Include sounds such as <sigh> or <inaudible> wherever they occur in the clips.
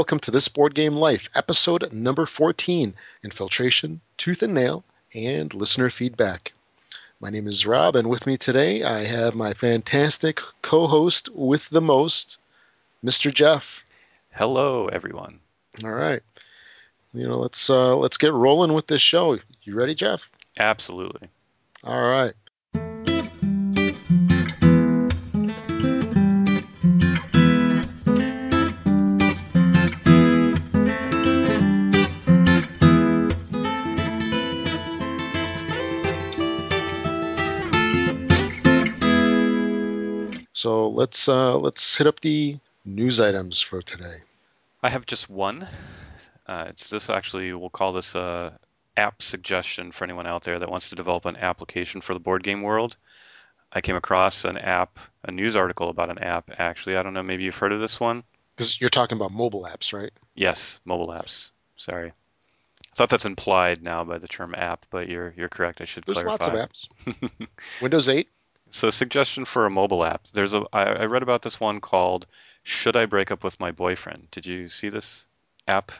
Welcome to this board game life, episode number 14 Infiltration, Tooth and Nail, and listener feedback. My name is Rob, and with me today I have my fantastic co host with the most, Mr. Jeff. Hello, everyone. All right. You know, let's uh, let's get rolling with this show. You ready, Jeff? Absolutely. All right. So let's uh, let's hit up the news items for today. I have just one. Uh, it's this actually. We'll call this a app suggestion for anyone out there that wants to develop an application for the board game world. I came across an app, a news article about an app. Actually, I don't know. Maybe you've heard of this one. Because you're talking about mobile apps, right? Yes, mobile apps. Sorry. I thought that's implied now by the term app, but you're you're correct. I should There's clarify. lots of apps. <laughs> Windows 8. So, a suggestion for a mobile app. There's a. I, I read about this one called "Should I Break Up with My Boyfriend?" Did you see this app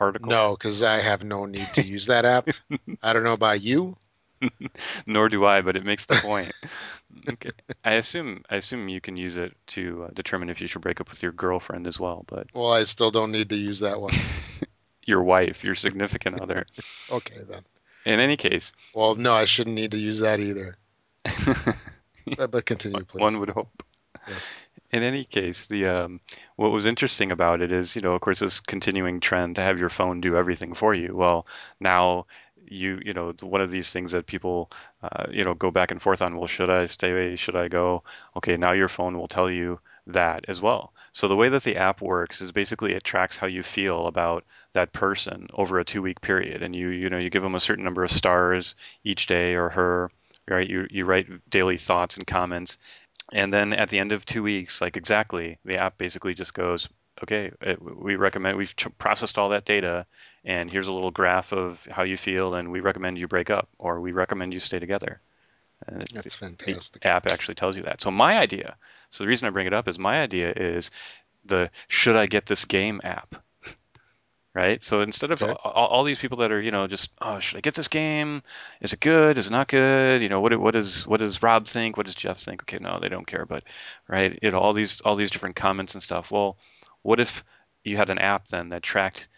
article? No, because I have no need to use that app. <laughs> I don't know about you. <laughs> Nor do I, but it makes the <laughs> point. okay. I assume I assume you can use it to uh, determine if you should break up with your girlfriend as well, but Well, I still don't need to use that one. your wife, your significant other. Okay, then. In any case, Well, no, I shouldn't need to use that either. But, but continue, <laughs> please. one would hope. Yes. In any case, the um, what was interesting about it is, you know, of course, this continuing trend to have your phone do everything for you. Well, now you, you know, one of these things that people, uh, you know, go back and forth on. Well, should I stay away? Should I go? Okay, now your phone will tell you that as well. So the way that the app works is basically it tracks how you feel about that person over a two-week period, and you, you know, you give them a certain number of stars each day or her, right? You you write daily thoughts and comments, and then at the end of two weeks, like exactly, the app basically just goes, okay, it, we recommend we've ch- processed all that data, and here's a little graph of how you feel, and we recommend you break up, or we recommend you stay together. And it- That's the app actually tells you that. So my idea, so the reason I bring it up is my idea is the should I get this game app, right? So instead of Okay. all, all these people that are you know just oh should I get this game? Is it good? Is it not good? You know what what does what does Rob think? What does Jeff think? Okay, no, they don't care, but right, you know all these all these different comments and stuff. Well, what if you had an app then that tracked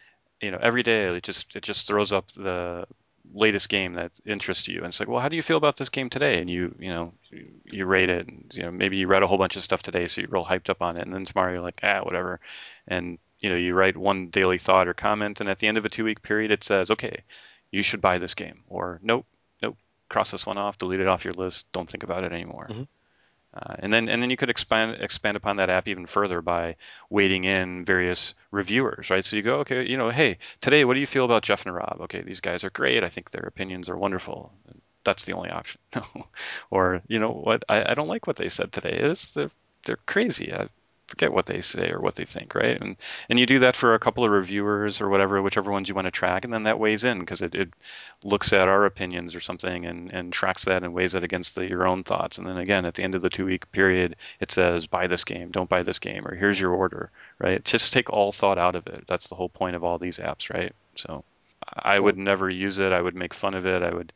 you know every day it just it just throws up the latest game that interests you and it's like well how do you feel about this game today and you you know you, you rate it and you know maybe you read a whole bunch of stuff today so you're real hyped up on it and then tomorrow you're like ah whatever and you know you write one daily thought or comment and at the end of a two week period it says okay you should buy this game or nope nope cross this one off delete it off your list don't think about it anymore Mhm. uh, and then and then you could expand expand upon that app even further by weighting in various reviewers, right? So you go, okay, you know, hey, today, what do you feel about Jeff and Rob? Okay, these guys are great. I think their opinions are wonderful. That's the only option. <laughs> or you know what? I, I don't like what they said today. It's they're they're crazy. I forget what they say or what they think, right? And and you do that for a couple of reviewers or whatever, whichever ones you want to track, and then that weighs in because it, it looks at our opinions or something and, and tracks that and weighs it against the, your own thoughts. And then again, at the end of the two week period, it says buy this game, don't buy this game, or here's your order, right? Just take all thought out of it. That's the whole point of all these apps, right? So I would never use it. I would make fun of it. I would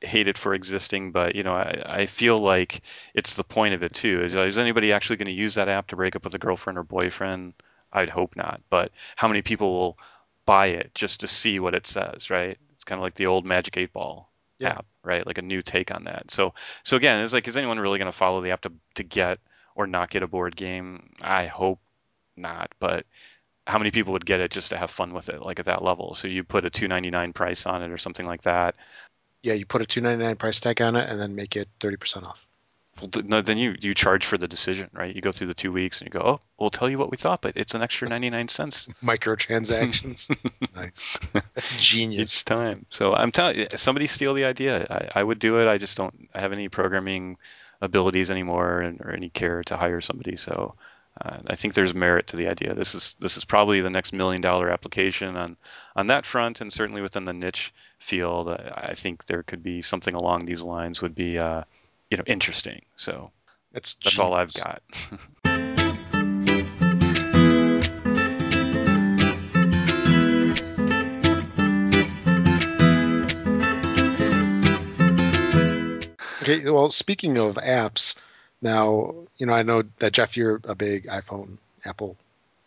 hate it for existing, but you know, I, I feel like it's the point of it too. Is, uh, is anybody actually going to use that app to break up with a girlfriend or boyfriend? I'd hope not. But how many people will buy it just to see what it says, right? It's kind of like the old Magic Eight Ball Yeah. app, right? Like a new take on that. So, so again, it's like, is anyone really going to follow the app to to get or not get a board game? I hope not, but how many people would get it just to have fun with it, like at that level? So you put a two ninety nine price on it or something like that. Yeah, you put a two ninety nine price tag on it and then make it thirty percent off. Well, no, then you you charge for the decision, right? You go through the two weeks and you go, oh, we'll tell you what we thought, but it's an extra ninety nine cents <laughs> Microtransactions. <laughs> nice. <laughs> That's genius. It's time. So I'm telling you, somebody steal the idea. I, I would do it. I just don't have any programming abilities anymore and, or any care to hire somebody. So uh, I think there's merit to the idea. This is this is probably the next million dollar application on on that front, and certainly within the niche field, I, think there could be something along these lines would be uh, you know interesting. So that's that's genius. all I've got. <laughs> okay, well, speaking of apps, now you know I know that Jeff, you're a big iPhone Apple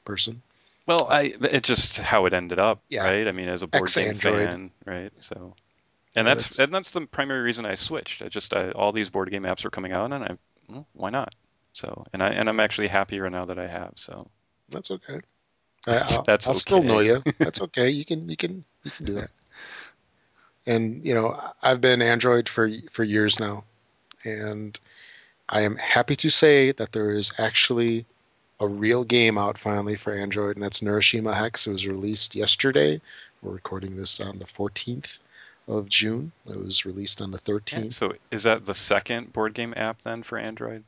person. Well, I it's just how it ended up, Yeah. right? I mean, as a board game Ex-Android. fan, right? So, and Yeah, that's, that's- and that's the primary reason I switched. I just I, all these board game apps are coming out, and I well, why not? So, and I and I'm actually happier now that I have. So, That's okay. <laughs> I, I'll, That's I'll still know you. <laughs> That's okay. You can you can you can do that. <laughs> And you know, I've been Android for for years now, and I am happy to say that there is actually a real game out finally for Android, and that's Neuroshima Hex. It was released yesterday. We're recording this on the 14th of June. It was released on the yeah, 13th. so is that the second board game app then for Android?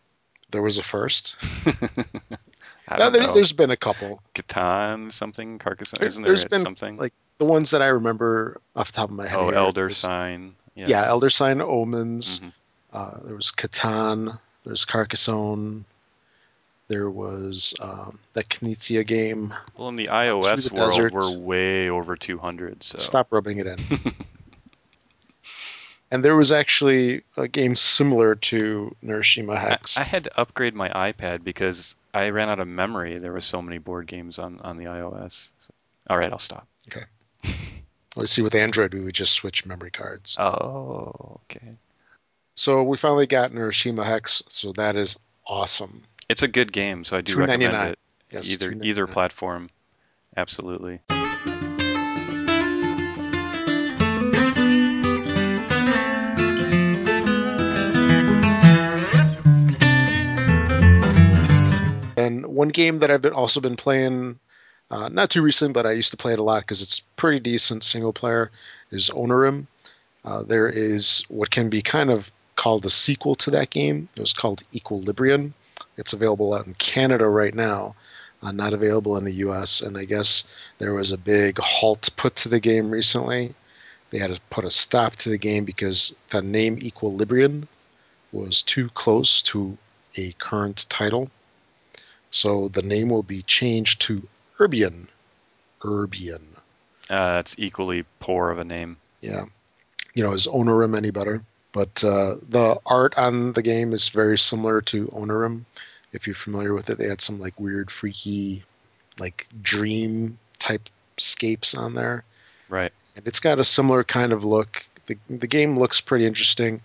There was a first. <laughs> Don't there. There's been a couple. Catan something Carcassonne. There- Isn't there there's been, something? like the ones that I remember off the top of my head. oh, Elder Sign. Yes. Yeah, Elder Sign Omens. Mhm. Uh, there was Catan. There's Carcassonne. There was um, that Knizia game. Well, in the iOS the world, desert. we're way over 200. So Stop rubbing it in. <laughs> and there was actually a game similar to Neuroshima I, I had to upgrade my iPad because I ran out of memory. There were so many board games on on the iOS. So- all right, I'll stop. Okay. Let's see, with Android, we would just switch memory cards. Oh, okay. So we finally got Neuroshima Hex, so that is awesome. It's a good game, so I do recommend it. Yes, either either platform, absolutely. And one game that I've been also been playing, uh, not too recent, but I used to play it a lot because it's pretty decent single player, is Onirim. Uh, there is what can be kind of called the sequel to that game. It was called Equilibrium. It's available out in Canada right now, uh, not available in the U.S. And I guess there was a big halt put to the game recently. They had to put a stop to the game because the name Equilibrium was too close to a current title. So the name will be changed to Urbion. Urbion. Uh, it's equally poor of a name. Yeah. You know, is Onirim any better? But uh, the art on the game is very similar to Onirim. If you're familiar with it, they had some like weird, freaky, like dream type scapes on there. Right. And it's got a similar kind of look. The, the game looks pretty interesting.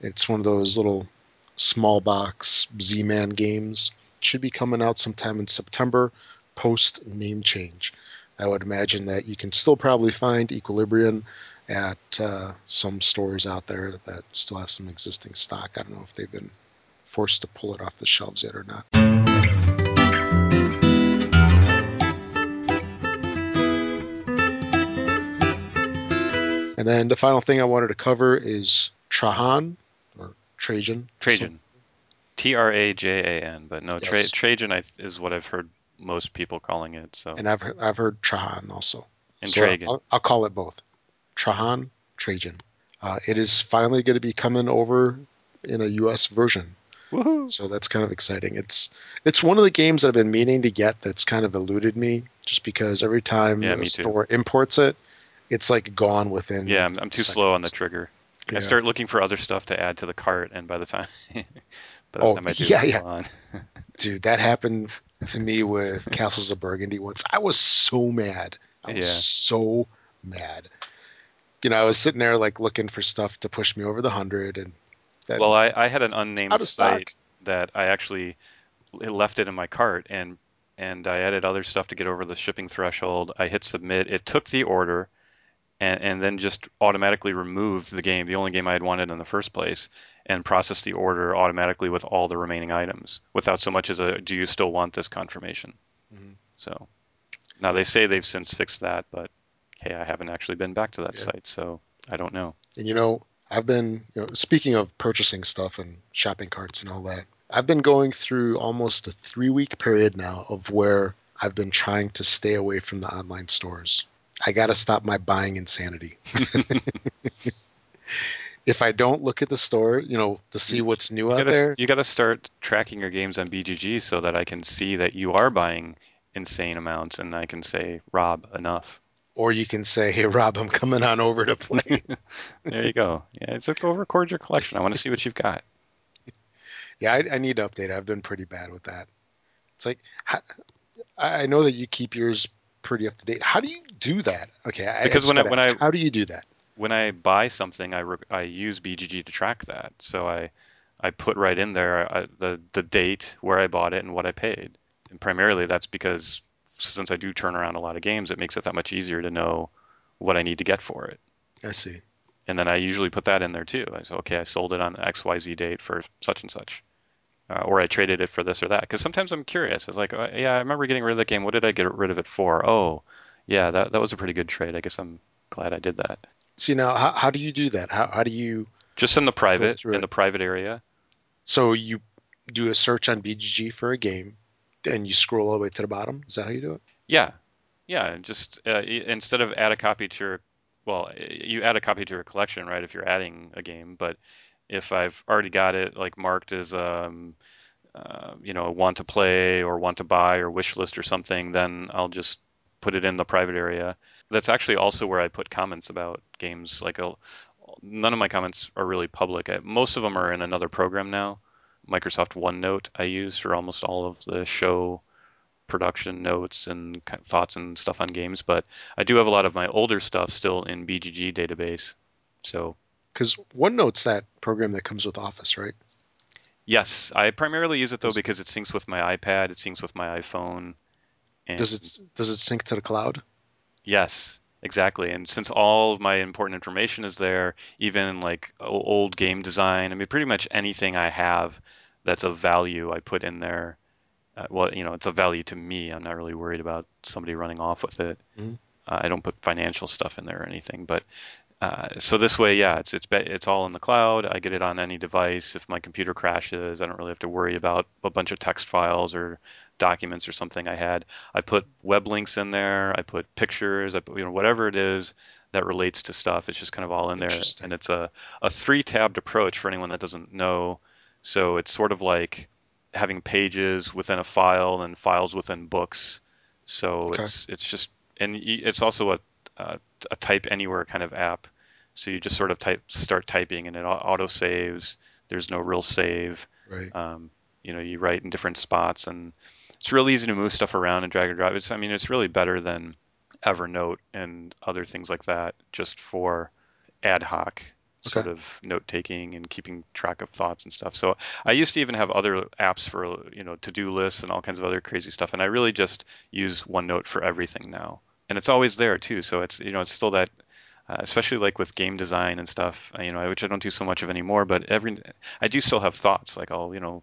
It's one of those little small box Z Man games. It should be coming out sometime in September post name change. I would imagine that you can still probably find Equilibrium at uh, some stores out there that still have some existing stock. I don't know if they've been forced to pull it off the shelves yet or not. And then the final thing I wanted to cover is Trajan or Trajan. Trajan. T R A J A N, but no, Tra- Trajan I, is what I've heard most people calling it. So And I've I've heard Trajan also. and So Trajan. I'll, I'll call it both. Trajan, Trajan. Uh, it is finally going to be coming over in a U.S. version, Woohoo! so that's kind of exciting. It's it's one of the games that I've been meaning to get that's kind of eluded me, just because every time Yeah, a me too. store imports it, it's like gone within. Yeah, I'm, I'm too slow on the seconds. trigger. I start looking for other stuff to add to the cart, and by the time, <laughs> by the Oh, time I do, yeah, yeah. <laughs> Dude, that happened to me with Castles of Burgundy once. I was so mad. I was Yeah. so mad. You know, I was sitting there like looking for stuff to push me over the hundred, and that, Well, I, I had an unnamed site stock. that I actually left it in my cart, and and I added other stuff to get over the shipping threshold. I hit submit. It took the order, and and then just automatically removed the game, the only game I had wanted in the first place, and processed the order automatically with all the remaining items, without so much as a "Do you still want this?" confirmation. Mhm. So now they say they've since fixed that, but hey, I haven't actually been back to that Yeah. site, so I don't know. And you know, I've been, you know, speaking of purchasing stuff and shopping carts and all that, I've been going through almost a three week period now of where I've been trying to stay away from the online stores. I got to stop my buying insanity. <laughs> <laughs> if I don't look at the store, you know, to see what's new You out gotta, there, you gotta start tracking your games on BGG so that I can see that you are buying insane amounts, and I can say, Rob, enough. Or you can say, "Hey, Rob, I'm coming on over to play." <laughs> there you go. Yeah, it's like go record your collection. I want to see what you've got. Yeah, I, I, need to update. I've been pretty bad with that. It's like I know that you keep yours pretty up to date. How do you do that? Okay, because I when I, when I how do you do that? When I buy something, I re- I use BGG to track that. So I I put right in there uh, the the date where I bought it and what I paid. And primarily that's because since I do turn around a lot of games, it makes it that much easier to know what I need to get for it. I see. And then I usually put that in there too. I say, okay, I sold it on XYZ date for such and such uh, or I traded it for this or that. Because sometimes I'm curious. It's like, uh, yeah, I remember getting rid of that game. What did I get rid of it for? Oh, yeah, that that was a pretty good trade. I guess I'm glad I did that. See now, how, how do you do that? How how do you just in the private in the private area? So you do a search on BGG for a game, and you scroll all the way to the bottom. Is that how you do it? Yeah, yeah. Just uh, instead of add a copy to your, well, you add a copy to your collection, right? If you're adding a game, but if I've already got it like marked as um, uh, you know want to play or want to buy or wish list or something, then I'll just put it in the private area. That's actually also where I put comments about games. Like a, none of my comments are really public. I, most of them are in another program now. Microsoft OneNote I use for almost all of the show production notes and thoughts and stuff on games, but I do have a lot of my older stuff still in BGG database. So because OneNote's that program that comes with Office, right? Yes, I primarily use it though because it syncs with my iPad, it syncs with my iPhone. does it does it sync to the cloud? Yes, exactly. And since all of my important information is there, even like old game design, I mean, pretty much anything I have that's a value, I put in there. Uh, well, you know, it's a value to me. I'm not really worried about somebody running off with it. Mm-hmm. Uh, I don't put financial stuff in there or anything, but uh, so this way, yeah, it's it's it's all in the cloud. I get it on any device. If my computer crashes, I don't really have to worry about a bunch of text files or documents or something I had. I put web links in there. I put pictures. I put, you know whatever it is that relates to stuff. It's just kind of all in there, and it's a a three tabbed approach for anyone that doesn't know. So it's sort of like having pages within a file and files within books. So okay. it's it's just and it's also a uh, a type anywhere kind of app. So you just sort of type, start typing, and it auto saves. There's no real save. Right. Um, you know, you write in different spots, and it's really easy to move stuff around and drag and drop. It's, I mean, it's really better than Evernote and other things like that, just for ad hoc sort of note taking and keeping track of thoughts and stuff. So I used to even have other apps for you know to do lists and all kinds of other crazy stuff, and I really just use OneNote for everything now and it's always there too. So it's you know it's still that, uh, especially like with game design and stuff. Uh, you know, which I don't do so much of anymore. But every I do still have thoughts. Like I'll you know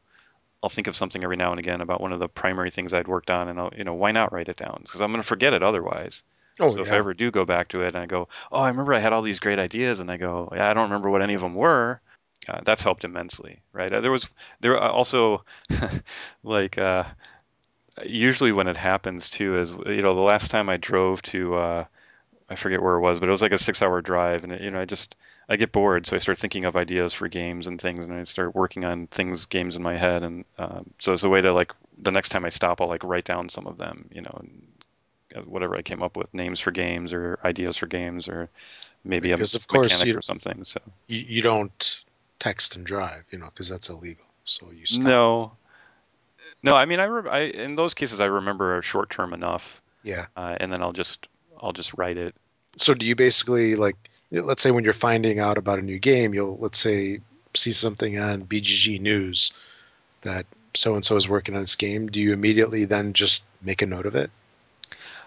I'll think of something every now and again about one of the primary things I'd worked on, and I'll you know why not write it down because I'm going to forget it otherwise. Oh, so yeah. if I ever do go back to it and I go, oh, I remember I had all these great ideas, and I go, yeah, I don't remember what any of them were. Uh, that's helped immensely, right? Uh, there was there also <laughs> like uh, usually when it happens too is you know the last time I drove to uh, I forget where it was, but it was like a six-hour drive, and it, you know I just I get bored, so I start thinking of ideas for games and things, and I start working on things, games in my head, and um, so it's a way to like the next time I stop, I'll like write down some of them, you know, uh, whatever I came up with, names for games or ideas for games, or maybe because a of course mechanic you, or something. So you, you don't text and drive, you know, because that's illegal. So you stop. no, no, I mean, I, re- I in those cases I remember short term enough. Yeah. Uh, and then I'll just I'll just write it. So do you basically like let's say when you're finding out about a new game, you'll let's say see something on BGG News that so and so is working on this game. Do you immediately then just make a note of it?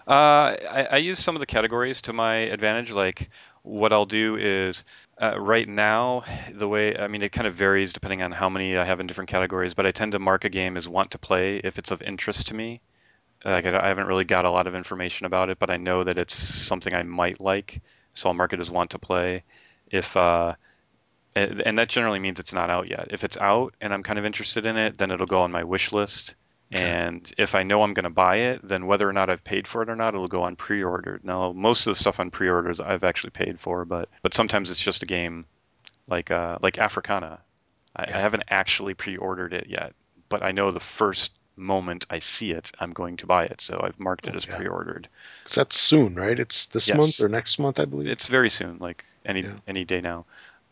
Uh, I, I use some of the categories to my advantage. Like what I'll do is uh, right now, the way I mean, it kind of varies depending on how many I have in different categories. But I tend to mark a game as want to play if it's of interest to me. Like I haven't really got a lot of information about it, but I know that it's something I might like, so I'll mark it as want to play. If uh, and that generally means it's not out yet. If it's out and I'm kind of interested in it, then it'll go on my wish list. And if I know I'm going to buy it, then whether or not I've paid for it or not, it'll go on pre-ordered. Now, most of the stuff on pre-orders I've actually paid for, but but sometimes it's just a game like uh, like Africana. I, yeah. I haven't actually pre-ordered it yet, but I know the first moment I see it, I'm going to buy it. So I've marked it Oh, as yeah. pre-ordered. 'Cause that's soon, right? It's this Yes. month or next month, I believe. It's very soon, like any Yeah. any day now.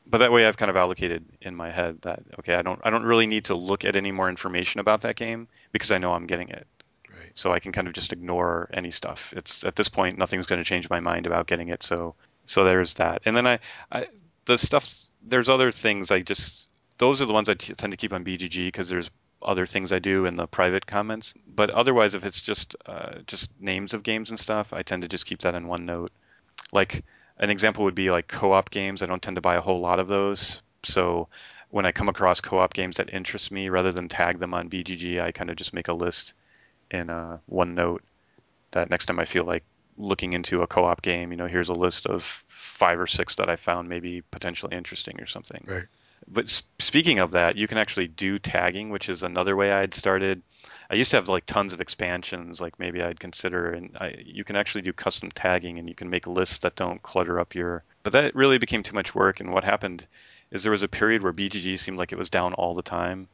But that way, I've kind of allocated in my head that okay, I don't I don't really need to look at any more information about that game because I know I'm getting it. right. So I can kind of just ignore any stuff. It's at this point, nothing's going to change my mind about getting it. So so there's that. And then I, I the stuff there's other things I just those are the ones I t- tend to keep on BGG because there's other things I do in the private comments. But otherwise, if it's just uh, just names of games and stuff, I tend to just keep that in OneNote. Like an example would be like co-op games. I don't tend to buy a whole lot of those. So when I come across co-op games that interest me, rather than tag them on BGG, I kind of just make a list in uh, OneNote that next time I feel like looking into a co-op game, you know, here's a list of five or six that I found maybe potentially interesting or something. Right. But speaking of that, you can actually do tagging, which is another way I'd started. I used to have like tons of expansions, like maybe I'd consider, and I, you can actually do custom tagging, and you can make lists that don't clutter up your. But that really became too much work, and what happened is there was a period where BGG seemed like it was down all the time,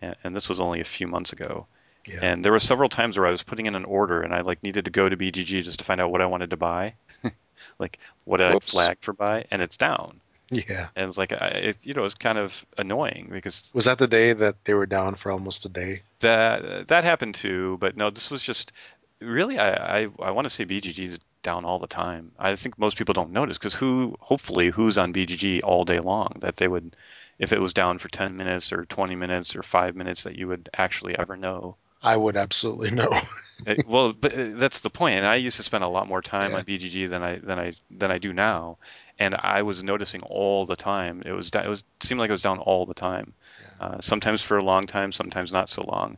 and, and this was only a few months ago. Yeah. And there were several times where I was putting in an order, and I like needed to go to BGG just to find out what I wanted to buy, <laughs> like what Whoops. I flag for buy, and it's down. Yeah. And it's like, I, it, you know, it's kind of annoying because Was that the day that they were down for almost a day? that that happened too. But no, this was just really, I I, I want to say BGG's down all the time. I think most people don't notice because who, hopefully, who's on BGG all day long that they would, if it was down for 10 minutes or 20 minutes or five minutes, that you would actually ever know. I would absolutely know. <laughs> It- well, but uh, that's the point. And I used to spend a lot more time Yeah. on BGG than I than I than I do now, and I was noticing all the time. It was it was seemed like it was down all the time. Uh, sometimes for a long time, sometimes not so long,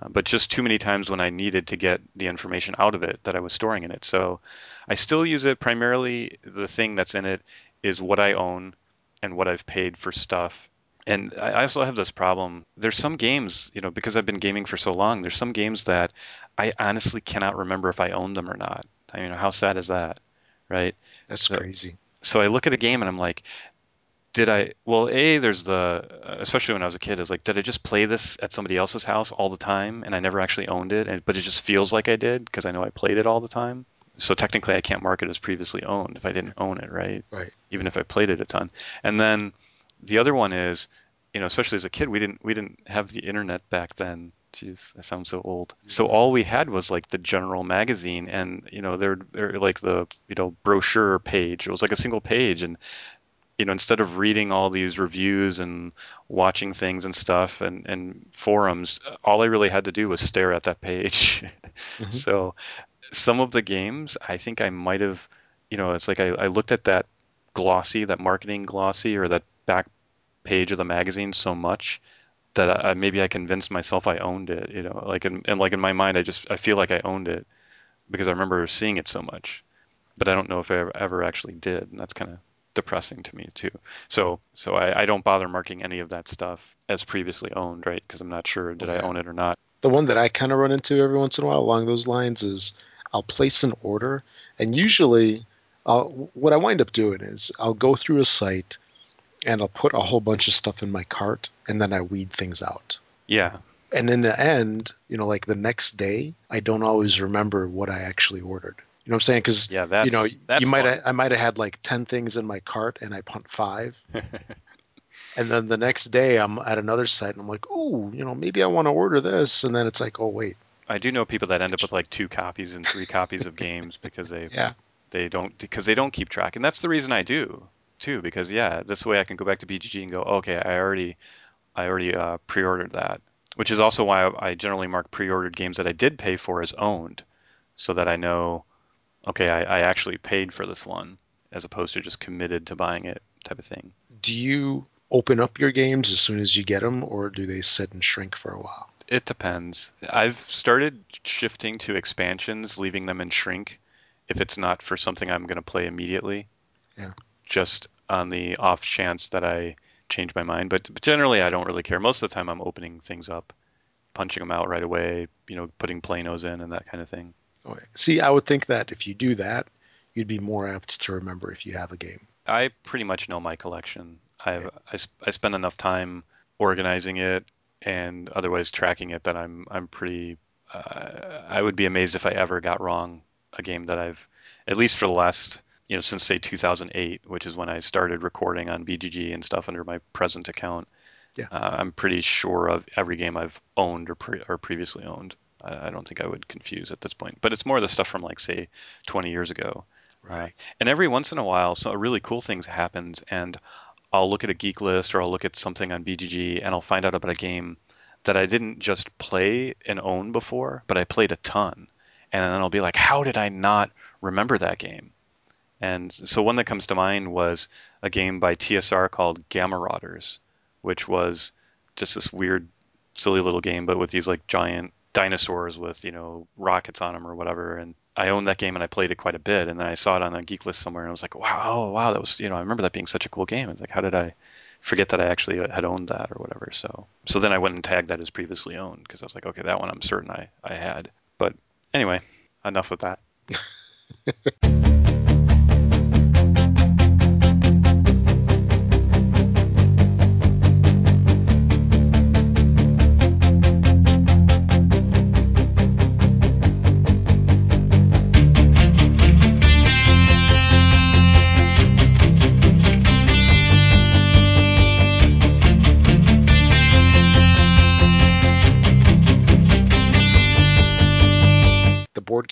uh, but just too many times when I needed to get the information out of it that I was storing in it. So I still use it primarily. The thing that's in it is what I own and what I've paid for stuff. And I I also have this problem. There's some games, you know, because I've been gaming for so long, there's some games that I honestly cannot remember if I own them or not. I mean, how sad is that, right? That's So- crazy. So I look at a game and I'm like, did I? Well, a there's the especially when I was a kid, is like, did I just play this at somebody else's house all the time and I never actually owned it, and but it just feels like I did because I know I played it all the time. So technically, I can't mark it as previously owned if I didn't own it, right? Right. Even if I played it a ton. And then the other one is, you know, especially as a kid, we didn't we didn't have the internet back then. Jeez, I sound so old. So all we had was like the general magazine, and you know, they're they're like the you know brochure page. It was like a single page, and you know, instead of reading all these reviews and watching things and stuff and and forums, all I really had to do was stare at that page. <laughs> Mhm. So some of the games, I think I might have, you know, it's like I, I looked at that glossy, that marketing glossy, or that back page of the magazine so much that I, maybe I convinced myself I owned it. You know, like in, and like in my mind, I just I feel like I owned it because I remember seeing it so much, but I don't know if I ever, ever actually did, and that's kind of depressing to me too. So so I, I don't bother marking any of that stuff as previously owned, right? Because I'm not sure did I own it or not. The one that I kind of run into every once in a while along those lines is I'll place an order, and usually, uh, I'll, what I wind up doing is I'll go through a site and I'll put a whole bunch of stuff in my cart, and then I weed things out. Yeah, And in the end, you know, like the next day, I don't always remember what I actually ordered. You know what I'm saying? Because yeah, that's you know, that's you might. I might have had like ten things in my cart, and I punt five. <laughs> And then the next day, I'm at another site, and I'm like, "Oh, you know, maybe I want to order this." And then it's like, "Oh, wait, I do know people that end up with like two copies and three copies of games because they <laughs> yeah, they don't because they don't keep track, and that's the reason I do too. Because yeah, this way I can go back to BGG and go, okay, I already I already uh, pre-ordered that, which is also why I, generally mark pre-ordered games that I did pay for as owned, so that I know, okay, I, I actually paid for this one as opposed to just committed to buying it type of thing. Do you open up your games as soon as you get them, or do they sit and shrink for a while? It depends. I've started shifting to expansions, leaving them in shrink if it's not for something I'm going to play immediately. Yeah. Just on the off chance that I change my mind. But, but generally, I don't really care. Most of the time, I'm opening things up, punching them out right away, you know, putting planos in and that kind of thing. See, I would think that if you do that, you'd be more apt to remember if you have a game. I pretty much know my collection. I've. I, I spend enough time organizing it and otherwise tracking it that I'm I'm pretty. Uh, I would be amazed if I ever got wrong a game that I've at least for the last you know since say 2008, which is when I started recording on BGG and stuff under my present account. Yeah. Uh, I'm pretty sure of every game I've owned or, pre- or previously owned. I, I don't think I would confuse at this point, but it's more the stuff from like say 20 years ago. Right. Uh, and every once in a while, so a really cool things happens, and I'll look at a geek list or I'll look at something on BGG and I'll find out about a game that I didn't just play and own before, but I played a ton. And then I'll be like, how did I not remember that game? And so one that comes to mind was a game by TSR called Gamma Marauders, which was just this weird, silly little game, but with these like giant dinosaurs with you know rockets on them or whatever. And I owned that game and I played it quite a bit. And then I saw it on a geek list somewhere and I was like, wow, oh wow, that was you know I remember that being such a cool game. It's like how did I forget that I actually uh, had owned that or whatever. So so then I went and tagged that as previously owned because I was like, okay, that one I'm certain I I had. But anyway, enough of that. <laughs>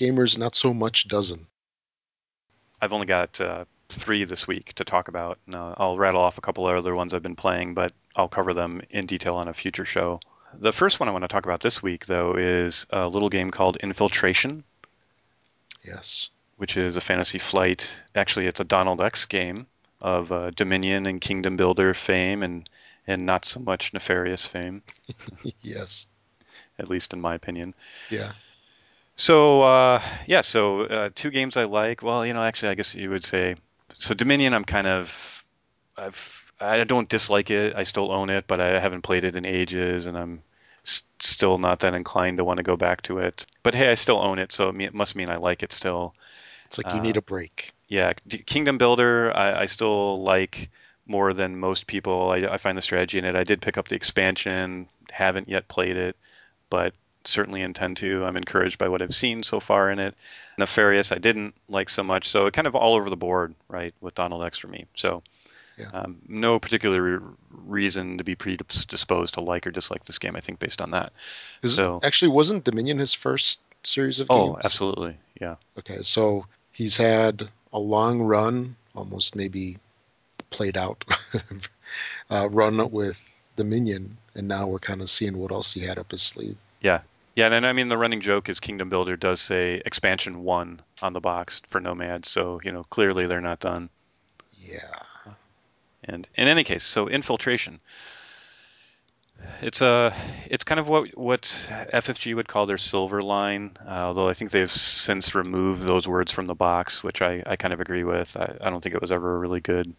gamers not so much dozen. I've only got uh, three this week to talk about. No, I'll rattle off a couple of other ones I've been playing, but I'll cover them in detail on a future show. The first one I want to talk about this week, though, is a little game called Infiltration, Yes. which is a fantasy flight. Actually, it's a Donald X game of uh, Dominion and Kingdom Builder fame and, and not so much nefarious fame, <laughs> yes. at least in my opinion. Yeah. So uh, yeah, so uh, two games I like. Well, you know, actually, I guess you would say so. Dominion, I'm kind of, I've, I don't dislike it. I still own it, but I haven't played it in ages, and I'm s- still not that inclined to want to go back to it. But hey, I still own it, so it, me- it must mean I like it still. It's like you Uh, need a break. Yeah, D- Kingdom Builder, I, I still like more than most people. I, I find the strategy in it. I did pick up the expansion, haven't yet played it, but certainly intend to. I'm encouraged by what I've seen so far in it. Nefarious, I didn't like so much, so it kind of all over the board, right, with Donald X for me. So, Yeah. um, no particular re- reason to be predisposed to like or dislike this game. I think based on that. Is, so- actually, wasn't Dominion his first series of Oh, games? Oh, absolutely, yeah. Okay, so he's had a long run, almost maybe played out <laughs> uh, run with Dominion, and now we're kind of seeing what else he had up his sleeve. Yeah. Yeah, and I mean the running joke is Kingdom Builder does say expansion one on the box for Nomads, so you know clearly they're not done. Yeah. And in any case, so infiltration. It's a, it's kind of what what FFG would call their silver line, uh, although I think they've since removed those words from the box, which I, I kind of agree with. I, I don't think it was ever a really good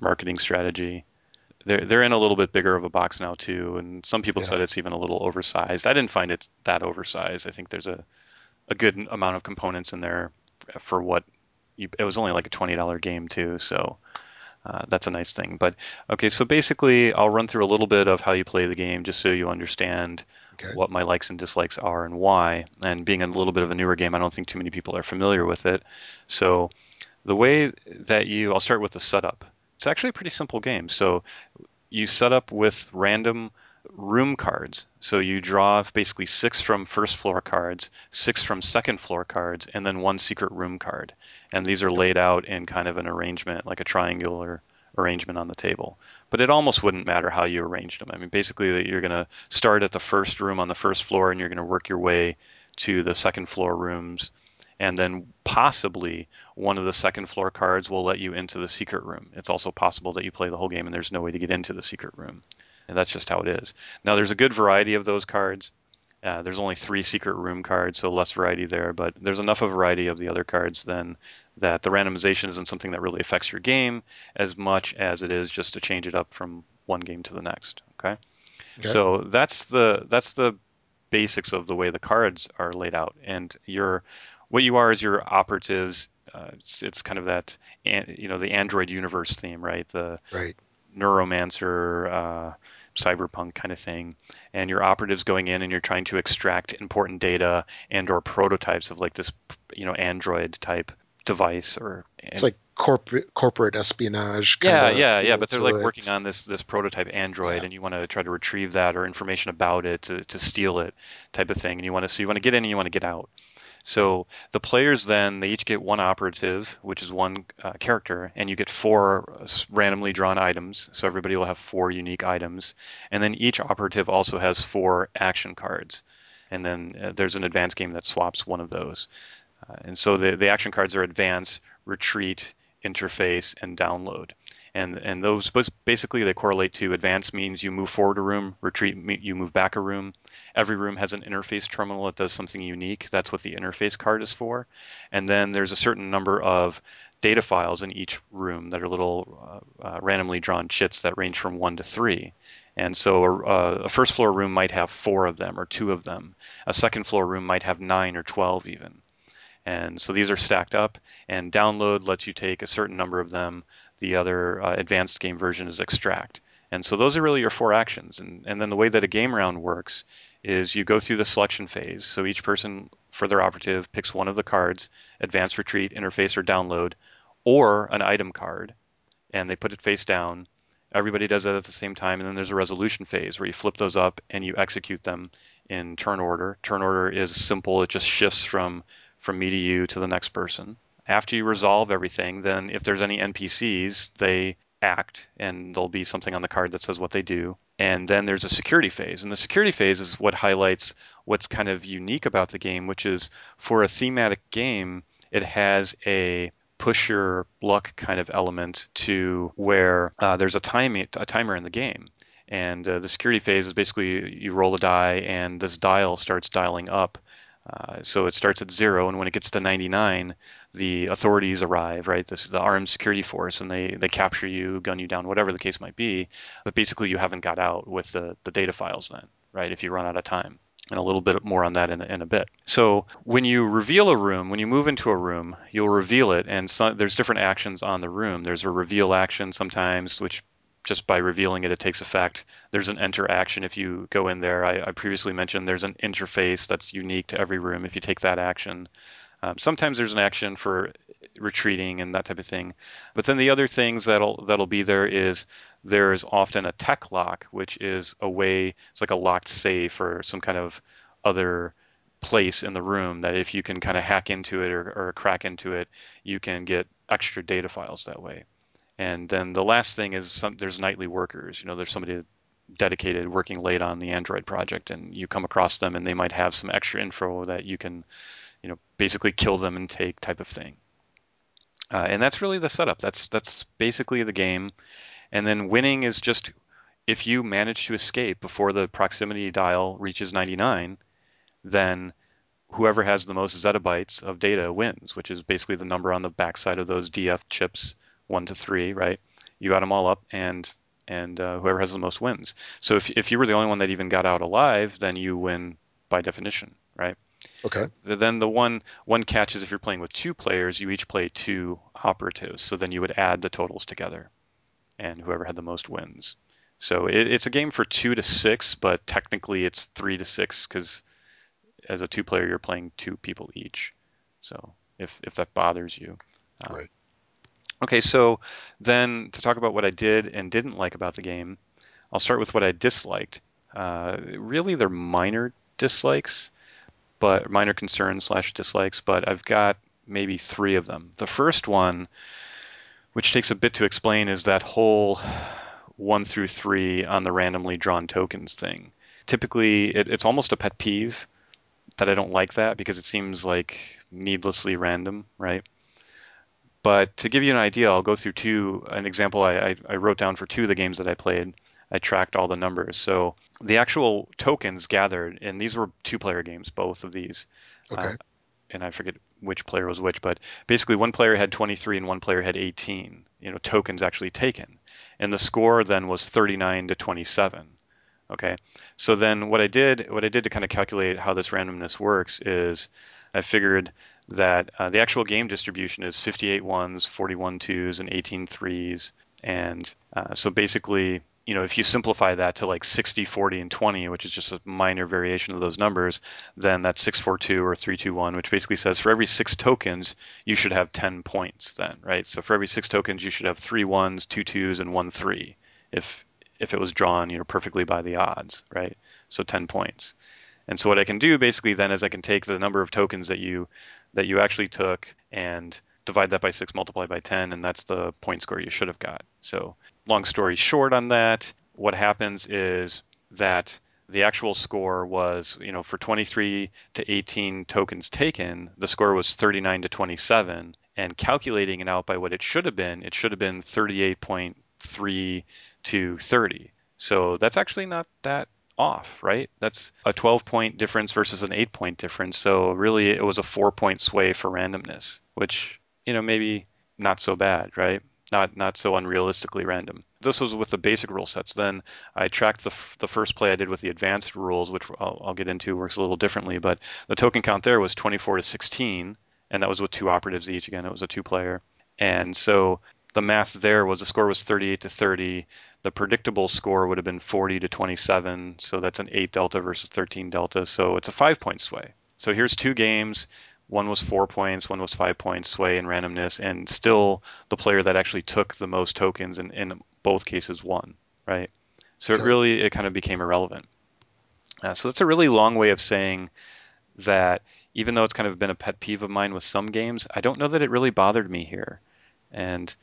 marketing strategy. They're they're in a little bit bigger of a box now too, and some people Yeah. said it's even a little oversized. I didn't find it that oversized. I think there's a a good amount of components in there for what you, it was only like a twenty dollar game too, so uh, that's a nice thing. But okay, so basically, I'll run through a little bit of how you play the game, just so you understand Okay. what my likes and dislikes are and why. And being a little bit of a newer game, I don't think too many people are familiar with it. So the way that you, I'll start with the setup. It's actually a pretty simple game. So you set up with random room cards. So you draw basically six from first floor cards, six from second floor cards, and then one secret room card. And these are laid out in kind of an arrangement, like a triangular arrangement on the table. But it almost wouldn't matter how you arranged them. I mean, basically, you're going to start at the first room on the first floor, and you're going to work your way to the second floor rooms. And then possibly one of the second floor cards will let you into the secret room. It's also possible that you play the whole game and there's no way to get into the secret room. And that's just how it is. Now, there's a good variety of those cards. Uh, there's only three secret room cards, so less variety there, but there's enough of variety of the other cards then that the randomization isn't something that really affects your game as much as it is just to change it up from one game to the next. Okay. Okay. So that's the that's the basics of the way the cards are laid out, and your what you are is your operatives. Uh, it's, it's kind of that you know the Android universe theme, right? The Right. neuromancer, uh, cyberpunk kind of thing, and your operatives going in and you're trying to extract important data and or prototypes of like this, you know, Android type device or it's like corporate corporate espionage. yeah, yeah, yeah. But they're like it. working on this this prototype Android, yeah. and you want to try to retrieve that or information about it to, to steal it, type of thing. And you want to so you want to get in and you want to get out. So the players then they each get one operative, which is one uh, character, and you get four randomly drawn items. So everybody will have four unique items, and then each operative also has four action cards. And then uh, there's an advanced game that swaps one of those. Uh, and so the, the action cards are advance, retreat, interface, and download. And, and those basically they correlate to advance means you move forward a room, retreat you move back a room, Every room has an interface terminal that does something unique. That's what the interface card is for. And then there's a certain number of data files in each room that are little uh, uh, randomly drawn chits that range from one to three. And so a, a, first floor room might have four of them or two of them. A second floor room might have nine or 12 even. And so these are stacked up, and download lets you take a certain number of them. The other uh, advanced game version is extract. And so those are really your four actions. And, and then the way that a game round works is you go through the selection phase. So each person for their operative picks one of the cards, advance, retreat, interface, or download, or an item card, and they put it face down. Everybody does that at the same time, and then there's a resolution phase where you flip those up and you execute them in turn order. Turn order is simple; it just shifts from from me to you to the next person. After you resolve everything, then if there's any NPCs, they act, and there'll be something on the card that says what they do. And then there's a security phase. And the security phase is what highlights what's kind of unique about the game, which is for a thematic game, it has a push your luck kind of element to where uh, there's a, time, a timer in the game. And uh, the security phase is basically you roll a die and this dial starts dialing up. Uh, so it starts at zero, and when it gets to 99, the authorities arrive, right? This is the armed security force, and they, they capture you, gun you down, whatever the case might be. But basically, you haven't got out with the, the data files then, right? If you run out of time. And a little bit more on that in, in a bit. So when you reveal a room, when you move into a room, you'll reveal it, and so, there's different actions on the room. There's a reveal action sometimes, which just by revealing it, it takes effect. There's an enter action if you go in there. I, I, previously mentioned there's an interface that's unique to every room if you take that action. Um, sometimes there's an action for retreating and that type of thing. But then the other things that'll that'll be there is there is often a tech lock, which is a way it's like a locked safe or some kind of other place in the room that if you can kind of hack into it or, or crack into it, you can get extra data files that way. And then the last thing is some, there's nightly workers. You know, there's somebody dedicated working late on the Android project, and you come across them, and they might have some extra info that you can you know, basically kill them and take type of thing. Uh, and that's really the setup. That's that's basically the game. And then winning is just if you manage to escape before the proximity dial reaches 99, then whoever has the most zettabytes of data wins, which is basically the number on the backside of those DF chips, one to three, right? You got them all up, and and uh, whoever has the most wins. So if if you were the only one that even got out alive, then you win by definition, right? Okay. Then the one one catch is if you're playing with two players, you each play two operatives. So then you would add the totals together, and whoever had the most wins. So it, it's a game for two to six, but technically it's three to six because as a two player you're playing two people each. So if if that bothers you. Um, right. Okay, so then to talk about what I did and didn't like about the game, I'll start with what I disliked. Uh, really, they're minor dislikes but minor concerns slash dislikes, but I've got maybe three of them. The first one, which takes a bit to explain, is that whole one through three on the randomly drawn tokens thing. Typically, it, it's almost a pet peeve that I don't like that because it seems like needlessly random, right? But to give you an idea, I'll go through two. An example I, I, I wrote down for two of the games that I played. I tracked all the numbers. So the actual tokens gathered, and these were two-player games, both of these. Okay. Uh, and I forget which player was which, but basically one player had 23 and one player had 18. You know, tokens actually taken, and the score then was 39 to 27. Okay. So then what I did, what I did to kind of calculate how this randomness works is, I figured that uh, the actual game distribution is 58 ones, 41 twos, and 18 threes, and uh, so basically you know, if you simplify that to like 60, 40, and 20, which is just a minor variation of those numbers, then that's 642 or 321, which basically says for every six tokens, you should have 10 points then, right? So for every six tokens, you should have three ones, two twos, and one three if if it was drawn, you know, perfectly by the odds, right? So 10 points. And so what I can do basically then is I can take the number of tokens that you that you actually took and divide that by 6 multiply by 10 and that's the point score you should have got. So long story short on that, what happens is that the actual score was, you know, for 23 to 18 tokens taken, the score was 39 to 27. And calculating it out by what it should have been, it should have been 38.3 to 30. So that's actually not that off, right? That's a 12 point difference versus an 8 point difference. So really it was a 4 point sway for randomness, which, you know, maybe not so bad, right? not not so unrealistically random. This was with the basic rule sets. Then I tracked the the first play I did with the advanced rules, which I'll, I'll get into works a little differently. But the token count there was 24 to 16, and that was with two operatives each. Again, it was a two player, and so the math there was the score was 38 to 30. The predictable score would have been 40 to 27, so that's an 8 delta versus 13 delta. So it's a five point sway. So here's two games. One was four points, one was five points, sway and randomness, and still the player that actually took the most tokens in, in both cases won, right? So it really it kind of became irrelevant. Uh, so that's a really long way of saying that even though it's kind of been a pet peeve of mine with some games, I don't know that it really bothered me here. And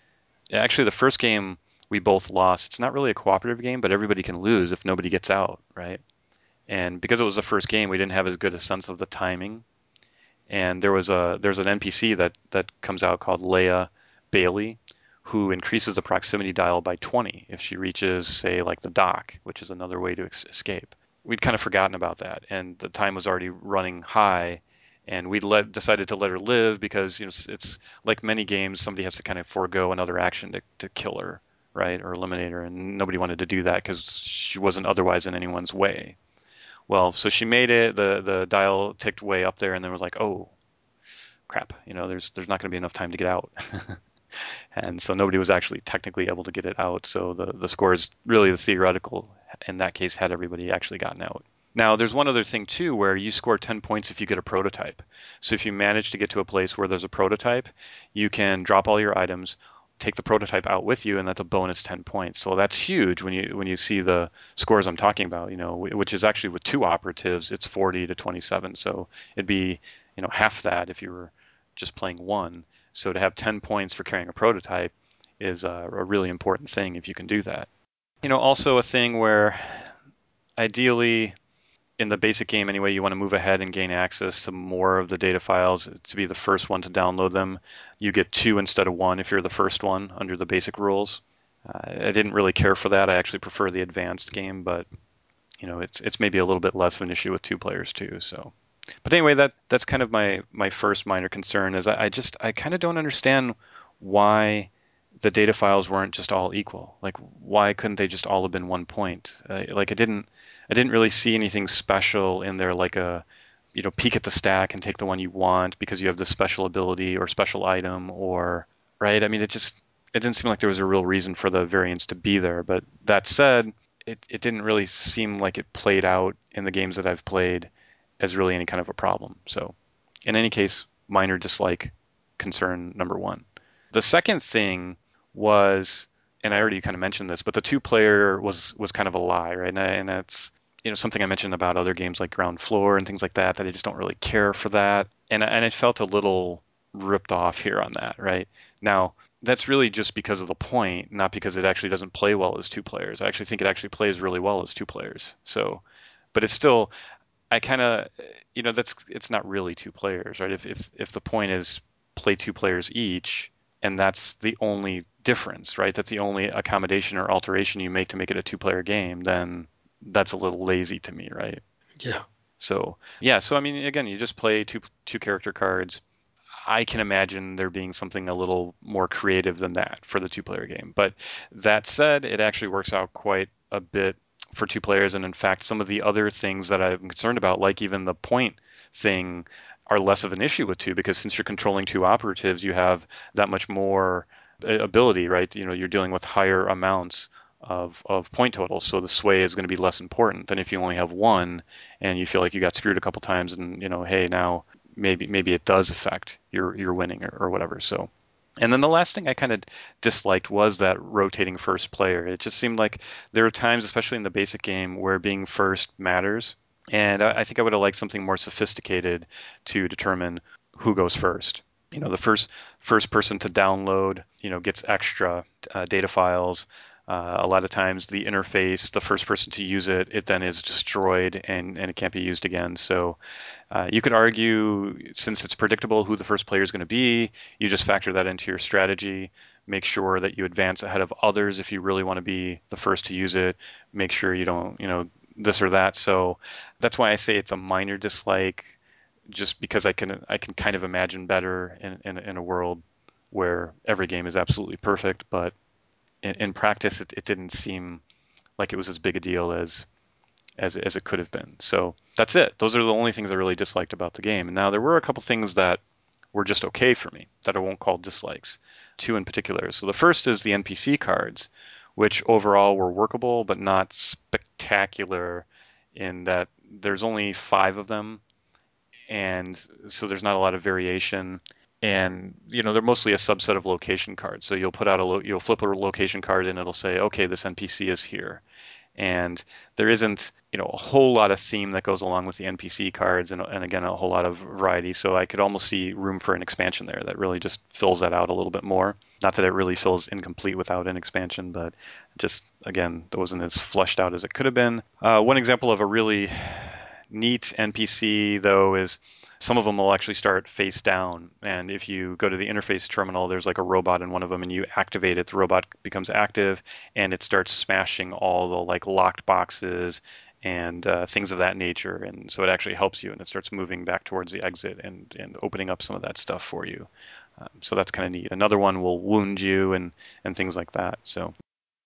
actually, the first game we both lost. It's not really a cooperative game, but everybody can lose if nobody gets out, right? And because it was the first game, we didn't have as good a sense of the timing and there was a there's an NPC that that comes out called Leia Bailey, who increases the proximity dial by 20 if she reaches, say, like the dock, which is another way to ex- escape. We'd kind of forgotten about that, and the time was already running high, and we let decided to let her live because you know it's, it's like many games, somebody has to kind of forego another action to to kill her, right, or eliminate her, and nobody wanted to do that because she wasn't otherwise in anyone's way. Well, so she made it. The the dial ticked way up there, and then was like, oh, crap. You know, there's there's not going to be enough time to get out. <laughs> and so nobody was actually technically able to get it out. So the the score is really the theoretical. In that case, had everybody actually gotten out. Now, there's one other thing too, where you score 10 points if you get a prototype. So if you manage to get to a place where there's a prototype, you can drop all your items, take the prototype out with you, and that's a bonus 10 points. So that's huge when you when you see the scores I'm talking about. You know, which is actually with two operatives, it's 40 to 27. So it'd be you know half that if you were just playing one. So to have 10 points for carrying a prototype is a, a really important thing if you can do that. You know, also a thing where ideally in the basic game anyway, you want to move ahead and gain access to more of the data files to be the first one to download them. You get two instead of one if you're the first one under the basic rules. Uh, I didn't really care for that. I actually prefer the advanced game, but you know, it's it's maybe a little bit less of an issue with two players too. So, but anyway, that that's kind of my my first minor concern is I, I just I kind of don't understand why the data files weren't just all equal. Like, why couldn't they just all have been one point? Uh, like, it didn't I didn't really see anything special in there, like a you know peek at the stack and take the one you want because you have the special ability or special item or right. I mean, it just it didn't seem like there was a real reason for the variance to be there. But that said, it, it didn't really seem like it played out in the games that I've played as really any kind of a problem. So, in any case, minor dislike concern number one. The second thing was and I already kind of mentioned this, but the two player was was kind of a lie, right? And, and that's you know something I mentioned about other games like Ground Floor and things like that that I just don't really care for that, and and it felt a little ripped off here on that, right? Now that's really just because of the point, not because it actually doesn't play well as two players. I actually think it actually plays really well as two players. So, but it's still, I kind of, you know, that's it's not really two players, right? If if if the point is play two players each, and that's the only difference, right? That's the only accommodation or alteration you make to make it a two-player game. Then that's a little lazy to me, right? Yeah. So yeah, so I mean, again, you just play two two character cards. I can imagine there being something a little more creative than that for the two-player game. But that said, it actually works out quite a bit for two players. And in fact, some of the other things that I'm concerned about, like even the point thing, are less of an issue with two because since you're controlling two operatives, you have that much more uh, ability, right? You know, you're dealing with higher amounts of, of point totals. So the sway is going to be less important than if you only have one and you feel like you got screwed a couple times and, you know, hey, now maybe maybe it does affect your, your winning or, or whatever. So and then the last thing I kind of disliked was that rotating first player. It just seemed like there are times, especially in the basic game, where being first matters. And I, I think I would have liked something more sophisticated to determine who goes first. You know, the first first person to download, you know, gets extra uh, data files. Uh, a lot of times, the interface, the first person to use it, it then is destroyed and, and it can't be used again. So uh, you could argue, since it's predictable who the first player is going to be, you just factor that into your strategy. Make sure that you advance ahead of others if you really want to be the first to use it. Make sure you don't, you know, this or that. So that's why I say it's a minor dislike, just because I can I can kind of imagine better in, in, in a world where every game is absolutely perfect, but in, in practice, it, it didn't seem like it was as big a deal as as as it could have been. So that's it. Those are the only things I really disliked about the game. And now there were a couple things that were just okay for me that I won't call dislikes. Two in particular. So the first is the NPC cards, which overall were workable but not spectacular in that there's only five of them, and so there's not a lot of variation and you know they're mostly a subset of location cards. So you'll put out a lo- you'll flip a location card and it'll say, okay, this NPC is here, and there isn't you know a whole lot of theme that goes along with the NPC cards, and, and again a whole lot of variety. So I could almost see room for an expansion there that really just fills that out a little bit more. Not that it really feels incomplete without an expansion, but just again, it wasn't as fleshed out as it could have been. Uh, one example of a really neat NPC though is some of them will actually start face down. And if you go to the interface terminal, there's like a robot in one of them, and you activate it, the robot becomes active, and it starts smashing all the like locked boxes and uh, things of that nature. And so it actually helps you, and it starts moving back towards the exit and and opening up some of that stuff for you. Um, so that's kind of neat. Another one will wound you and and things like that. So.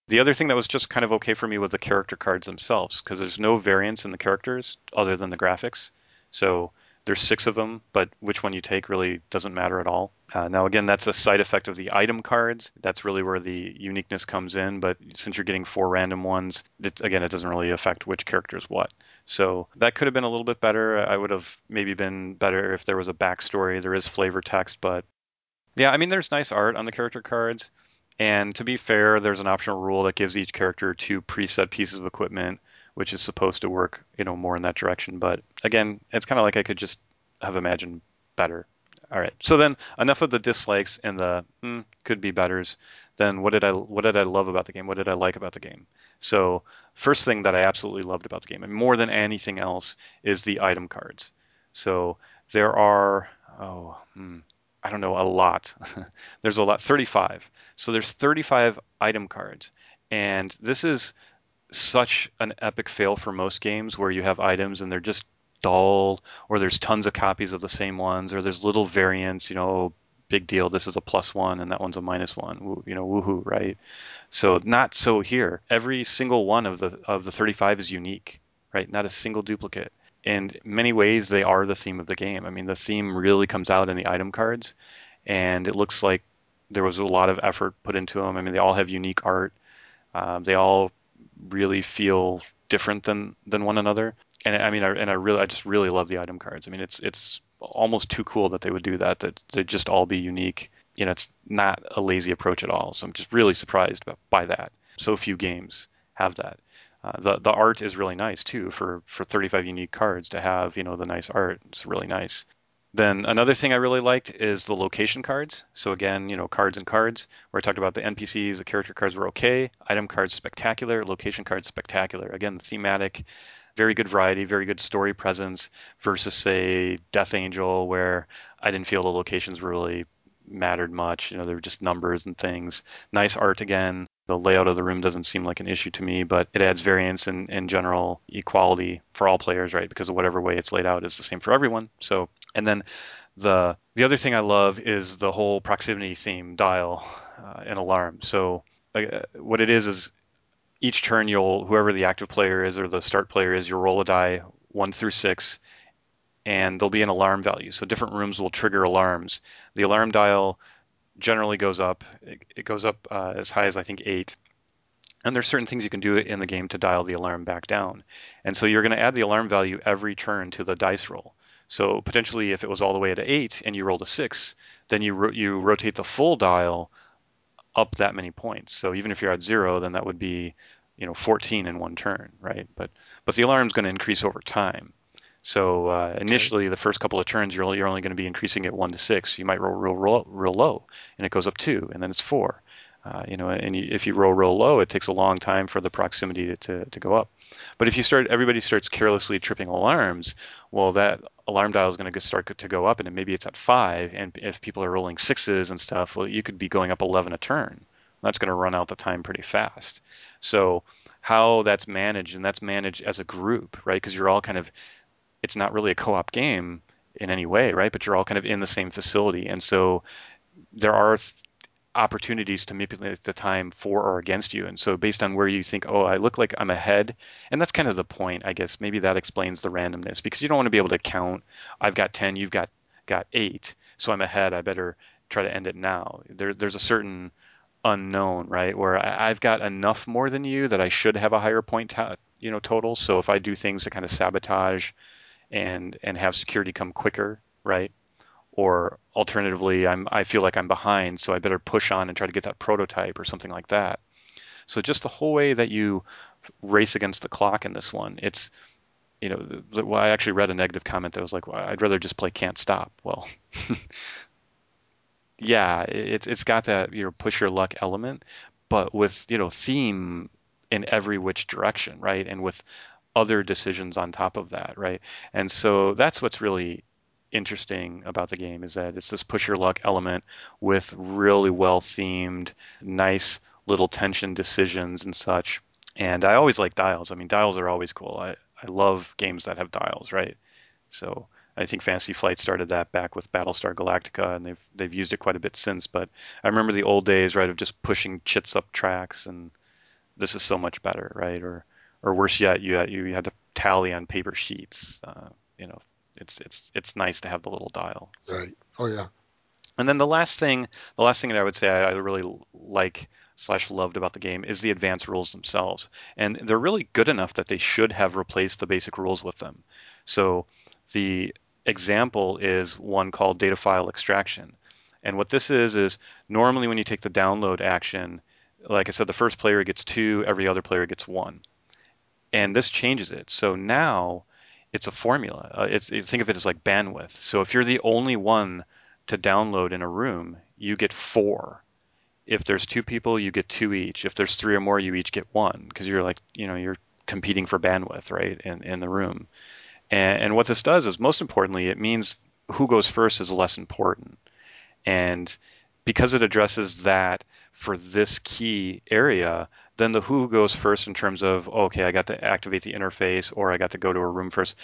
The other thing that was just kind of okay for me was the character cards themselves, because there's no variance in the characters other than the graphics. So there's six of them, but which one you take really doesn't matter at all. Uh, now, again, that's a side effect of the item cards. That's really where the uniqueness comes in. But since you're getting four random ones, it, again, it doesn't really affect which character is what. So that could have been a little bit better. I would have maybe been better if there was a backstory. There is flavor text, but yeah, I mean, there's nice art on the character cards. And to be fair, there's an optional rule that gives each character two preset pieces of equipment which is supposed to work, you know, more in that direction. But again, it's kind of like I could just have imagined better. All right. So then enough of the dislikes and the mm, could be betters. Then what did I what did I love about the game? What did I like about the game? So first thing that I absolutely loved about the game, and more than anything else, is the item cards. So there are oh hmm, I don't know a lot. <laughs> there's a lot 35. So there's 35 item cards, and this is such an epic fail for most games where you have items and they're just dull, or there's tons of copies of the same ones, or there's little variants. You know, big deal. This is a plus one and that one's a minus one. You know, woohoo, right? So not so here. Every single one of the of the 35 is unique, right? Not a single duplicate. In many ways, they are the theme of the game. I mean, the theme really comes out in the item cards, and it looks like there was a lot of effort put into them. I mean, they all have unique art. Uh, they all really feel different than than one another. And I mean, I, and I really, I just really love the item cards. I mean, it's it's almost too cool that they would do that. That they'd just all be unique. You know, it's not a lazy approach at all. So I'm just really surprised by, by that. So few games have that. Uh, the the art is really nice too for for 35 unique cards to have you know the nice art. It's really nice. Then another thing I really liked is the location cards. So again, you know, cards and cards. Where I talked about the NPCs, the character cards were okay. Item cards spectacular. Location cards spectacular. Again, thematic, very good variety, very good story presence. Versus say Death Angel, where I didn't feel the locations really mattered much. You know, they were just numbers and things. Nice art again. The layout of the room doesn't seem like an issue to me, but it adds variance and, in general equality for all players, right? Because whatever way it's laid out is the same for everyone. So, and then the the other thing I love is the whole proximity theme dial uh, and alarm. So, uh, what it is is each turn you'll whoever the active player is or the start player is, you'll roll a die one through six, and there'll be an alarm value. So different rooms will trigger alarms. The alarm dial generally goes up. It, it goes up uh, as high as I think eight, And there's certain things you can do in the game to dial the alarm back down. And so you're going to add the alarm value every turn to the dice roll. So potentially, if it was all the way at eight and you rolled a six, then you ro- you rotate the full dial up that many points. So even if you're at zero, then that would be you know 14 in one turn, right? But but the alarm is going to increase over time. So uh, initially, the first couple of turns, you're only, you're only going to be increasing it one to six. You might roll real, real, real low, and it goes up two, and then it's four. Uh, you know, and you, if you roll real low, it takes a long time for the proximity to, to, to, go up. But if you start, everybody starts carelessly tripping alarms. Well, that alarm dial is going to start to go up, and maybe it's at five. And if people are rolling sixes and stuff, well, you could be going up 11 a turn. That's going to run out the time pretty fast. So how that's managed, and that's managed as a group, right? Because you're all kind of, it's not really a co-op game in any way, right? But you're all kind of in the same facility, and so there are opportunities to manipulate the time for or against you. And so based on where you think, oh, I look like I'm ahead, and that's kind of the point, I guess. Maybe that explains the randomness because you don't want to be able to count. I've got ten, you've got got eight, so I'm ahead. I better try to end it now. There, there's a certain unknown, right? Where I, have got enough more than you that I should have a higher point, you know, total. So if I do things to kind of sabotage and and have security come quicker, right? Or alternatively, I'm I feel like I'm behind, so I better push on and try to get that prototype or something like that. So just the whole way that you race against the clock in this one, it's you know, well, I actually read a negative comment that was like, well, I'd rather just play Can't Stop. Well, <laughs> yeah, it's it's got that you know push your luck element, but with you know theme in every which direction, right? And with other decisions on top of that, right? And so that's what's really interesting about the game is that it's this push your luck element with really well themed, nice little tension decisions and such. And I always like dials. I mean, dials are always cool. I, I love games that have dials, right? So I think Fantasy Flight started that back with Battlestar Galactica, and they've they've used it quite a bit since. But I remember the old days, right, of just pushing chits up tracks, and this is so much better, right? Or or worse yet, you had, you had to tally on paper sheets. Uh, you know, it's it's it's nice to have the little dial. So. Right. Oh yeah. And then the last thing, the last thing that I would say I, I really like slash loved about the game is the advanced rules themselves, and they're really good enough that they should have replaced the basic rules with them. So the example is one called data file extraction. And what this is is normally when you take the download action, like I said, the first player gets two, every other player gets one. And this changes it. So now it's a formula. Uh, it's think of it as like bandwidth. So if you're the only one to download in a room, you get four. If there's two people, you get two each. If there's three or more, you each get one because you're like you know you're competing for bandwidth, right, in in the room. And, and what this does is, most importantly, it means who goes first is less important. And because it addresses that for this key area, then the who goes first in terms of, okay, I got to activate the interface or I got to go to a room first.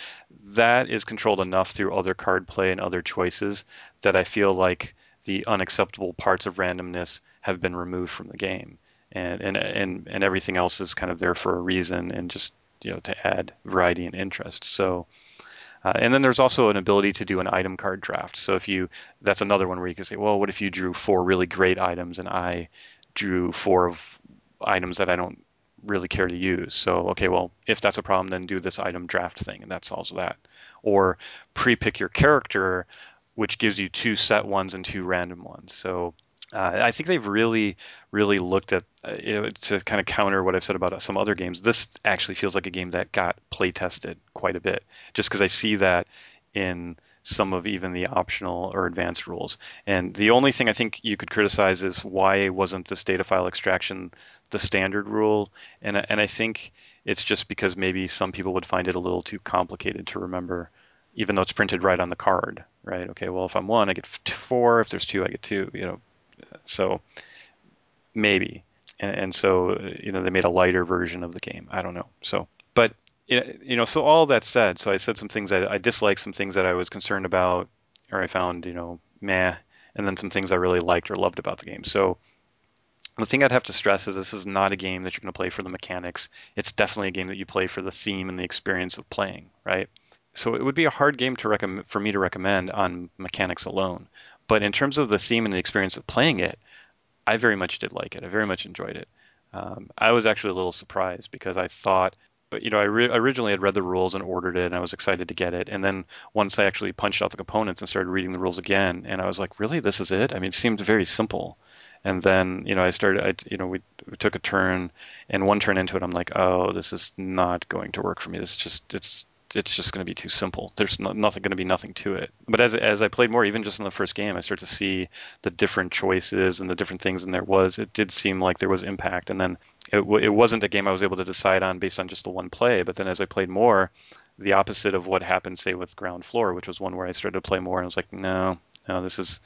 That is controlled enough through other card play and other choices that I feel like the unacceptable parts of randomness have been removed from the game. And, and, and, and everything else is kind of there for a reason and just you know to add variety and interest. So. Uh, and then there's also an ability to do an item card draft. So if you, that's another one where you can say, well, what if you drew four really great items and I drew four of items that I don't really care to use. So okay, well, if that's a problem, then do this item draft thing, and that solves that. Or pre-pick your character, which gives you two set ones and two random ones. So uh, I think they've really, really looked at uh, to kind of counter what I've said about some other games. This actually feels like a game that got play tested quite a bit, just because I see that in some of even the optional or advanced rules. And the only thing I think you could criticize is why wasn't this data file extraction the standard rule? And and I think it's just because maybe some people would find it a little too complicated to remember, even though it's printed right on the card, right? Okay, well if I'm one, I get four. If there's two, I get two. You know, so maybe, and, and so you know they made a lighter version of the game. I don't know. So, but you know, so all that said, so I said some things I, I disliked, some things that I was concerned about, or I found you know meh, and then some things I really liked or loved about the game. So. The thing I'd have to stress is this is not a game that you're going to play for the mechanics. It's definitely a game that you play for the theme and the experience of playing, right? So it would be a hard game to recommend for me to recommend on mechanics alone. But in terms of the theme and the experience of playing it, I very much did like it. I very much enjoyed it. Um, I was actually a little surprised because I thought, you know, I re- originally had read the rules and ordered it, and I was excited to get it. And then once I actually punched out the components and started reading the rules again, and I was like, really, this is it? I mean, it seemed very simple. And then, you know, I started, I, you know, we, we took a turn, and one turn into it, I'm like, oh, this is not going to work for me. This is just, it's it's just going to be too simple. There's no, nothing going to be nothing to it. But as as I played more, even just in the first game, I start to see the different choices and the different things, and there was it did seem like there was impact. And then it it wasn't a game I was able to decide on based on just the one play. But then as I played more, the opposite of what happened, say with Ground Floor, which was one where I started to play more, and I was like, no, no, this is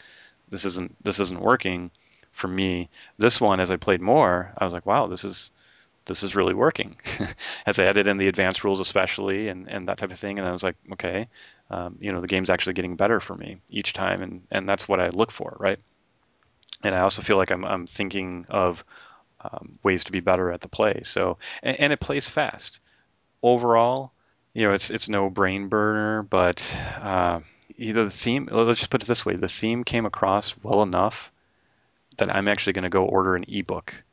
this isn't this isn't working for me. This one, as I played more, I was like, wow, this is this is really working. <laughs> As I added in the advanced rules, especially, and, and that type of thing, and I was like, okay, um, you know, the game's actually getting better for me each time, and, and that's what I look for, right? And I also feel like I'm I'm thinking of um, ways to be better at the play. So and, and, it plays fast. Overall, you know, it's it's no brain burner, but uh, either the theme. Let's just put it this way: the theme came across well enough that I'm actually going to go order an ebook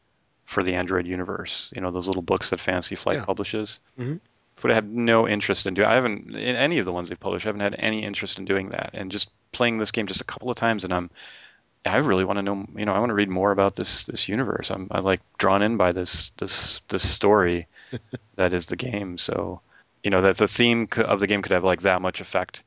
for the Android universe. You know, those little books that Fantasy Flight yeah. publishes. Mm-hmm. But I have no interest in doing. I haven't in any of the ones they publish. I haven't had any interest in doing that. And just playing this game just a couple of times, and I'm. I really want to know. You know, I want to read more about this this universe. I'm I like drawn in by this this this story <laughs> that is the game. So, you know, that the theme of the game could have like that much effect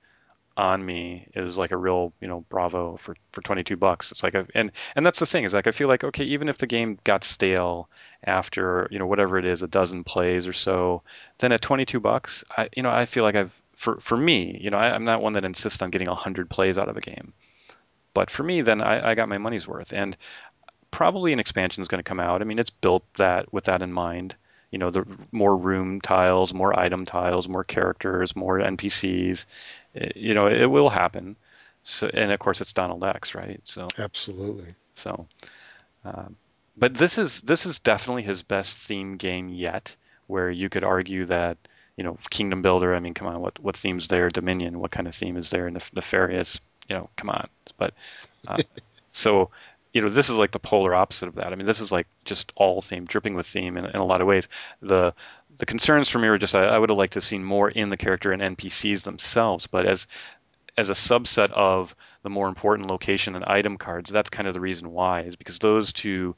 on me is like a real you know bravo for for 22 bucks it's like a, and and that's the thing is like i feel like okay even if the game got stale after you know whatever it is a dozen plays or so then at 22 bucks i you know i feel like i've for for me you know I, am not one that insists on getting 100 plays out of a game but for me then i, I got my money's worth and probably an expansion is going to come out i mean it's built that with that in mind you know the more room tiles more item tiles more characters more npcs you know, it will happen. So, and of course, it's Donald X, right? So absolutely. So, um, but this is this is definitely his best theme game yet. Where you could argue that you know, Kingdom Builder. I mean, come on, what what theme's there? Dominion. What kind of theme is there? in Nef- Nefarious. You know, come on. But uh, <laughs> so you know, this is like the polar opposite of that. I mean, this is like just all theme, dripping with theme in, in a lot of ways. The the concerns for me were just I, I would have liked to have seen more in the character and NPCs themselves, but as as a subset of the more important location and item cards, that's kind of the reason why is because those two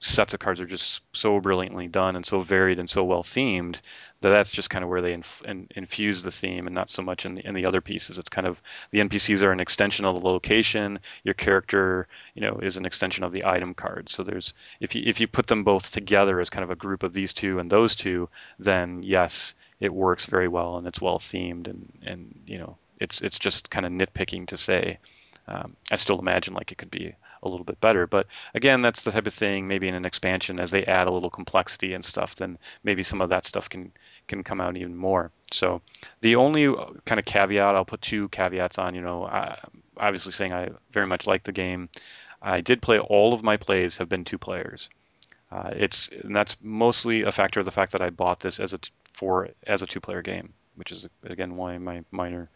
sets of cards are just so brilliantly done and so varied and so well themed that's just kind of where they inf- in, infuse the theme and not so much in the, in the other pieces. It's kind of the NPCs are an extension of the location. Your character, you know, is an extension of the item card. So there's if you if you put them both together as kind of a group of these two and those two, then yes, it works very well and it's well themed and and you know it's it's just kind of nitpicking to say. Um, I still imagine like it could be a little bit better. But again, that's the type of thing. Maybe in an expansion, as they add a little complexity and stuff, then maybe some of that stuff can can come out even more. So the only kind of caveat I'll put two caveats on. You know, I, obviously saying I very much like the game. I did play all of my plays have been two players. Uh, it's and that's mostly a factor of the fact that I bought this as a for as a two player game, which is again why my minor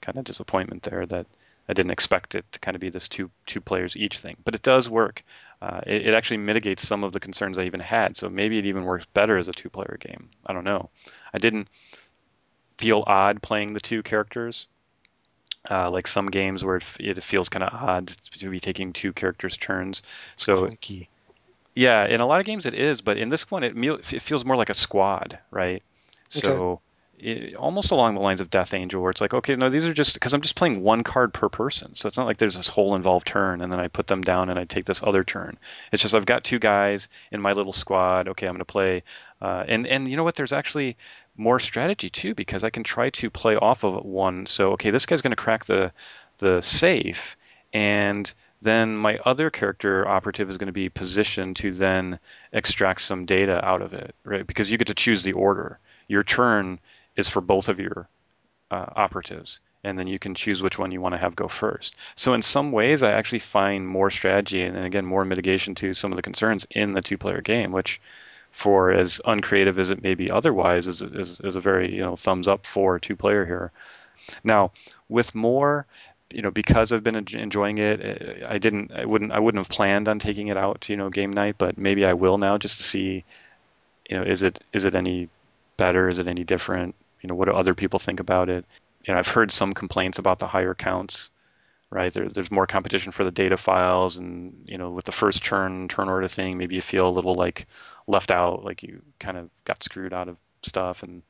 kind of disappointment there that I didn't expect it to kind of be this two two players each thing, but it does work. Uh, it, it, actually mitigates some of the concerns I even had, so maybe it even works better as a two player game. I don't know. I didn't feel odd playing the two characters. Uh, like some games where it, it feels kind of odd to be taking two characters' turns. So Clunky. yeah, in a lot of games it is, but in this one it, it feels more like a squad, right? So okay it, almost along the lines of Death Angel, where it's like, okay, no, these are just because I'm just playing one card per person, so it's not like there's this whole involved turn, and then I put them down and I take this other turn. It's just I've got two guys in my little squad. Okay, I'm going to play, uh, and and you know what? There's actually more strategy too because I can try to play off of one. So okay, this guy's going to crack the the safe, and then my other character operative is going to be positioned to then extract some data out of it, right? Because you get to choose the order. Your turn is for both of your uh, operatives, and then you can choose which one you want to have go first. So in some ways, I actually find more strategy and, and again more mitigation to some of the concerns in the two-player game, which for as uncreative as it may be otherwise is, is, is a very you know thumbs up for two-player here. Now with more you know, because I've been enjoying it, eh, I didn't, I wouldn't, I wouldn't have planned on taking it out, you know, game night, but maybe I will now just to see, you know, is it, is it any better? Is it any different? You know, what do other people think about it? You know, I've heard some complaints about the higher counts, right? There, there's more competition for the data files, and you know, with the first turn turn order thing, maybe you feel a little like left out, like you kind of got screwed out of stuff, and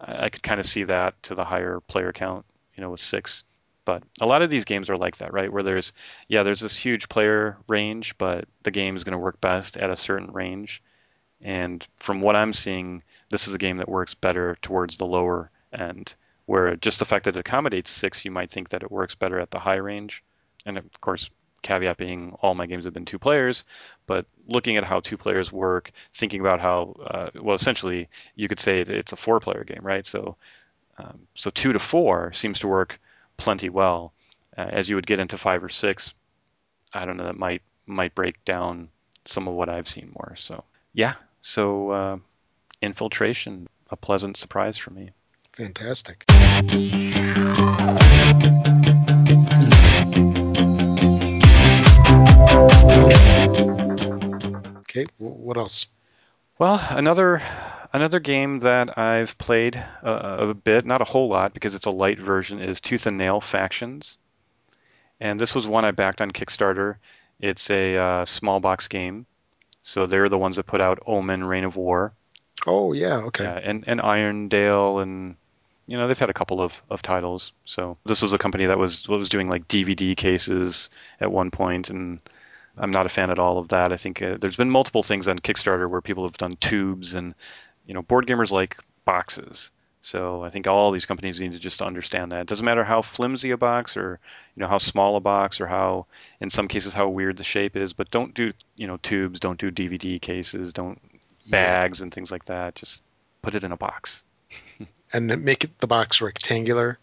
I, I could kind of see that to the higher player count, you know, with six. But a lot of these games are like that, right? Where there's, yeah, there's this huge player range, but the game is going to work best at a certain range. And from what I'm seeing, this is a game that works better towards the lower end, where just the fact that it accommodates six, you might think that it works better at the high range. And of course, caveat being all my games have been two players, but looking at how two players work, thinking about how, uh, well, essentially, you could say it's a four player game, right? So, um, so two to four seems to work plenty well. Uh, as you would get into five or six, I don't know, that might might break down some of what I've seen more. So yeah, so uh, infiltration, a pleasant surprise for me. Fantastic. Okay, what else? Well, another another game that I've played uh, a bit, not a whole lot because it's a light version, is Tooth and Nail Factions, and this was one I backed on Kickstarter. It's a uh, small box game, so they're the ones that put out Omen: Reign of War. Oh yeah, okay. Yeah, and and Irondale and you know they've had a couple of, of titles. So this was a company that was was doing like DVD cases at one point, and I'm not a fan at all of that. I think uh, there's been multiple things on Kickstarter where people have done tubes, and you know, board gamers like boxes. So I think all these companies need to just understand that. It doesn't matter how flimsy a box or you know how small a box or how in some cases how weird the shape is, but don't do you know tubes, don't do DVD cases, don't bags yeah. and things like that. Just put it in a box. <laughs> and make it the box rectangular.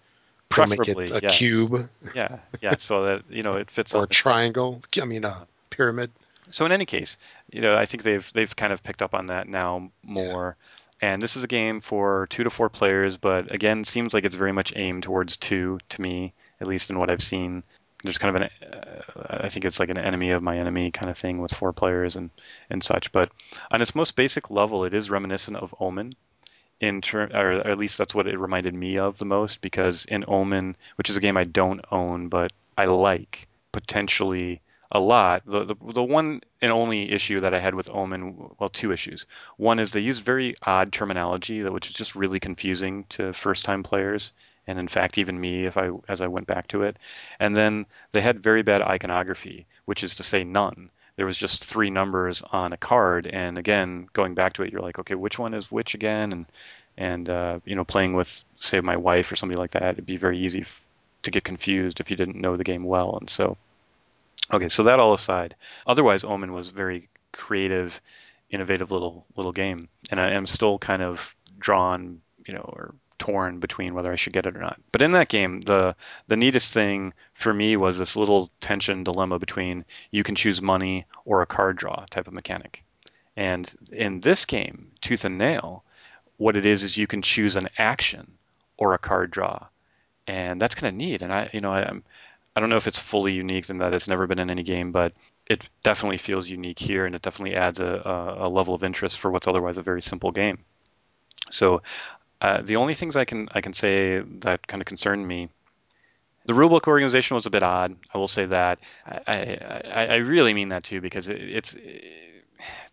Preferably, make it a yes. cube. Yeah, yeah, so that you know it <laughs> fits. or a triangle. I mean, a pyramid. So in any case, you know, I think they've they've kind of picked up on that now more. Yeah. And this is a game for two to four players, but again, seems like it's very much aimed towards two to me, at least in what I've seen. There's kind of an, uh, I think it's like an enemy of my enemy kind of thing with four players and and such. But on its most basic level, it is reminiscent of Omen, in term, or at least that's what it reminded me of the most. Because in Omen, which is a game I don't own but I like potentially a lot. The, the the one and only issue that I had with Omen, well, two issues. One is they use very odd terminology, which is just really confusing to first-time players, and in fact, even me, if I as I went back to it. And then they had very bad iconography, which is to say none. There was just three numbers on a card, and again, going back to it, you're like, okay, which one is which again? And and uh, you know, playing with say my wife or somebody like that, it'd be very easy to get confused if you didn't know the game well, and so Okay, so that all aside, otherwise Omen was very creative, innovative little little game, and I am still kind of drawn, you know, or torn between whether I should get it or not. But in that game, the the neatest thing for me was this little tension dilemma between you can choose money or a card draw type of mechanic. And in this game, Tooth and Nail, what it is is you can choose an action or a card draw, and that's kind of neat. And I, you know, I, I'm I don't know if it's fully unique in that it's never been in any game, but it definitely feels unique here, and it definitely adds a, a, level of interest for what's otherwise a very simple game. So uh, the only things I can I can say that kind of concerned me. The rulebook organization was a bit odd. I will say that. I, I, I really mean that too because it, it's it,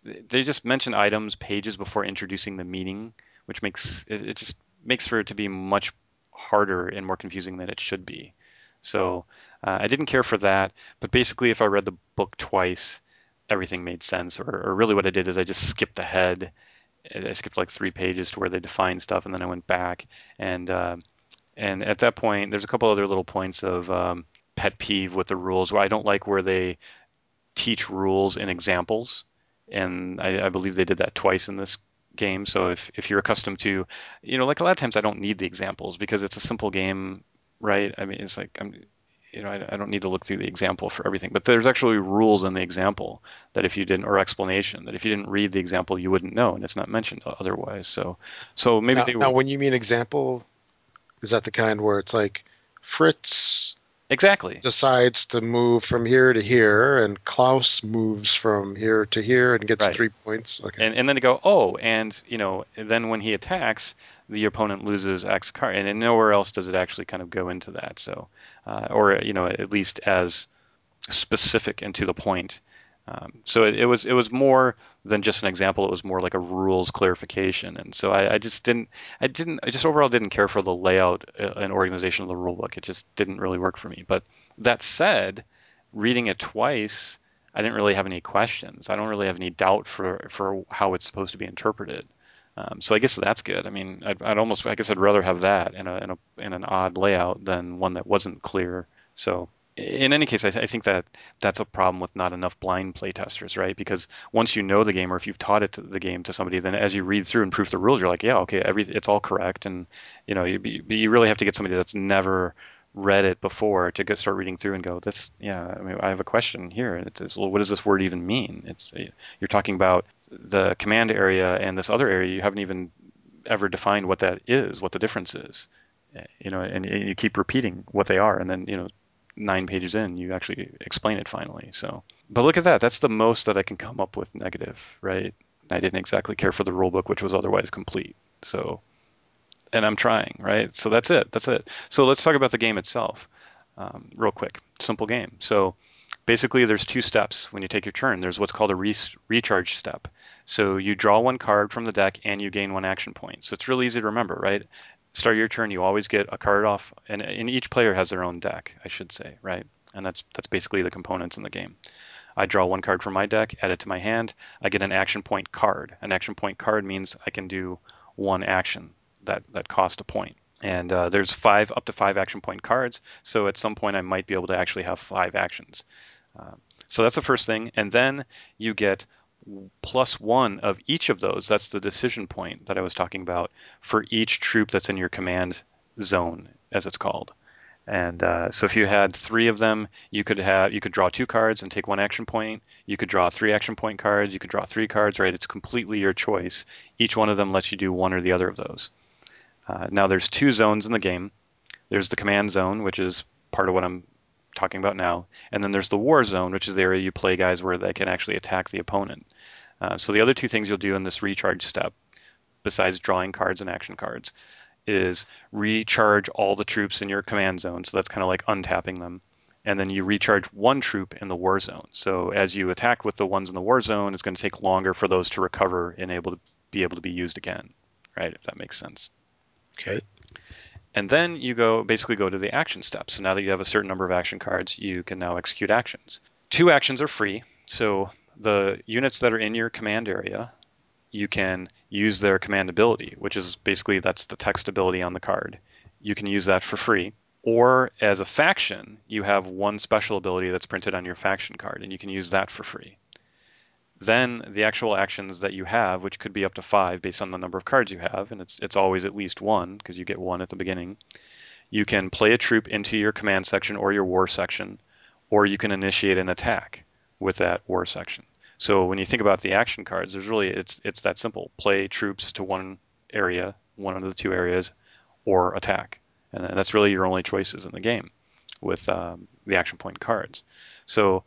<sighs> they just mention items pages before introducing the meaning, which makes it, it just makes for it to be much harder and more confusing than it should be. So uh, I didn't care for that, but basically, if I read the book twice, everything made sense. Or, or really, what I did is I just skipped ahead. I skipped like three pages to where they define stuff, and then I went back. And uh, and at that point, there's a couple other little points of um, pet peeve with the rules where I don't like where they teach rules in examples, and I, I believe they did that twice in this game. So if if you're accustomed to, you know, like a lot of times I don't need the examples because it's a simple game, right? I mean, it's like I'm you know, I, I, don't need to look through the example for everything, but there's actually rules in the example that if you didn't, or explanation that if you didn't read the example, you wouldn't know, and it's not mentioned otherwise. So, so maybe now, they. Now, when you mean example, is that the kind where it's like Fritz exactly. decides to move from here to here, and Klaus moves from here to here and gets Right. three points. Okay. And, and then to go, oh, and you know, then when he attacks, the opponent loses X card, and, and nowhere else does it actually kind of go into that. So, uh, or you know, at least as specific and to the point. Um, so it, it was it was more than just an example. It was more like a rules clarification, and so I, I just didn't I didn't I just overall didn't care for the layout uh, and organization of the rule book. It just didn't really work for me. But that said, reading it twice, I didn't really have any questions. I don't really have any doubt for for how it's supposed to be interpreted. Um, so I guess that's good. I mean, I'd, I'd almost I guess I'd rather have that in a, in a in an odd layout than one that wasn't clear. So in any case, I, th- I think that that's a problem with not enough blind playtesters, right? Because once you know the game, or if you've taught it to the game to somebody, then as you read through and proof the rules, you're like, yeah, okay, every it's all correct, and you know, you you really have to get somebody that's never read it before to go start reading through and go, this, yeah, I mean, I have a question here. And it's, well, what does this word even mean? It's you're talking about the command area and this other area. You haven't even ever defined what that is, what the difference is, eh, you know, and, and you keep repeating what they are, and then you know, nine pages in, you actually explain it finally. So, but look at that. That's the most that I can come up with negative, right? I didn't exactly care for the rulebook, which was otherwise complete. So, and I'm trying, right? So that's it. That's it. So let's talk about the game itself, um, real quick. Simple game. So basically, there's two steps when you take your turn. There's what's called a re- recharge step. So you draw one card from the deck and you gain one action point. So it's really easy to remember, right? Start your turn, you always get a card off, and, and each player has their own deck, I should say, right? And that's that's basically the components in the game. I draw one card from my deck, add it to my hand. I get an action point card. An action point card means I can do one action that that cost a point. And uh, there's five up to five action point cards. So at some point I might be able to actually have five actions. Uh, so that's the first thing. And then you get plus one of each of those. That's the decision point that I was talking about for each troop that's in your command zone, as it's called. And uh, so if you had three of them, you could have you could draw two cards and take one action point. You could draw three action point cards. You could draw three cards. Right? It's completely your choice. Each one of them lets you do one or the other of those. Uh, now there's two zones in the game. There's the command zone, which is part of what I'm talking about now, and then there's the war zone, which is the area you play guys where they can actually attack the opponent. Uh, so the other two things you'll do in this recharge step, besides drawing cards and action cards, is recharge all the troops in your command zone. So that's kind of like untapping them. And then you recharge one troop in the war zone. So as you attack with the ones in the war zone, it's going to take longer for those to recover and able to be able to be used again. Right? If that makes sense. Okay. And then you go basically go to the action steps. So now that you have a certain number of action cards, you can now execute actions. Two actions are free. So the units that are in your command area, you can use their command ability, which is basically that's the text ability on the card. You can use that for free. Or as a faction, you have one special ability that's printed on your faction card, and you can use that for free. Then the actual actions that you have, which could be up to five based on the number of cards you have, and it's it's always at least one because you get one at the beginning. You can play a troop into your command section or your war section, or you can initiate an attack with that war section. So when you think about the action cards, there's really it's it's that simple: play troops to one area, one of the two areas, or attack, and that's really your only choices in the game with um, the action point cards. So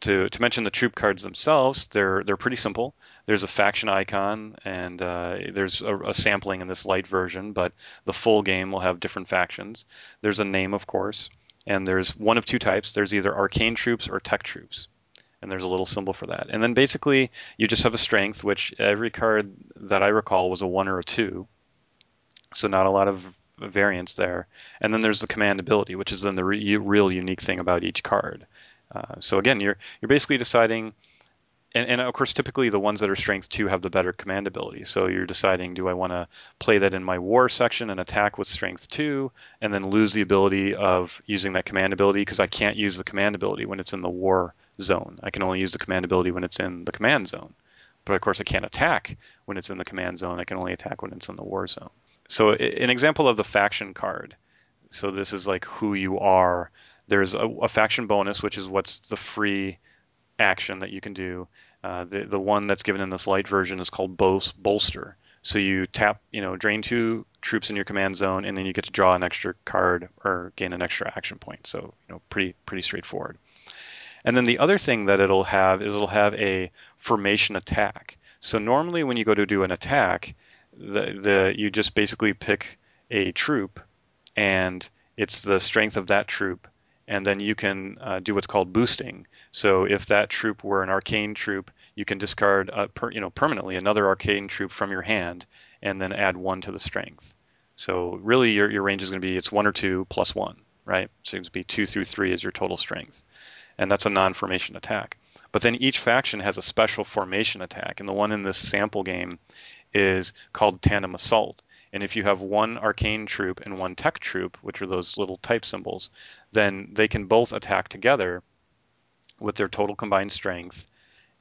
to, to mention the troop cards themselves, they're they're pretty simple. There's a faction icon, and uh, there's a, a, sampling in this light version, but the full game will have different factions. There's a name, of course, and there's one of two types. There's either arcane troops or tech troops and there's a little symbol for that. And then basically you just have a strength, which every card that I recall was a one or a two, so not a lot of variance there. And then there's the command ability, which is then the re- real unique thing about each card. Uh, so again, you're you're basically deciding. And, and, of course, typically the ones that are strength two have the better command ability. So you're deciding, do I want to play that in my war section and attack with strength two, and then lose the ability of using that command ability because I can't use the command ability when it's in the war zone. I can only use the command ability when it's in the command zone. But of course, I can't attack when it's in the command zone. I can only attack when it's in the war zone. So, an example of the faction card. So, this is like who you are. There's a, a faction bonus, which is what's the free action that you can do. Uh, the the one that's given in this light version is called bolster. So you tap, you know, drain two troops in your command zone, and then you get to draw an extra card or gain an extra action point. So you know, pretty pretty straightforward. And then the other thing that it'll have is it'll have a formation attack. So normally when you go to do an attack, the the you just basically pick a troop, and it's the strength of that troop, and then you can uh, do what's called boosting. So if that troop were an arcane troop, you can discard per, you know permanently another arcane troop from your hand, and then add one to the strength. So really, your your range is going to be it's one or two plus one, right? So it's going to be two through three is your total strength, and that's a non-formation attack. But then each faction has a special formation attack, and the one in this sample game is called Tandem Assault. And if you have one arcane troop and one tech troop, which are those little type symbols, then they can both attack together with their total combined strength,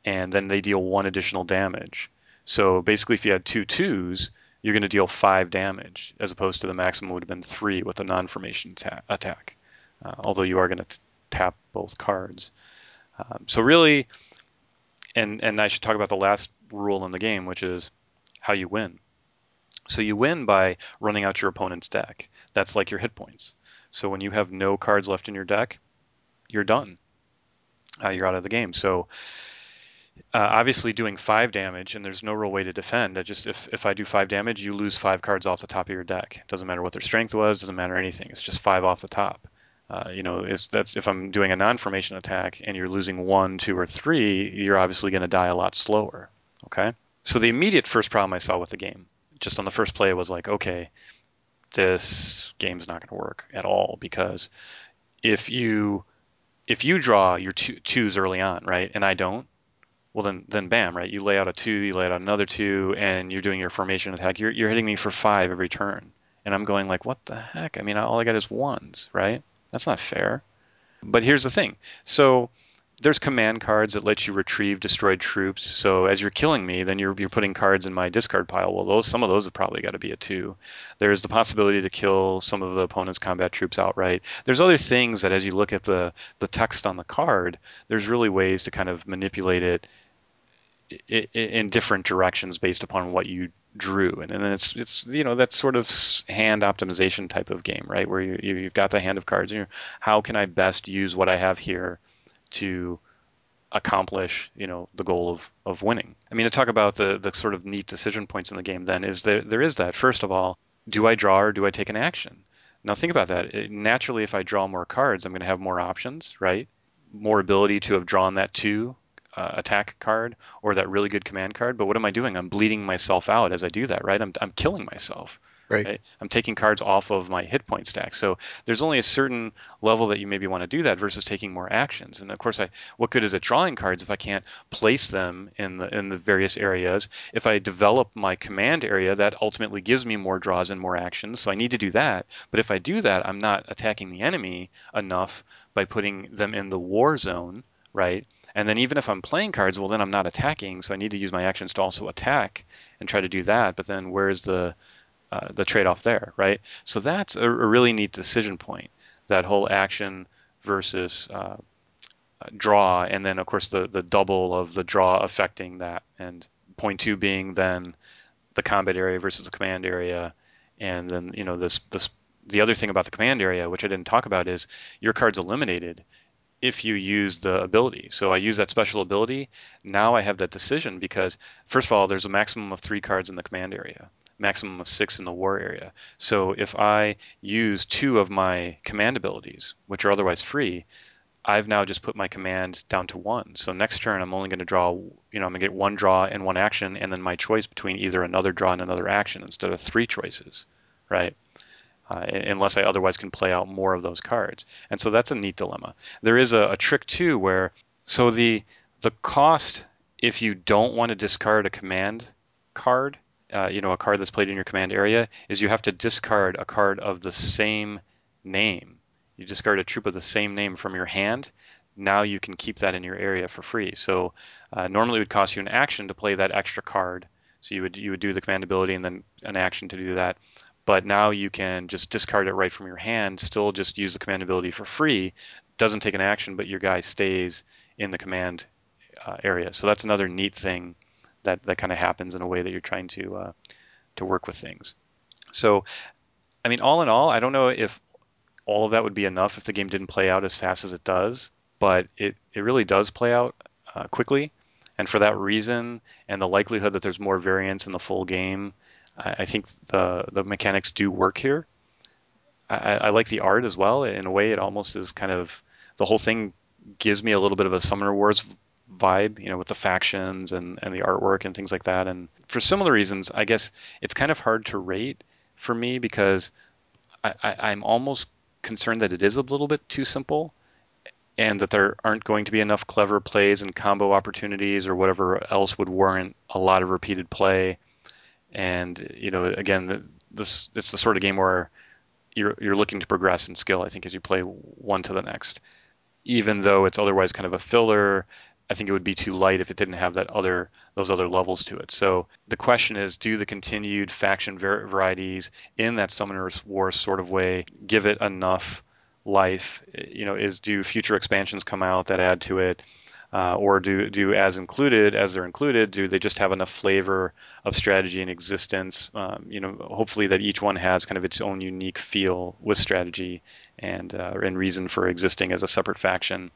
and then they deal one additional damage. So basically, if you had two twos, you're going to deal five damage, as opposed to the maximum would have been three with a non-formation ta- attack. Uh, although you are going to tap both cards. Um, so really, and and I should talk about the last rule in the game, which is how you win. So you win by running out your opponent's deck. That's like your hit points. So when you have no cards left in your deck, you're done. Uh, you're out of the game. So uh, obviously doing five damage, and there's no real way to defend. I just if if I do five damage, you lose five cards off the top of your deck. It doesn't matter what their strength was. Doesn't matter anything. It's just five off the top. Uh, you know, if that's if I'm doing a non-formation attack and you're losing one, two, or three, you're obviously going to die a lot slower. Okay. So the immediate first problem I saw with the game just on the first play was like, okay, this game's not going to work at all because if you if you draw your two, twos early on, right, and I don't, well then then bam, right, you lay out a two, you lay out another two, and you're doing your formation attack. You're you're hitting me for five every turn, and I'm going like, what the heck? I mean, all I got is ones, right? That's not fair. But here's the thing. So there's command cards that let you retrieve destroyed troops. So as you're killing me, then you're you're putting cards in my discard pile. Well, those some of those have probably got to be a two. There's the possibility to kill some of the opponent's combat troops outright. There's other things that as you look at the the text on the card, there's really ways to kind of manipulate it in different directions based upon what you drew and, then it's it's you know that sort of hand optimization type of game right where you, you've got the hand of cards and how can i best use what i have here to accomplish you know the goal of, of winning. I mean to talk about the the sort of neat decision points in the game then is there there is that first of all do I draw or do I take an action? Now think about that. It, naturally if I draw more cards I'm going to have more options, right? More ability to have drawn that two uh, attack card or that really good command card. But what am I doing? I'm bleeding myself out as I do that, right? I'm I'm killing myself. Right. right. I'm taking cards off of my hit point stack. So there's only a certain level that you maybe want to do that versus taking more actions. And of course, I what good is it drawing cards if I can't place them in the in the various areas? If I develop my command area, that ultimately gives me more draws and more actions. So I need to do that. But if I do that, I'm not attacking the enemy enough by putting them in the war zone, right? And then even if I'm playing cards, well, then I'm not attacking, so I need to use my actions to also attack and try to do that. But then where's the uh, the trade-off there, right? So that's a, a, really neat decision point. That whole action versus uh, draw, and then of course the the double of the draw affecting that, and point two being then the combat area versus the command area, and then you know this this the other thing about the command area, which I didn't talk about, is your card's eliminated if you use the ability. So I use that special ability. Now I have that decision because, first of all, there's a maximum of three cards in the command area maximum of six in the war area. So if I use two of my command abilities, which are otherwise free, I've now just put my command down to one. So next turn, I'm only going to draw, you know, I'm going to get one draw and one action, and then my choice between either another draw and another action instead of three choices, right? Uh, unless I otherwise can play out more of those cards. And so that's a neat dilemma. There is a, a trick too, where so the the cost if you don't want to discard a command card uh, you know, a card that's played in your command area is you have to discard a card of the same name. You discard a troop of the same name from your hand. Now you can keep that in your area for free. So uh, normally it would cost you an action to play that extra card. So you would you would do the command ability and then an action to do that. But now you can just discard it right from your hand. Still just use the command ability for free. Doesn't take an action, but your guy stays in the command uh, area. So that's another neat thing that that kind of happens in a way that you're trying to uh, to work with things. So, I mean, all in all, I don't know if all of that would be enough if the game didn't play out as fast as it does, but it, it really does play out uh, quickly. And for that reason, and the likelihood that there's more variance in the full game, I, I think the the mechanics do work here. I, I, like the art as well. In a way, it almost is kind of the whole thing gives me a little bit of a Summoner Wars vibe, you know, with the factions and, and the artwork and things like that. And for similar reasons, I guess it's kind of hard to rate for me because I, I, I'm almost concerned that it is a little bit too simple and that there aren't going to be enough clever plays and combo opportunities or whatever else would warrant a lot of repeated play. And you know, again, this it's the sort of game where you're you're looking to progress in skill. I think as you play one to the next, even though it's otherwise kind of a filler. I think it would be too light if it didn't have that other those other levels to it. So the question is, do the continued faction var- varieties in that Summoner's War sort of way give it enough life? You know, is do future expansions come out that add to it? Uh, or do do as included as they're included? Do they just have enough flavor of strategy and existence? Um, you know, hopefully that each one has kind of its own unique feel with strategy and uh, and reason for existing as a separate faction.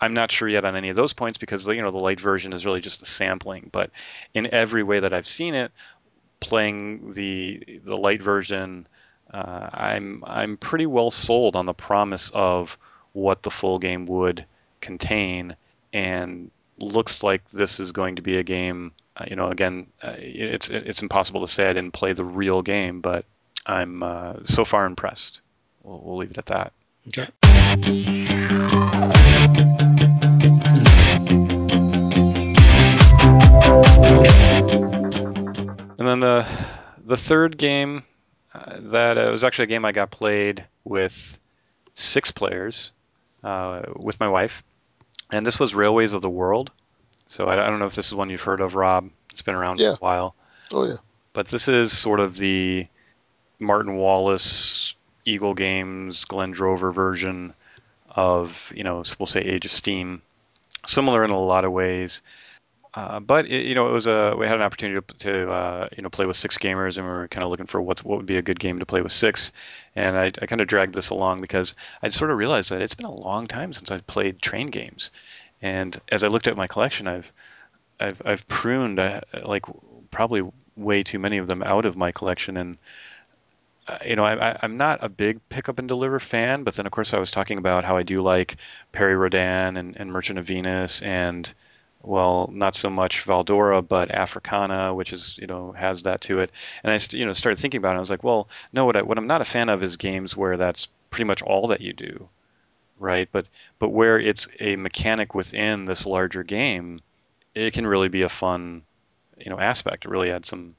I'm not sure yet on any of those points because you know the light version is really just a sampling. But in every way that I've seen it, playing the the light version, uh, I'm I'm pretty well sold on the promise of what the full game would contain and looks like this is going to be a game. Uh, you know, again, uh, it's it's impossible to say I didn't play the real game, but I'm uh, so far impressed. We'll, we'll leave it at that. Okay. And then the the third game uh, that uh, was actually a game I got played with six players uh, with my wife, and this was Railways of the World. So I, I, don't know if this is one you've heard of, Rob. It's been around yeah. for a while. Oh yeah. But this is sort of the Martin Wallace, Eagle Games, Glenn Drover version of you know we'll say Age of Steam. Similar in a lot of ways. Uh, but it, you know, it was a we had an opportunity to, to uh, you know play with six gamers, and we were kind of looking for what what would be a good game to play with six. And I, I kind of dragged this along because I sort of realized that it's been a long time since I've played train games. And as I looked at my collection, I've I've I've pruned uh, like probably way too many of them out of my collection, and uh, you know, I, am not a big pick up and deliver fan, but then of course I was talking about how I do like Perry Rhodan and, and Merchant of Venus and well, not so much Valdora, but Africana, which is you know has that to it. And I you know started thinking about it. I was like, well, no, what I, what I'm not a fan of is games where that's pretty much all that you do, right? But but where it's a mechanic within this larger game, it can really be a fun you know aspect. It really adds some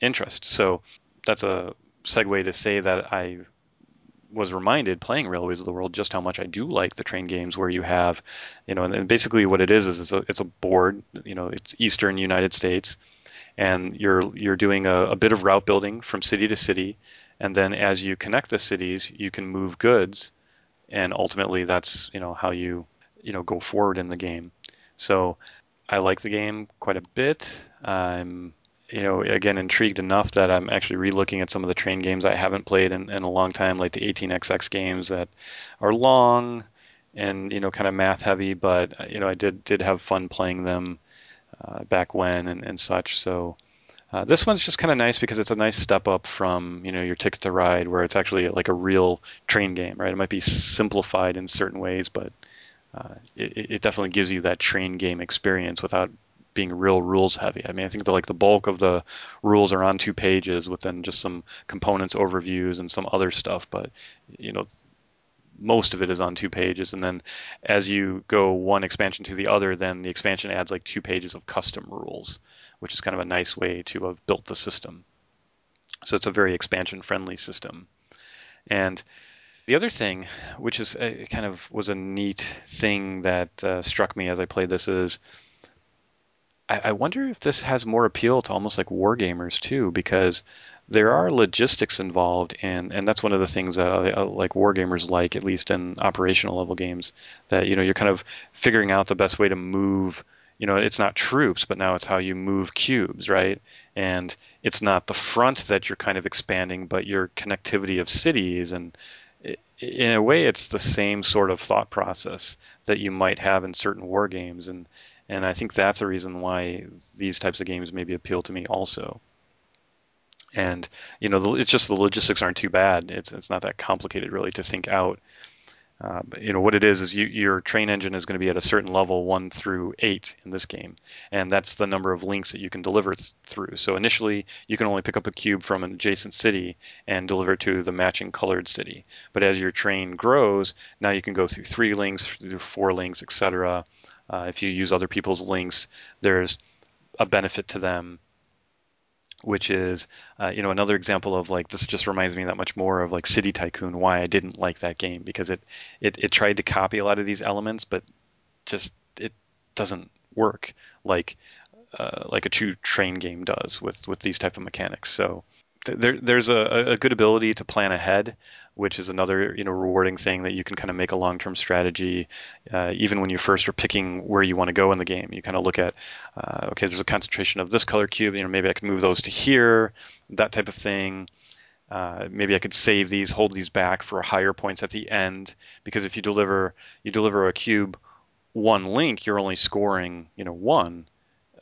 interest. So that's a segue to say that I was reminded playing Railways of the World just how much I do like the train games where you have, you know, and, basically what it is is it's a, it's a board, you know, it's Eastern United States, and you're you're doing a, a bit of route building from city to city, and then as you connect the cities, you can move goods, and ultimately that's you know how you you know go forward in the game. So I like the game quite a bit. I'm you know, again, intrigued enough that I'm actually relooking at some of the train games I haven't played in, in a long time, like the 18xx games that are long and you know kind of math heavy, but you know I did did have fun playing them uh, back when and, and such. So uh, this one's just kind of nice because it's a nice step up from you know your Ticket to Ride, where it's actually like a real train game, right? It might be simplified in certain ways, but uh, it, it definitely gives you that train game experience without being real rules heavy. I mean, I think the, like the bulk of the rules are on two pages within just some components overviews and some other stuff. But you know, most of it is on two pages, and then as you go one expansion to the other, then the expansion adds like two pages of custom rules, which is kind of a nice way to have built the system. So it's a very expansion-friendly system, and the other thing, which is a, kind of was a neat thing that uh, struck me as I played this, is I, I wonder if this has more appeal to almost like wargamers too, because there are logistics involved, and and that's one of the things that uh, like wargamers like, at least in operational level games, that you know you're kind of figuring out the best way to move you know, it's not troops, but now it's how you move cubes, right? And it's not the front that you're kind of expanding, but your connectivity of cities. And in a way, it's the same sort of thought process that you might have in certain war games. And, and I think that's a reason why these types of games maybe appeal to me also. And, you know, it's just the logistics aren't too bad. It's, it's not that complicated really to think out uh, you know what it is is you, your train engine is going to be at a certain level one through eight in this game, and that's the number of links that you can deliver th- through. So initially, you can only pick up a cube from an adjacent city and deliver it to the matching colored city. But as your train grows, now you can go through three links, through four links, etc. Uh, if you use other people's links, there's a benefit to them which is uh, you know another example of like this just reminds me that much more of like City Tycoon why I didn't like that game because it it, it tried to copy a lot of these elements but just it doesn't work like uh, like a true train game does with with these type of mechanics. So there, there's a, a good ability to plan ahead which is another you know rewarding thing that you can kind of make a long-term strategy uh, even when you first are picking where you want to go in the game. You kind of look at uh, okay there's a concentration of this color cube you know maybe i can move those to here that type of thing. Uh, maybe I could save these, hold these back for higher points at the end, because if you deliver you deliver a cube one link, you're only scoring you know one,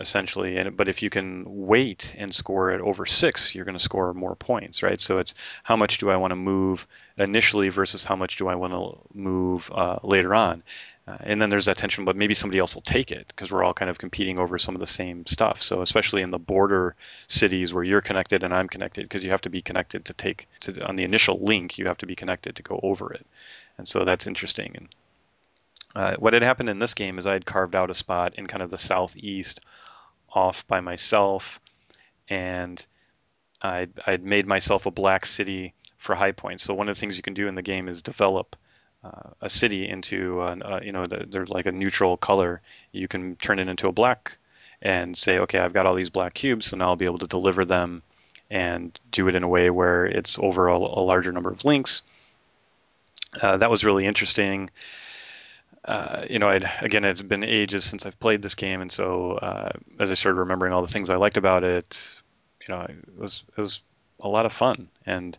essentially. And but if you can wait and score it over six, you're going to score more points, right? So it's how much do I want to move initially versus how much do I want to move uh, later on. Uh, and then there's that tension, but maybe somebody else will take it because we're all kind of competing over some of the same stuff. So especially in the border cities where you're connected and I'm connected, because you have to be connected to take to on the initial link, you have to be connected to go over it, and so that's interesting. And uh, what had happened in this game is I had carved out a spot in kind of the southeast off by myself, and I'd, I'd made myself a black city for high points. So one of the things you can do in the game is develop uh, a city into, an, uh, you know, the, they're like a neutral color. You can turn it into a black and say, okay, I've got all these black cubes, so now I'll be able to deliver them and do it in a way where it's over a, a larger number of links. Uh, that was really interesting uh, you know, I'd again, it's been ages since I've played this game, and so uh, as I started remembering all the things I liked about it, you know, it was it was a lot of fun. And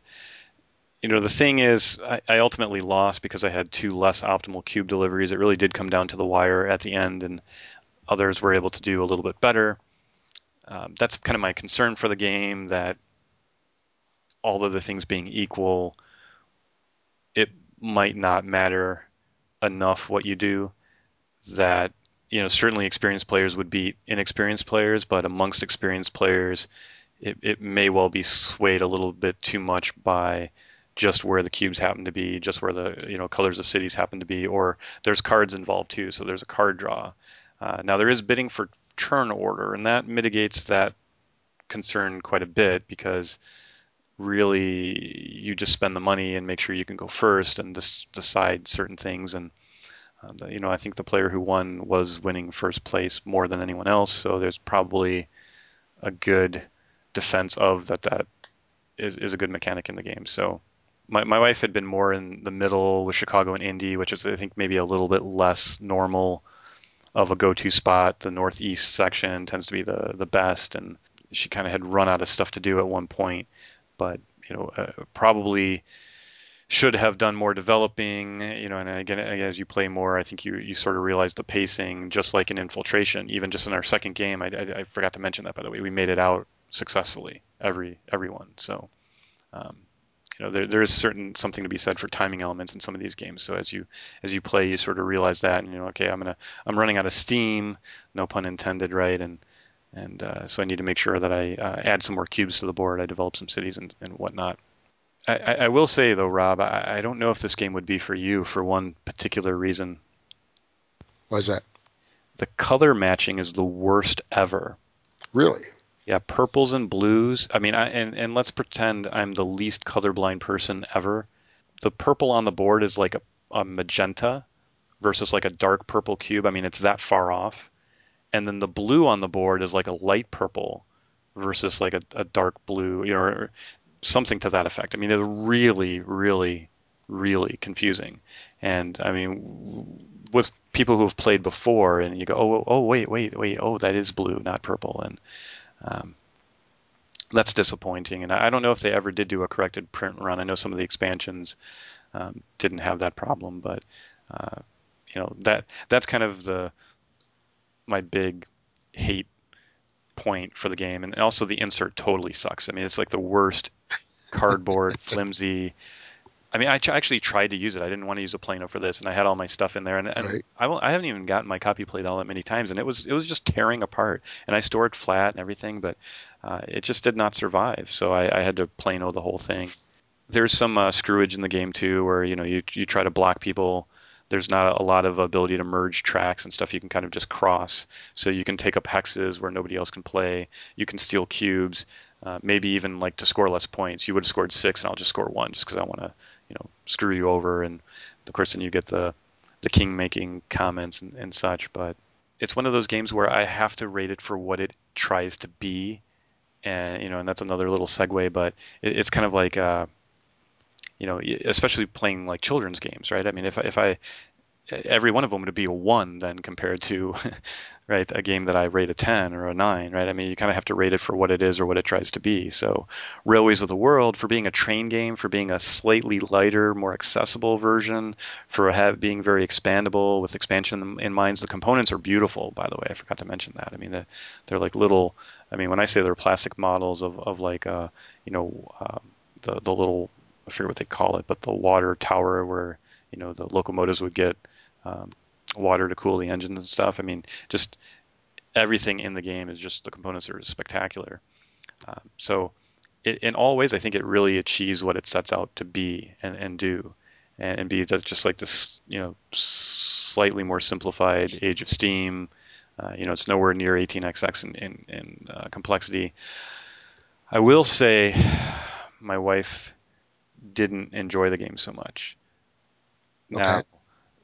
you know, the thing is, I, I ultimately lost because I had two less optimal cube deliveries. It really did come down to the wire at the end, and others were able to do a little bit better. Um, that's kind of my concern for the game. That all of the things being equal, it might not matter enough what you do that you know certainly experienced players would beat inexperienced players, but amongst experienced players, it, it may well be swayed a little bit too much by just where the cubes happen to be, just where the you know colors of cities happen to be, or there's cards involved too, so there's a card draw. Uh, now there is bidding for turn order, and that mitigates that concern quite a bit because really you just spend the money and make sure you can go first and decide certain things. And uh, the, you know, I think the player who won was winning first place more than anyone else. So there's probably a good defense of that. That is, is a good mechanic in the game. So my my wife had been more in the middle with Chicago and Indy, which is I think maybe a little bit less normal of a go-to spot. The northeast section tends to be the the best, and she kind of had run out of stuff to do at one point but you know uh, probably should have done more developing. You know, and again, as you play more, I think you you sort of realize the pacing, just like in Infiltration. Even just in our second game, I, I, I forgot to mention that by the way, we made it out successfully every everyone. So. Um, you know, there, there is certain something to be said for timing elements in some of these games. So as you as you play, you sort of realize that, and you know, okay, I'm gonna I'm running out of steam, no pun intended, right? And and uh, so I need to make sure that I uh, add some more cubes to the board. I develop some cities and, and whatnot. I, I, will say though, Rob, I, I, don't know if this game would be for you for one particular reason. Why is that? The color matching is the worst ever. Really? Yeah, purples and blues. I mean, I, and and let's pretend I'm the least colorblind person ever. The purple on the board is like a, a magenta versus like a dark purple cube. I mean, it's that far off and then the blue on the board is like a light purple versus like a, a dark blue, you know, or something to that effect. I mean, it's really, really, really confusing. And I mean, with people who have played before, and you go, oh, oh, wait, wait, wait, oh, that is blue, not purple, and um, that's disappointing. And I don't know if they ever did do a corrected print run. I know some of the expansions um, didn't have that problem, but uh, you know that that's kind of the my big hate point for the game, and also the insert totally sucks. I mean, it's like the worst cardboard, <laughs> flimsy. I mean, I ch- actually tried to use it. I didn't want to use a Plano for this, and I had all my stuff in there, and, and right. I, I haven't even gotten my copy played all that many times, and it was it was just tearing apart. And I stored it flat and everything, but uh, it just did not survive. So I, I had to Plano the whole thing. There's some uh, screwage in the game too, where you know you you try to block people there's not a lot of ability to merge tracks and stuff. You can kind of just cross. So you can take up hexes where nobody else can play. You can steal cubes. Uh, maybe even like to score less points. You would have scored six, and I'll just score one just because I want to, you know, screw you over. And of course, then you get the the king making comments and, and such. But it's one of those games where I have to rate it for what it tries to be, and you know, and that's another little segue. But it, it's kind of like. Uh, you know, especially playing like children's games, right? I mean, if if I every one of them would be a one then compared to <laughs> right a game that I rate a 10 or a 9 right? I mean you kind of have to rate it for what it is or what it tries to be. So Railways of the World for being a train game for being a slightly lighter more accessible version for have, being very expandable with expansion in mind the components are beautiful by the way. I forgot to mention that. I mean they're, they're like little I mean when I say they're plastic models of, of like uh you know uh, the the little I forget what they call it, but the water tower where you know the locomotives would get um, water to cool the engines and stuff. I mean, just everything in the game is just the components are spectacular. Um, so, it, in all ways, I think it really achieves what it sets out to be and, and do, and, and be just like this, you know, slightly more simplified Age of Steam. Uh, you know, it's nowhere near 18xx in, in, in uh, complexity. I will say, <sighs> my wife didn't enjoy the game so much. Okay. Now,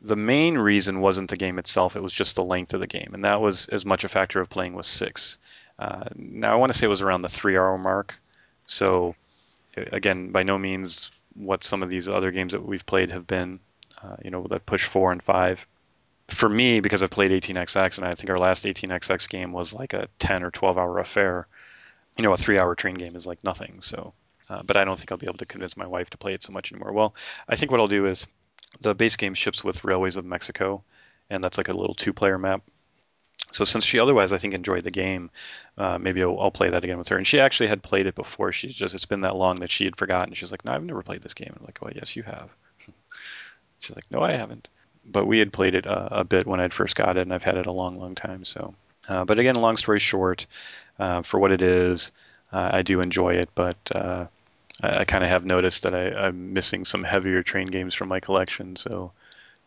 the main reason wasn't the game itself; it was just the length of the game, and that was as much a factor of playing with six. Uh, now, I want to say it was around the three-hour mark. So, again, by no means what some of these other games that we've played have been. Uh, you know, that push four and five. For me, because I've played 18xx, and I think our last 18xx game was like a 10 or 12 hour affair. You know, a three-hour train game is like nothing. So uh, but I don't think I'll be able to convince my wife to play it so much anymore. Well, I think what I'll do is the base game ships with Railways of Mexico, and that's like a little two-player map. So since she otherwise I think enjoyed the game, uh, maybe I'll, I'll, play that again with her. And she actually had played it before. She's just it's been that long that she had forgotten. She's like, "No, I've never played this game." I'm like, "Well, yes, you have." <laughs> She's like, "No, I haven't." But we had played it uh, a bit when I'd first got it, and I've had it a long, long time. So, uh, but again, long story short, uh, for what it is, I do enjoy it. But I, I kind of have noticed that I, I'm missing some heavier train games from my collection. So,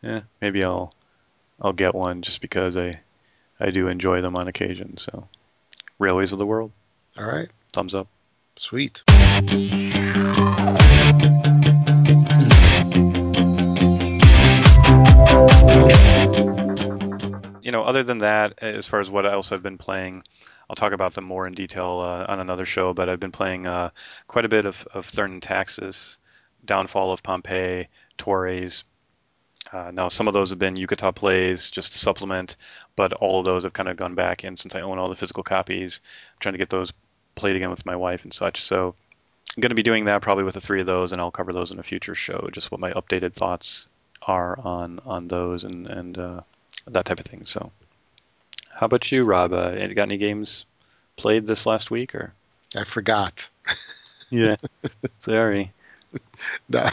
yeah, maybe I'll I'll get one just because I I do enjoy them on occasion. So, Railways of the World. All right. Thumbs up. Sweet. You know, other than that, as far as what else I've been playing, I'll talk about them more in detail uh, on another show. But I've been playing uh, quite a bit of, of Thurn and Taxis, Downfall of Pompeii, Torres. Uh, now, some of those have been Yucata plays just to supplement, but all of those have kind of gone back in since I own all the physical copies. I'm trying to get those played again with my wife and such. So I'm going to be doing that probably with the three of those, and I'll cover those in a future show, just what my updated thoughts are on on those and and uh, that type of thing. So how about you, Rob? Uh, got any games played this last week or? I forgot. <laughs> yeah, sorry. <laughs> no,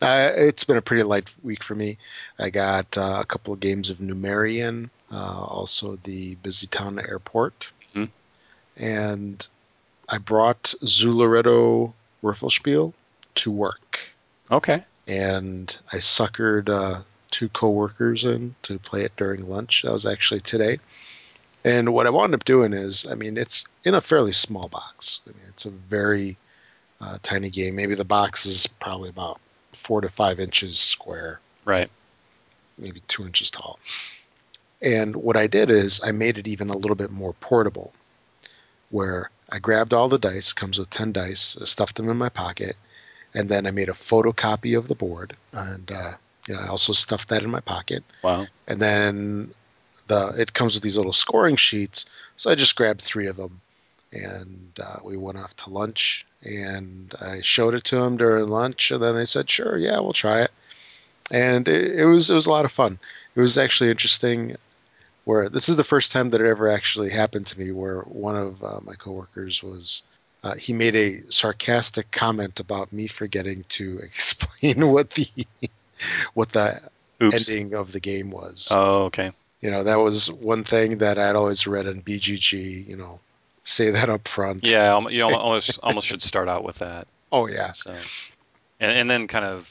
no, it's been a pretty light week for me. I got uh, a couple of games of Numerian, uh, also the Busy Town Airport, mm-hmm. and I brought Zooloretto Würfelspiel to work. Okay. And I suckered uh, two coworkers in to play it during lunch. That was actually today. And what I wound up doing is, I mean, it's in a fairly small box. I mean, it's a very uh, tiny game. Maybe the box is probably about four to five inches square. Right. Maybe two inches tall. And what I did is I made it even a little bit more portable, where I grabbed all the dice, comes with 10 dice, stuffed them in my pocket, and then I made a photocopy of the board and uh, You know, I also stuffed that in my pocket. Wow. And then the it comes with these little scoring sheets. So I just grabbed three of them, and uh, we went off to lunch. And I showed it to them during lunch, and then they said, "Sure, yeah, we'll try it." And it, it was it was a lot of fun. It was actually interesting. Where this is the first time that it ever actually happened to me, where one of uh, my coworkers was uh, he made a sarcastic comment about me forgetting to <laughs> explain what the what the Oops. ending of the game was. Oh, okay. You know, that was one thing that I'd always read in BGG. You know, say that up front. Yeah, you <laughs> almost almost should start out with that. Oh yeah. So, and, and then kind of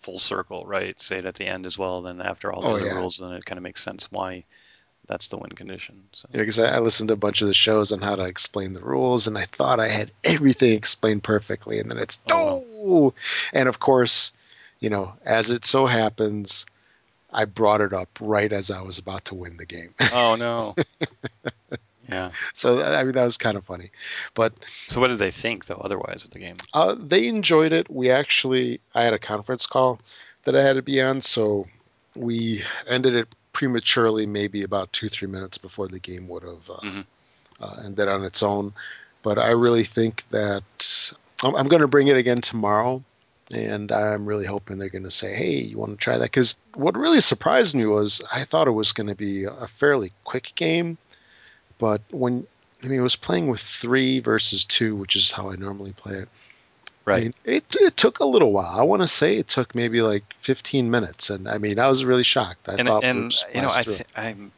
full circle, right? Say it at the end as well. Then after all the Oh, other yeah. rules, then it kind of makes sense why that's the win condition. So know, because I, I listened to a bunch of the shows on how to explain the rules, and I thought I had everything explained perfectly, and then it's Oh, oh, and of course, you know, as it so happens, I brought it up right as I was about to win the game. oh no. <laughs> Yeah. so I mean, that was kind of funny, but So what did they think though? Otherwise of the game? Uh, they enjoyed it. We actually, I had a conference call that I had to be on, so we ended it prematurely, maybe about two, three minutes before the game would have uh, Mhm. uh, ended on its own. But I really think that I'm, I'm going to bring it again tomorrow, and I'm really hoping they're going to say, "Hey, you want to try that?" Because what really surprised me was I thought it was going to be a fairly quick game, but when I mean, it was playing with three versus two, which is how I normally play it. I Right. mean, it it took a little while. I want to say it took maybe like 15 minutes, and I mean, I was really shocked. I and thought and you know I th- I'm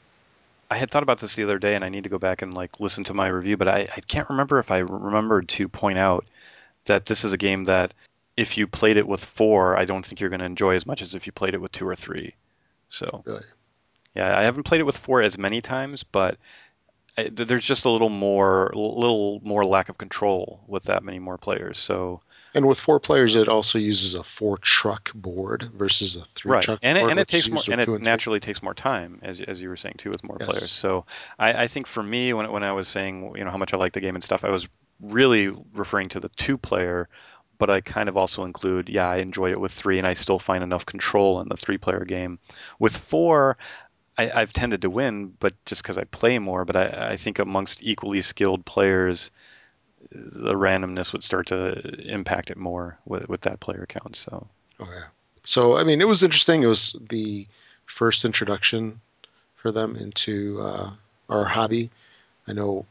I had thought about this the other day, and I need to go back and like listen to my review, but I, I can't remember if I remembered to point out that this is a game that if you played it with four, I don't think you're going to enjoy as much as if you played it with two or three. So Really. yeah, I haven't played it with four as many times, but I, there's just a little more, little more lack of control with that many more players. So And with four players, it also uses a four truck board versus a three right, truck and it, board, and it takes more, and it and three. naturally takes more time, as as you were saying too, with more Yes. players. So I, I think for me, when when I was saying you know how much I like the game and stuff, I was really referring to the two player, but I kind of also include yeah, I enjoyed it with three, and I still find enough control in the three player game. With four, I, I've tended to win, but just because I play more. But I, I think amongst equally skilled players, the randomness would start to impact it more with with that player count. So Oh yeah. So I mean, it was interesting. It was the first introduction for them into uh, our hobby. I know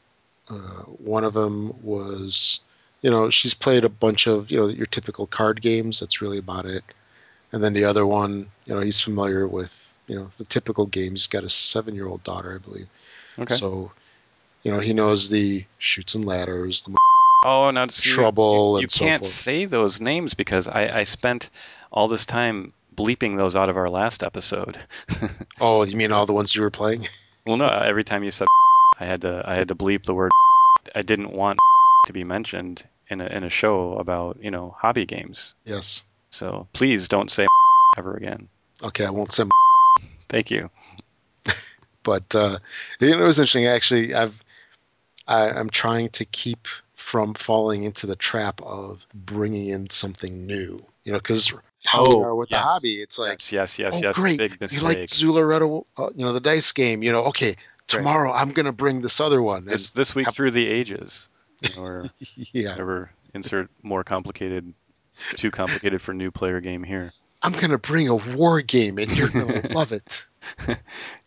uh, one of them was, you know, she's played a bunch of you know your typical card games. That's really about it. And then the other one, you know, he's familiar with you know the typical games. He's got a seven-year-old daughter, I believe. okay. So you know he knows the Chutes and Ladders, the Oh, now see, trouble, you and so can't forth. say those names because I, I spent all this time bleeping those out of our last episode. <laughs> Oh, you mean all the ones you were playing? well, no, every time you said I had to I had to bleep the word. I didn't want to be mentioned in a in a show about you know hobby games. Yes. So please don't say <laughs> ever again. Okay, I won't say. <laughs> Thank you. <laughs> But uh, you know, it was interesting. Actually, I've I, I'm trying to keep from falling into the trap of bringing in something new. You know, because how Oh, are with the hobby, it's like, yes, yes, yes, oh yes. great, Big you like mistake. Zooloretto, uh, you know, the dice game. You know, okay, tomorrow I'm gonna bring this other one. This this week have- through the ages, or <laughs> yeah, whatever. Insert more complicated, too complicated for new player game here. I'm gonna bring a war game, and you're gonna <laughs> love it. <laughs>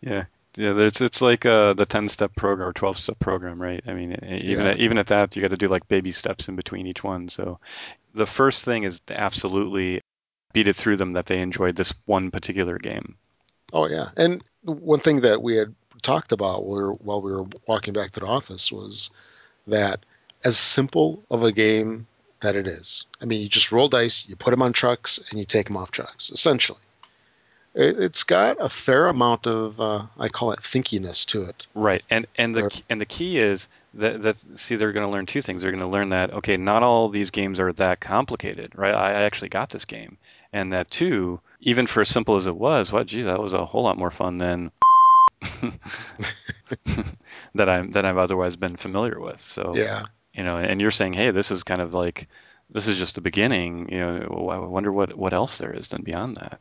Yeah, yeah. There's it's like uh, the ten step program or twelve step program, right? I mean, even Yeah. at, even at that, you got to do like baby steps in between each one. So the first thing is absolutely beat it through them that they enjoyed this one particular game. Oh yeah, and one thing that we had talked about while while we were walking back to the office was that as simple of a game that it is. I mean, you just roll dice, you put them on trucks, and you take them off trucks. Essentially, it, it's got a fair amount of uh, I call it thinkiness to it. Right, and and the Or- and the key is that that see they're going to learn two things. They're going to learn that okay, not all these games are that complicated, right? I, I actually got this game, and that two, even for as simple as it was, what gee, that was a whole lot more fun than <laughs> <laughs> that I'm that I've otherwise been familiar with. So Yeah, you know, and you're saying, hey, this is kind of like this is just the beginning. You know, I wonder what what else there is then beyond that.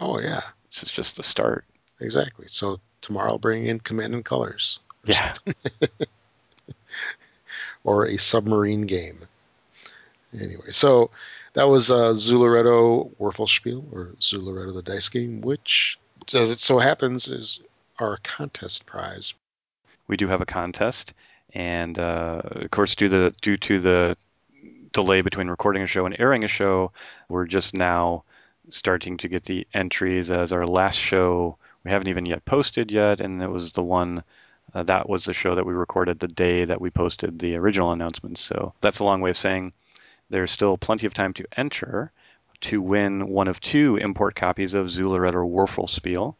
Oh yeah, This is just the start. exactly. So tomorrow I'll bring in Command and Colors Yeah. <laughs> or a submarine game. Anyway, so that was uh, Zooloretto Würfelspiel or Zooloretto the dice game, which, as it so happens, is our contest prize. we do have a contest, and uh, of course, due the due to the delay between recording a show and airing a show, we're just now starting to get the entries. As our last show, we haven't even yet posted yet, and it was the one. Uh, that was the show that we recorded the day that we posted the original announcements. So that's a long way of saying there's still plenty of time to enter to win one of two import copies of Zooloretto Würfelspiel.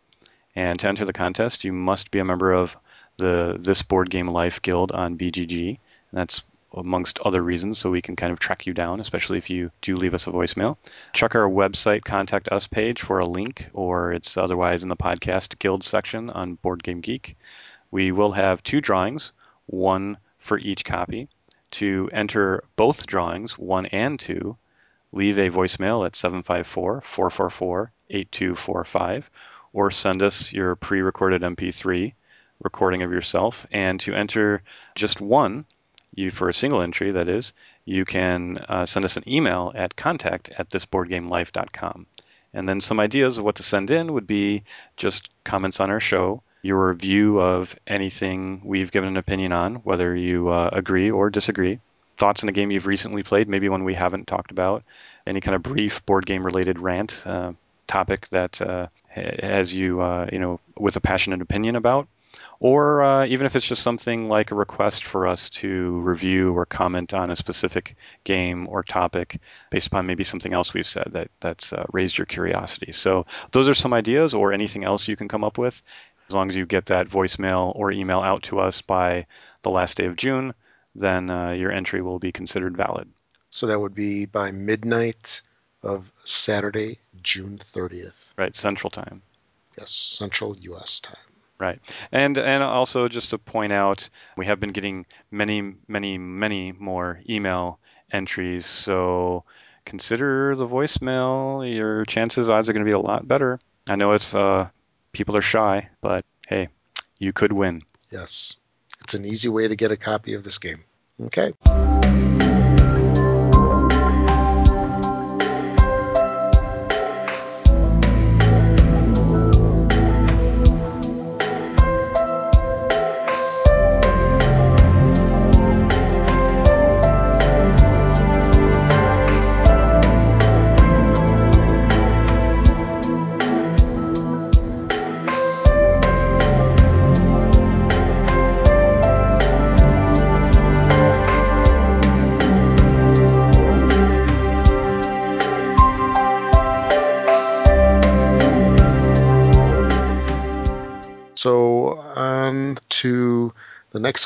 And to enter the contest, you must be a member of the This Board Game Life Guild on BGG. And that's amongst other reasons, so we can kind of track you down, especially if you do leave us a voicemail. Check our website contact us page for a link, or it's otherwise in the podcast guild section on Board Game Geek. We will have two drawings, one for each copy. To enter both drawings, one and two, leave a voicemail at 754 444 8245 or send us your pre recorded MP3 recording of yourself. And to enter just one, you for a single entry, that is, you can uh, send us an email at contact at thisboardgamelife.com. And then some ideas of what to send in would be just comments on our show, your view of anything we've given an opinion on, whether you uh, agree or disagree, thoughts on a game you've recently played, maybe one we haven't talked about, any kind of brief board game related rant uh, topic that uh, has you, uh, you know, with a passionate opinion about, or uh, even if it's just something like a request for us to review or comment on a specific game or topic based upon maybe something else we've said that that's uh, raised your curiosity. So those are some ideas, or anything else you can come up with. As long as you get that voicemail or email out to us by the last day of June, then uh, your entry will be considered valid. So that would be by midnight of Saturday, June 30th. Right, Central Time. Yes, Central U.S. time. Right, and and also just to point out, we have been getting many, many, many more email entries. So consider the voicemail. Your chances, odds are going to be a lot better. I know it's uh, people are shy, but hey, you could win. Yes, it's an easy way to get a copy of this game. Okay.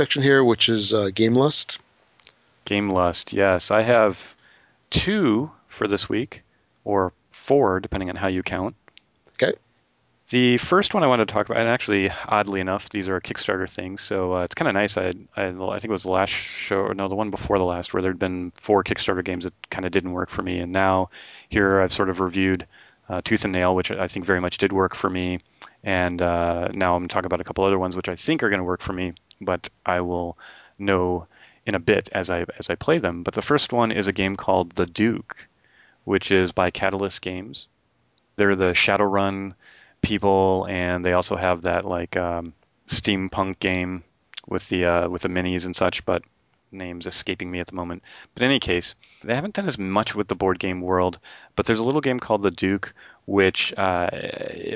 Section here, which is uh, Game Lust. Game Lust, yes, I have two for this week, or four depending on how you count. Okay. The first one I wanted to talk about, and actually, oddly enough, these are Kickstarter things, so uh, it's kind of nice. I, I, I think it was the last show, or no, the one before the last, where there'd been four Kickstarter games that kind of didn't work for me, and now here I've sort of reviewed uh, Tooth and Nail, which I think very much did work for me, and uh, now I'm talking about a couple other ones which I think are going to work for me, but I will know in a bit as I as I play them. But the first one is a game called The Duke, which is by Catalyst Games. They're the Shadowrun people, and they also have that like um, steampunk game with the uh, with the minis and such. But names escaping me at the moment. But in any case, they haven't done as much with the board game world. But there's a little game called The Duke, which uh,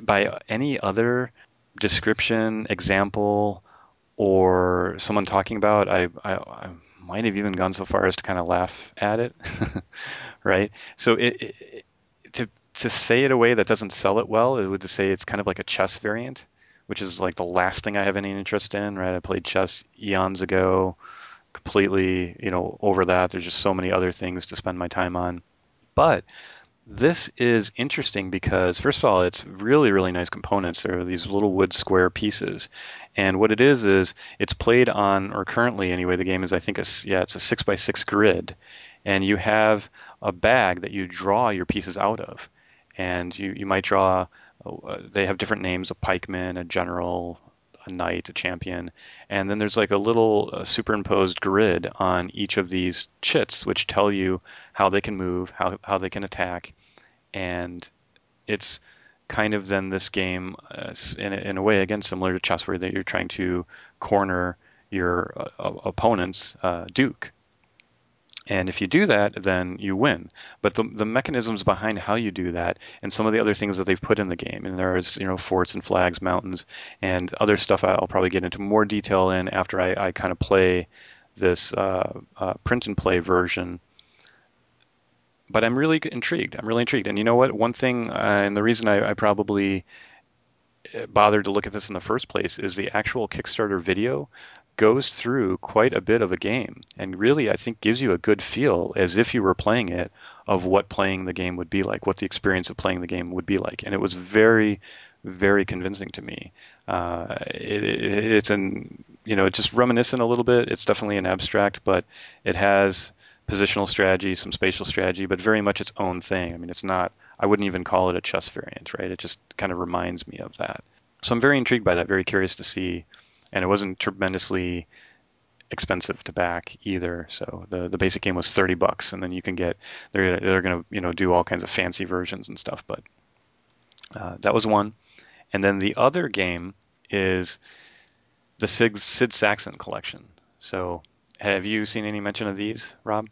by any other description, example, or someone talking about, I, I, I might have even gone so far as to kind of laugh at it, <laughs> right? So it, it, to to say it a way that doesn't sell it well, it would to say it's kind of like a chess variant, which is like the last thing I have any interest in, right? I played chess eons ago, completely, you know, over that. There's just so many other things to spend my time on. But this is interesting because, first of all, it's really, really nice components. There are these little wood square pieces. And what it is, is it's played on, or currently anyway, the game is, I think, a, yeah, it's a six by six grid. And you have a bag that you draw your pieces out of. And you, you might draw uh, they have different names: a pikeman, a general, a knight, a champion, and then there's like a little uh, superimposed grid on each of these chits, which tell you how they can move, how how they can attack, and it's kind of then this game uh, in, a, in a way again similar to chess where that you're trying to corner your uh, opponent's uh, duke and if you do that, then you win. But the, the mechanisms behind how you do that and some of the other things that they've put in the game, and there's you know forts and flags, mountains, and other stuff I'll probably get into more detail in after I, I kind of play this uh, uh, print and play version. But I'm really intrigued. I'm really intrigued. And you know what? One thing, uh, and the reason I, I probably uh, bothered to look at this in the first place is the actual Kickstarter video goes through quite a bit of a game and really I think gives you a good feel as if you were playing it of what playing the game would be like, what the experience of playing the game would be like. And it was very, very convincing to me. Uh, it, it, it's an, you know, it's just reminiscent a little bit. It's definitely an abstract, but it has positional strategy, some spatial strategy, but very much its own thing. I mean, it's not, I wouldn't even call it a chess variant, right? It just kind of reminds me of that. So I'm very intrigued by that, very curious to see and it wasn't tremendously expensive to back either. So the the basic game was thirty bucks, and then you can get they're they're gonna you know do all kinds of fancy versions and stuff. But uh, that was one, and then the other game is the Sid, Sid Sackson collection. So have you seen any mention of these, Rob?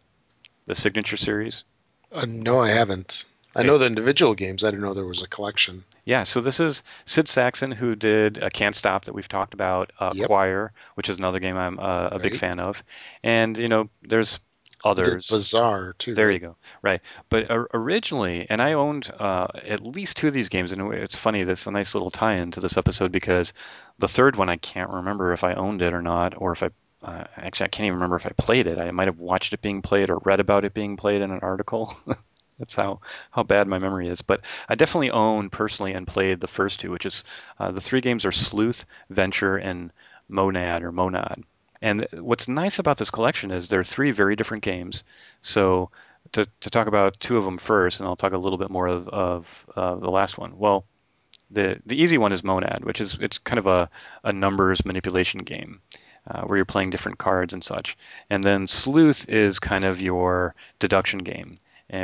The signature series? Uh, no, I haven't. I know the individual games. I didn't know there was a collection. Yeah, so this is Sid Sackson who did uh, Can't Stop that we've talked about, uh, yep. Acquire, which is another game I'm uh, a right. big fan of, and you know there's others. Bazaar too. There right? you go. Right, but uh, originally, and I owned uh, at least two of these games, and it's funny. That's a nice little tie-in to this episode because the third one I can't remember if I owned it or not, or if I uh, actually I can't even remember if I played it. I might have watched it being played or read about it being played in an article. <laughs> That's how, how bad my memory is. But I definitely own personally and played the first two, which is uh, the three games are Sleuth, Venture, and Monad or Monad. And what's nice about this collection is they're three very different games. So to, to talk about two of them first, and I'll talk a little bit more of, of uh, the last one. Well, the the easy one is Monad, which is it's kind of a, a numbers manipulation game. Uh, where you're playing different cards and such. And then Sleuth is kind of your deduction game,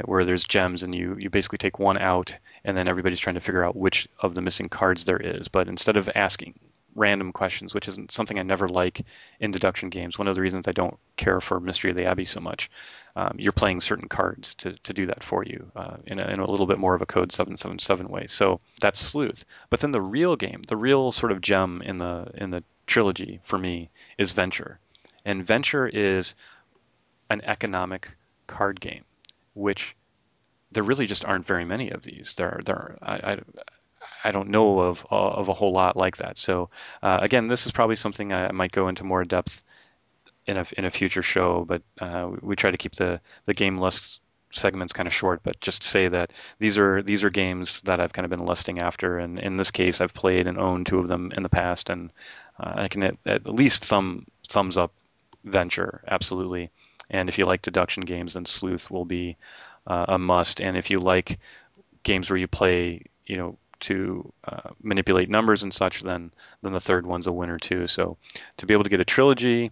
where there's gems and you, you basically take one out and then everybody's trying to figure out which of the missing cards there is. But instead of asking random questions, which isn't something I never like in deduction games, one of the reasons I don't care for Mystery of the Abbey so much, um, you're playing certain cards to, to do that for you uh, in, a, in a little bit more of a code 777 way. So that's Sleuth. But then the real game, the real sort of gem in the in the trilogy for me is Venture. And Venture is an economic card game which there really just aren't very many of these. There, there, I, I, I don't know of of a whole lot like that. So uh, again, this is probably something I might go into more depth in a in a future show. But uh, we try to keep the the game list segments kind of short. But just to say that these are these are games that I've kind of been lusting after, and in this case, I've played and owned two of them in the past, and uh, I can at, at least thumb thumbs up Venture absolutely. And if you like deduction games, then Sleuth will be uh, a must. And if you like games where you play, you know, to uh, manipulate numbers and such, then then the third one's a winner too. So to be able to get a trilogy,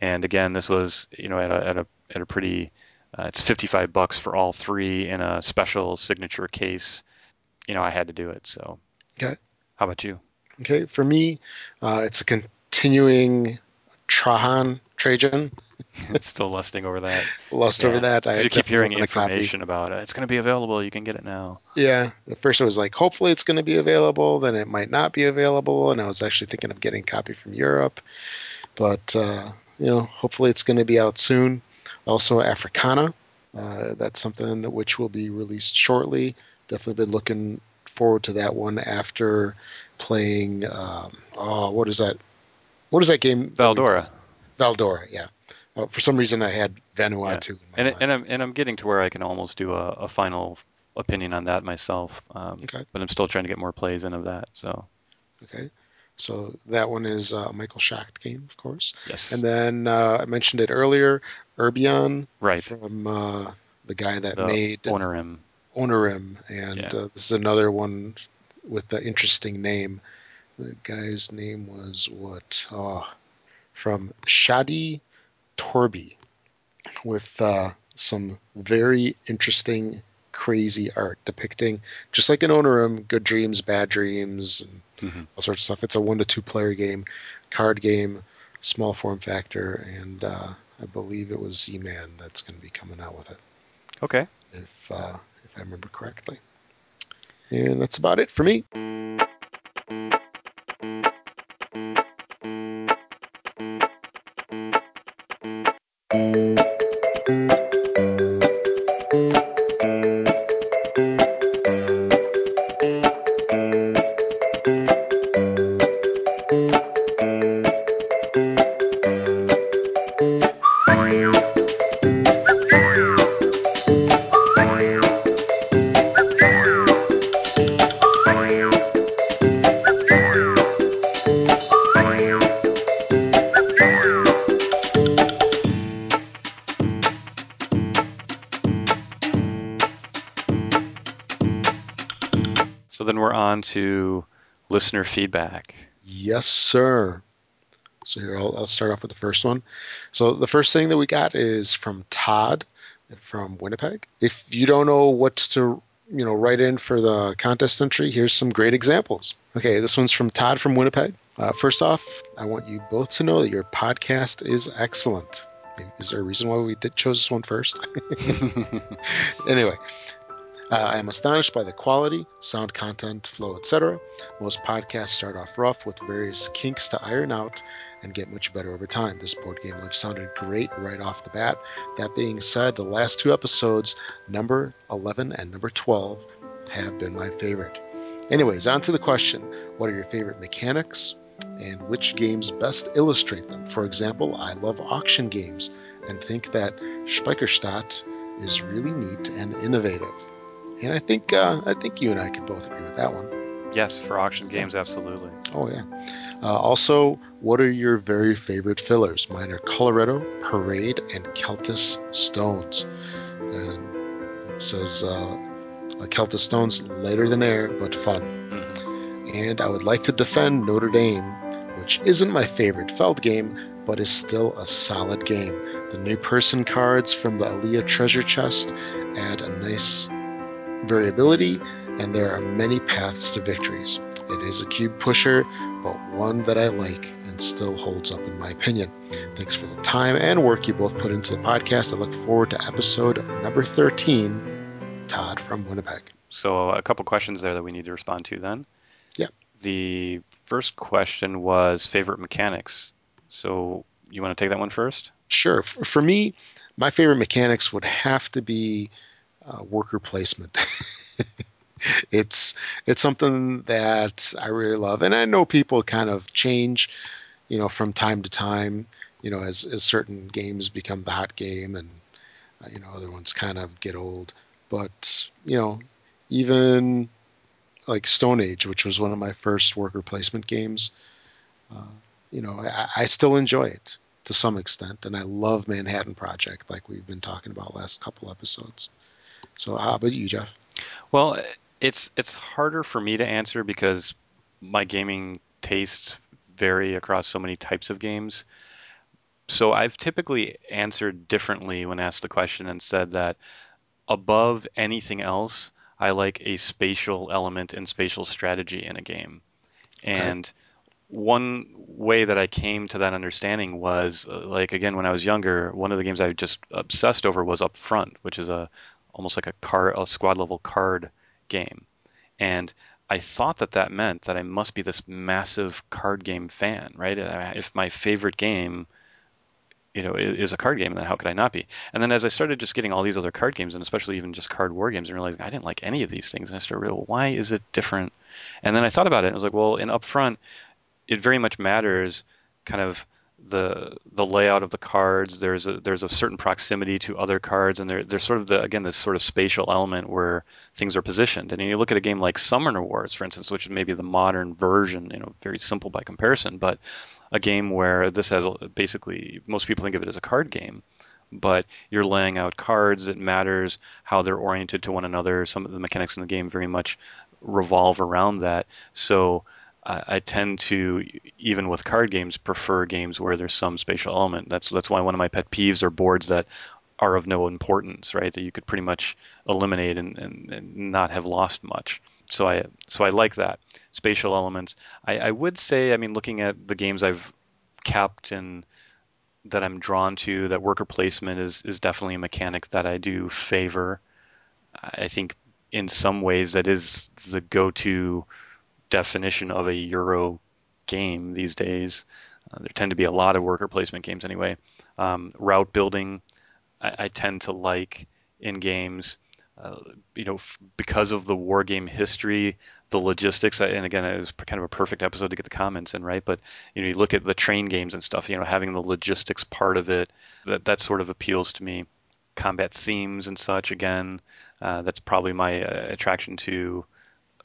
and again, this was you know at a at a at a pretty uh, it's 55 bucks for all three in a special signature case. You know, I had to do it. So okay. How about you? Okay, for me, uh, it's a continuing Trajan Trajan <laughs> Still lusting over that. Lust yeah. over that. I you keep hearing information about it. It's going to be available. You can get it now. Yeah. At first, I was like, hopefully it's going to be available. Then it might not be available. And I was actually thinking of getting a copy from Europe. But, uh, you know, hopefully it's going to be out soon. Also, Africana. Uh, that's something that which will be released shortly. Definitely been looking forward to that one after playing. Um, oh, what is that? What is that game? Valdora. Valdora, yeah. For some reason, I had Vanuatu. Yeah. and and I'm and I'm getting to where I can almost do a, a final opinion on that myself. Um, okay. But I'm still trying to get more plays in of that. So. Okay. So that one is uh, Michael Schacht game, of course. Yes. And then uh, I mentioned it earlier, Urbion. Right. From uh, the guy that the made Onirim. Onirim, and yeah. Uh, this is another one with the interesting name. The guy's name was what? Oh, from Shadi Torby, with uh, some very interesting, crazy art depicting, just like in Onirim, good dreams, bad dreams, and Mm-hmm. all sorts of stuff. It's a one to two player game, card game, small form factor, and uh, I believe it was Z-Man that's going to be coming out with it, Okay. if uh, if I remember correctly. And that's about it for me. To listener feedback. Yes, sir. So here, I'll, I'll start off with the first one. So the first thing that we got is from Todd from Winnipeg. If you don't know what to, you know, write in for the contest entry, here's some great examples. Okay, this one's from Todd from Winnipeg. Uh, first off, I want you both to know that your podcast is excellent. Is there a reason why we did chose this one first? <laughs> <laughs> anyway, uh, I am astonished by the quality, sound content, flow, etc. Most podcasts start off rough with various kinks to iron out and get much better over time. This board game life sounded great right off the bat. That being said, the last two episodes, number 11 and number 12, have been my favorite. Anyways, on to the question What are your favorite mechanics and which games best illustrate them? For example, I love auction games and think that Speicherstadt is really neat and innovative. And I think uh, I think you and I could both agree with that one. Yes, for auction games, absolutely. Oh yeah. Uh, also, what are your very favorite fillers? Mine are Colorado, Parade, and Celtus Stones. And it says uh, Celtus Stones later than air, but fun. Mhm. And I would like to defend Notre Dame, which isn't my favorite Feld game, but is still a solid game. The new person cards from the alea treasure chest add a nice variability, and there are many paths to victories. It is a cube pusher, but one that I like and still holds up in my opinion. Thanks for the time and work you both put into the podcast. I look forward to episode number 13. Todd from Winnipeg. So a couple questions there that we need to respond to then. Yeah. The first question was favorite mechanics. So you want to take that one first? Sure. For, for me, my favorite mechanics would have to be uh, worker placement. <laughs> it's it's something that I really love, and I know people kind of change, you know, from time to time. You know, as as certain games become the hot game, and uh, you know other ones kind of get old. But you know, even like Stone Age, which was one of my first worker placement games, uh, you know, I, I still enjoy it to some extent, and I love Manhattan Project, like we've been talking about last couple episodes. So, how about you, Jeff? Well, it's it's harder for me to answer because my gaming tastes vary across so many types of games. So I've typically answered differently when asked the question and said that above anything else, I like a spatial element and spatial strategy in a game. And one way that I came to that understanding was uh, like again when I was younger, one of the games I just obsessed over was Up Front, which is a almost like a a squad level card game. And I thought that that meant that I must be this massive card game fan, right? Uh, If my favorite game you know, is a card game, then how could I not be? And then as I started just getting all these other card games, and especially even just card war games, and realizing I didn't like any of these things, and I started well, why is it different? And then I thought about it, and I was like, well, in Upfront, it very much matters, kind of the the layout of the cards. There's a there's a certain proximity to other cards, and there there's sort of the again this sort of spatial element where things are positioned. And you look at a game like Summoner Wars, for instance, which is maybe the modern version, you know, very simple by comparison, but a game where this has basically most people think of it as a card game but you're laying out cards it matters how they're oriented to one another some of the mechanics in the game very much revolve around that. So I, tend to, even with card games, prefer games where there's some spatial element. That's that's why one of my pet peeves are boards that are of no importance, right? That you could pretty much eliminate and, and, and not have lost much. So I so I like that spatial elements. I, I would say, I mean, looking at the games I've kept and that I'm drawn to, that worker placement is is definitely a mechanic that I do favor. I think in some ways that is the go-to definition of a Euro game these days. Uh, there tend to be a lot of worker placement games anyway. Um, route building, I, I, tend to like in games. Uh, you know, f- because of the war game history, the logistics, and again, it was kind of a perfect episode to get the comments in, right? But you know, you look at the train games and stuff. You know, having the logistics part of it, that that sort of appeals to me. Combat themes and such, again, uh, that's probably my uh, attraction to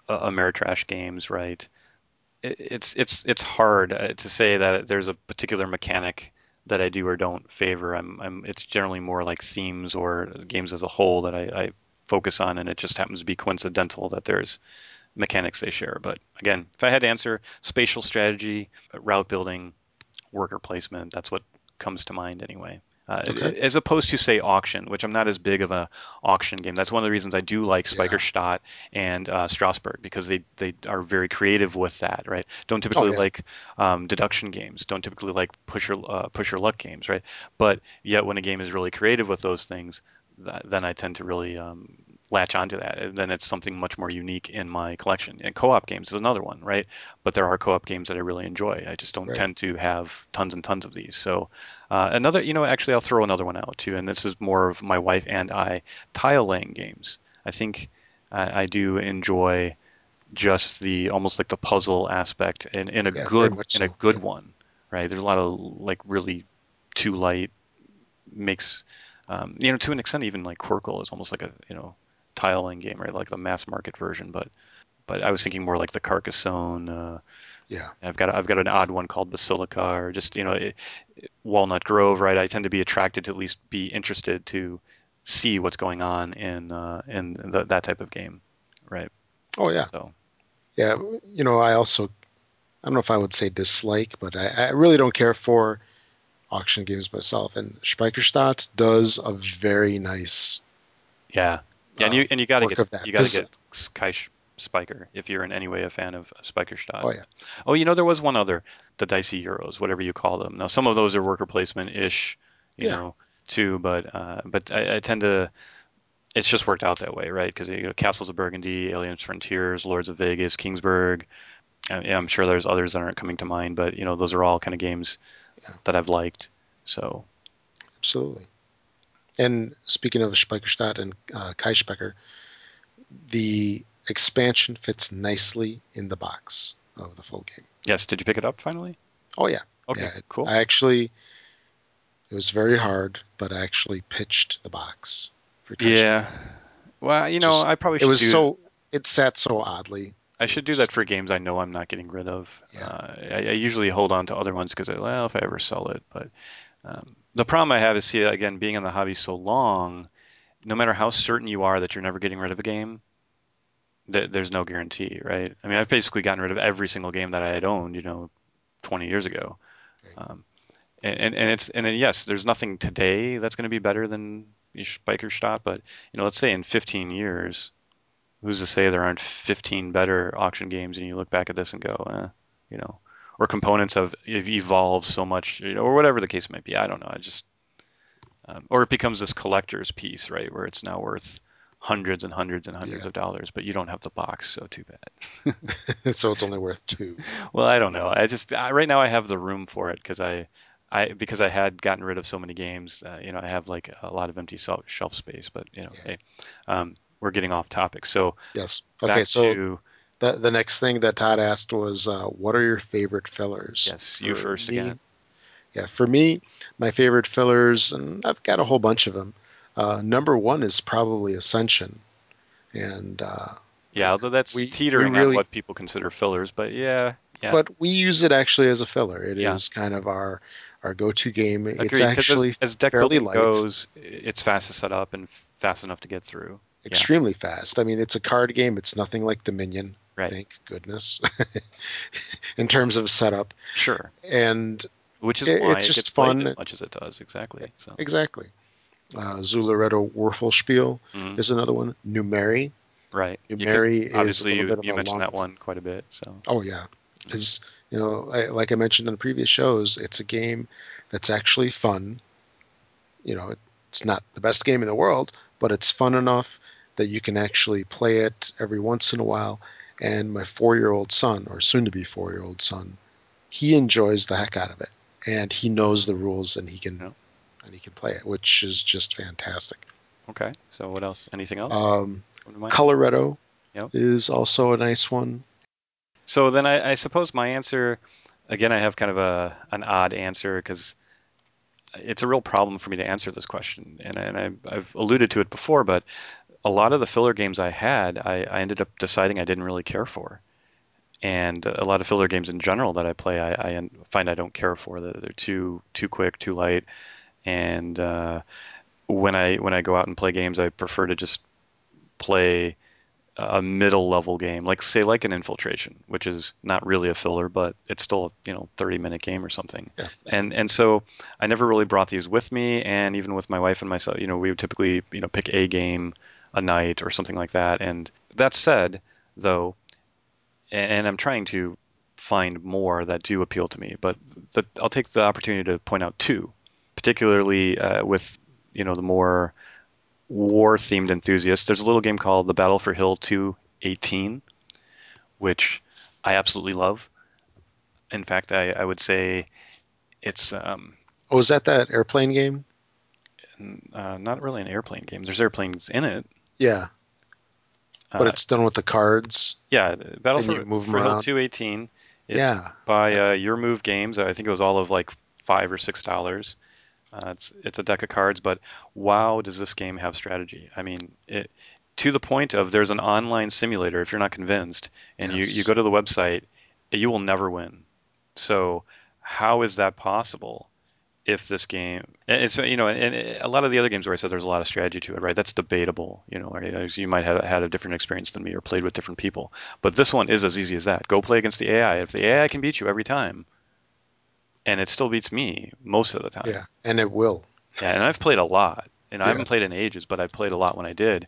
Ameritrash games, right? It, it's it's it's hard uh, to say that there's a particular mechanic that I do or don't favor. I'm, I'm it's generally more like themes or games as a whole that I, I focus on, and it just happens to be coincidental that there's mechanics they share. But again, if I had to answer, spatial strategy, route building, worker placement, that's what comes to mind anyway. Uh, okay. As opposed to say auction, which I'm not as big of a auction game. That's one of the reasons I do like Speicherstadt yeah. and uh, Strasbourg because they they are very creative with that, right? Don't typically oh, yeah. like um, deduction games. Don't typically like push your uh, push your luck games, right? But yet when a game is really creative with those things, that, then I tend to really um, latch onto that. And then it's something much more unique in my collection. And co-op games is another one, right? But there are co-op games that I really enjoy. I just don't right. tend to have tons and tons of these. So uh, another, you know, actually I'll throw another one out too. And this is more of my wife and I tile laying games. I think I, I do enjoy just the almost like the puzzle aspect in, in a yeah, good in so. a good yeah. one, right? There's a lot of like really too light makes um, you know to an extent even like Qwirkle is almost like a you know tiling game, right? Like the mass market version, but but I was thinking more like the Carcassonne. Uh, yeah, I've got I've got an odd one called Basilica, or just you know it, it, Walnut Grove, right? I tend to be attracted to at least be interested to see what's going on in uh, in the, that type of game, right? Oh yeah. So yeah, you know, I also I don't know if I would say dislike, but I, I really don't care for auction games myself, and Speicherstadt does a very nice yeah yeah, and you and you got to get you got to get Kai Spiker if you're in any way a fan of Speicherstadt. Oh yeah. Oh, you know there was one other, the Dicey Euros, whatever you call them. Now some of those are worker placement ish, you yeah. know, too. But uh, but I, I, tend to. It's just worked out that way, right? Because you know, Castles of Burgundy, Aliens Frontiers, Lords of Vegas, Kingsburg. Uh, yeah, I'm sure there's others that aren't coming to mind, but you know those are all kind of games yeah. that I've liked. So. Absolutely. And speaking of Speicherstadt and uh, Specker, the expansion fits nicely in the box of the full game. Yes. Did you pick it up finally? Oh yeah. Okay. Yeah, cool. I actually, it was very hard, but I actually pitched the box. For yeah. Well, you know, Just, I probably should. It was do... so. It sat so oddly. I should do that for games I know I'm not getting rid of. Yeah. Uh, I, I, usually hold on to other ones because, I, well, if I ever sell it, but um, the problem I have is, see, again, being in the hobby so long, no matter how certain you are that you're never getting rid of a game, th- there's no guarantee, right? I mean, I've basically gotten rid of every single game that I had owned, you know, 20 years ago. Um, and, and, and it's and yes, there's nothing today that's going to be better than Speicherstadt, but you know, let's say in 15 years, who's to say there aren't 15 better auction games, and you look back at this and go, eh, you know, or components have, evolved so much, you know, or whatever the case might be. I don't know. I just um, or it becomes this collector's piece, right, where it's now worth hundreds and hundreds and hundreds yeah. of dollars, but you don't have the box, so too bad. <laughs> <laughs> so it's only worth two. Well, I don't know. I just I, right now I have the room for it because I. I, because I had gotten rid of so many games, uh, you know, I have like a lot of empty shelf space. But you know, yeah. hey, um, we're getting off topic. So yes, okay. so to, the the next thing that Todd asked was, uh, "What are your favorite fillers?" Yes, you first me, again. Yeah, for me, my favorite fillers, and I've got a whole bunch of them. Uh, number one is probably Ascension, and uh, yeah, although that's we, teetering we really, on what people consider fillers, but yeah, yeah. But we use it actually as a filler. It yeah. is kind of our our go-to game. Agreed, it's actually as, as deck building light. goes, it's fast to set up and fast enough to get through. extremely fast. I mean, it's a card game. It's nothing like Dominion. Right. Thank goodness. <laughs> in terms of setup, Sure. and Which is It- why it's it just fun. as much as it does. Exactly. So. exactly. Uh, Zooloretto Würfelspiel Mhm. is another one. Numeri. Right. Could- Numeri is obviously, a you, you mentioned that one quite a bit. So. Oh yeah, because you know, I, like I mentioned in previous shows, it's a game that's actually fun. You know, it's not the best game in the world, but it's fun enough that you can actually play it every once in a while. And my four-year-old son, or soon-to-be four-year-old son, he enjoys the heck out of it, and he knows the rules, and he can Yeah. and he can play it, which is just fantastic. Okay. So what else? Anything else? Um, to? Colorado Yep. is also a nice one. So then I, I suppose my answer, again, I have kind of a an odd answer because it's a real problem for me to answer this question, and and I, I've alluded to it before, but a lot of the filler games I had, I, I ended up deciding I didn't really care for, and a lot of filler games in general that I play, I, I find I don't care for. They're, they're too too quick, too light, and uh, when I when I go out and play games, I prefer to just play a middle level game, like say like an infiltration, which is not really a filler, but it's still a you know 30 minute game or something. Yeah. And and so I never really brought these with me, and even with my wife and myself, you know, we would typically you know pick a game a night or something like that. And that said, though, and, I'm trying to find more that do appeal to me, but the, I'll take the opportunity to point out two, particularly uh, with you know the more war themed enthusiasts. There's a little game called The Battle for Hill 218, which I absolutely love. In fact, I, I would say it's um, Oh, is that that airplane game? uh, not really an airplane game. There's airplanes in it. Yeah, but Uh, it's done with the cards. yeah, Battle for, move for Hill 218. It's yeah, by uh, Your Move Games. I think it was all of like five or six dollars. Uh, it's it's a deck of cards, but wow, does this game have strategy? I mean, it to the point of there's an online simulator. If you're not convinced, and Yes. you you go to the website, you will never win. So how is that possible? If this game, and it's you know, and, a lot of the other games where I said there's a lot of strategy to it, right? That's debatable, you know. Right? You might have had a different experience than me or played with different people, but this one is as easy as that. Go play against the AI. If the AI can beat you every time, and it still beats me most of the time, yeah, and it will. yeah, and I've played a lot, and I haven't played in ages, but I played a lot when I did.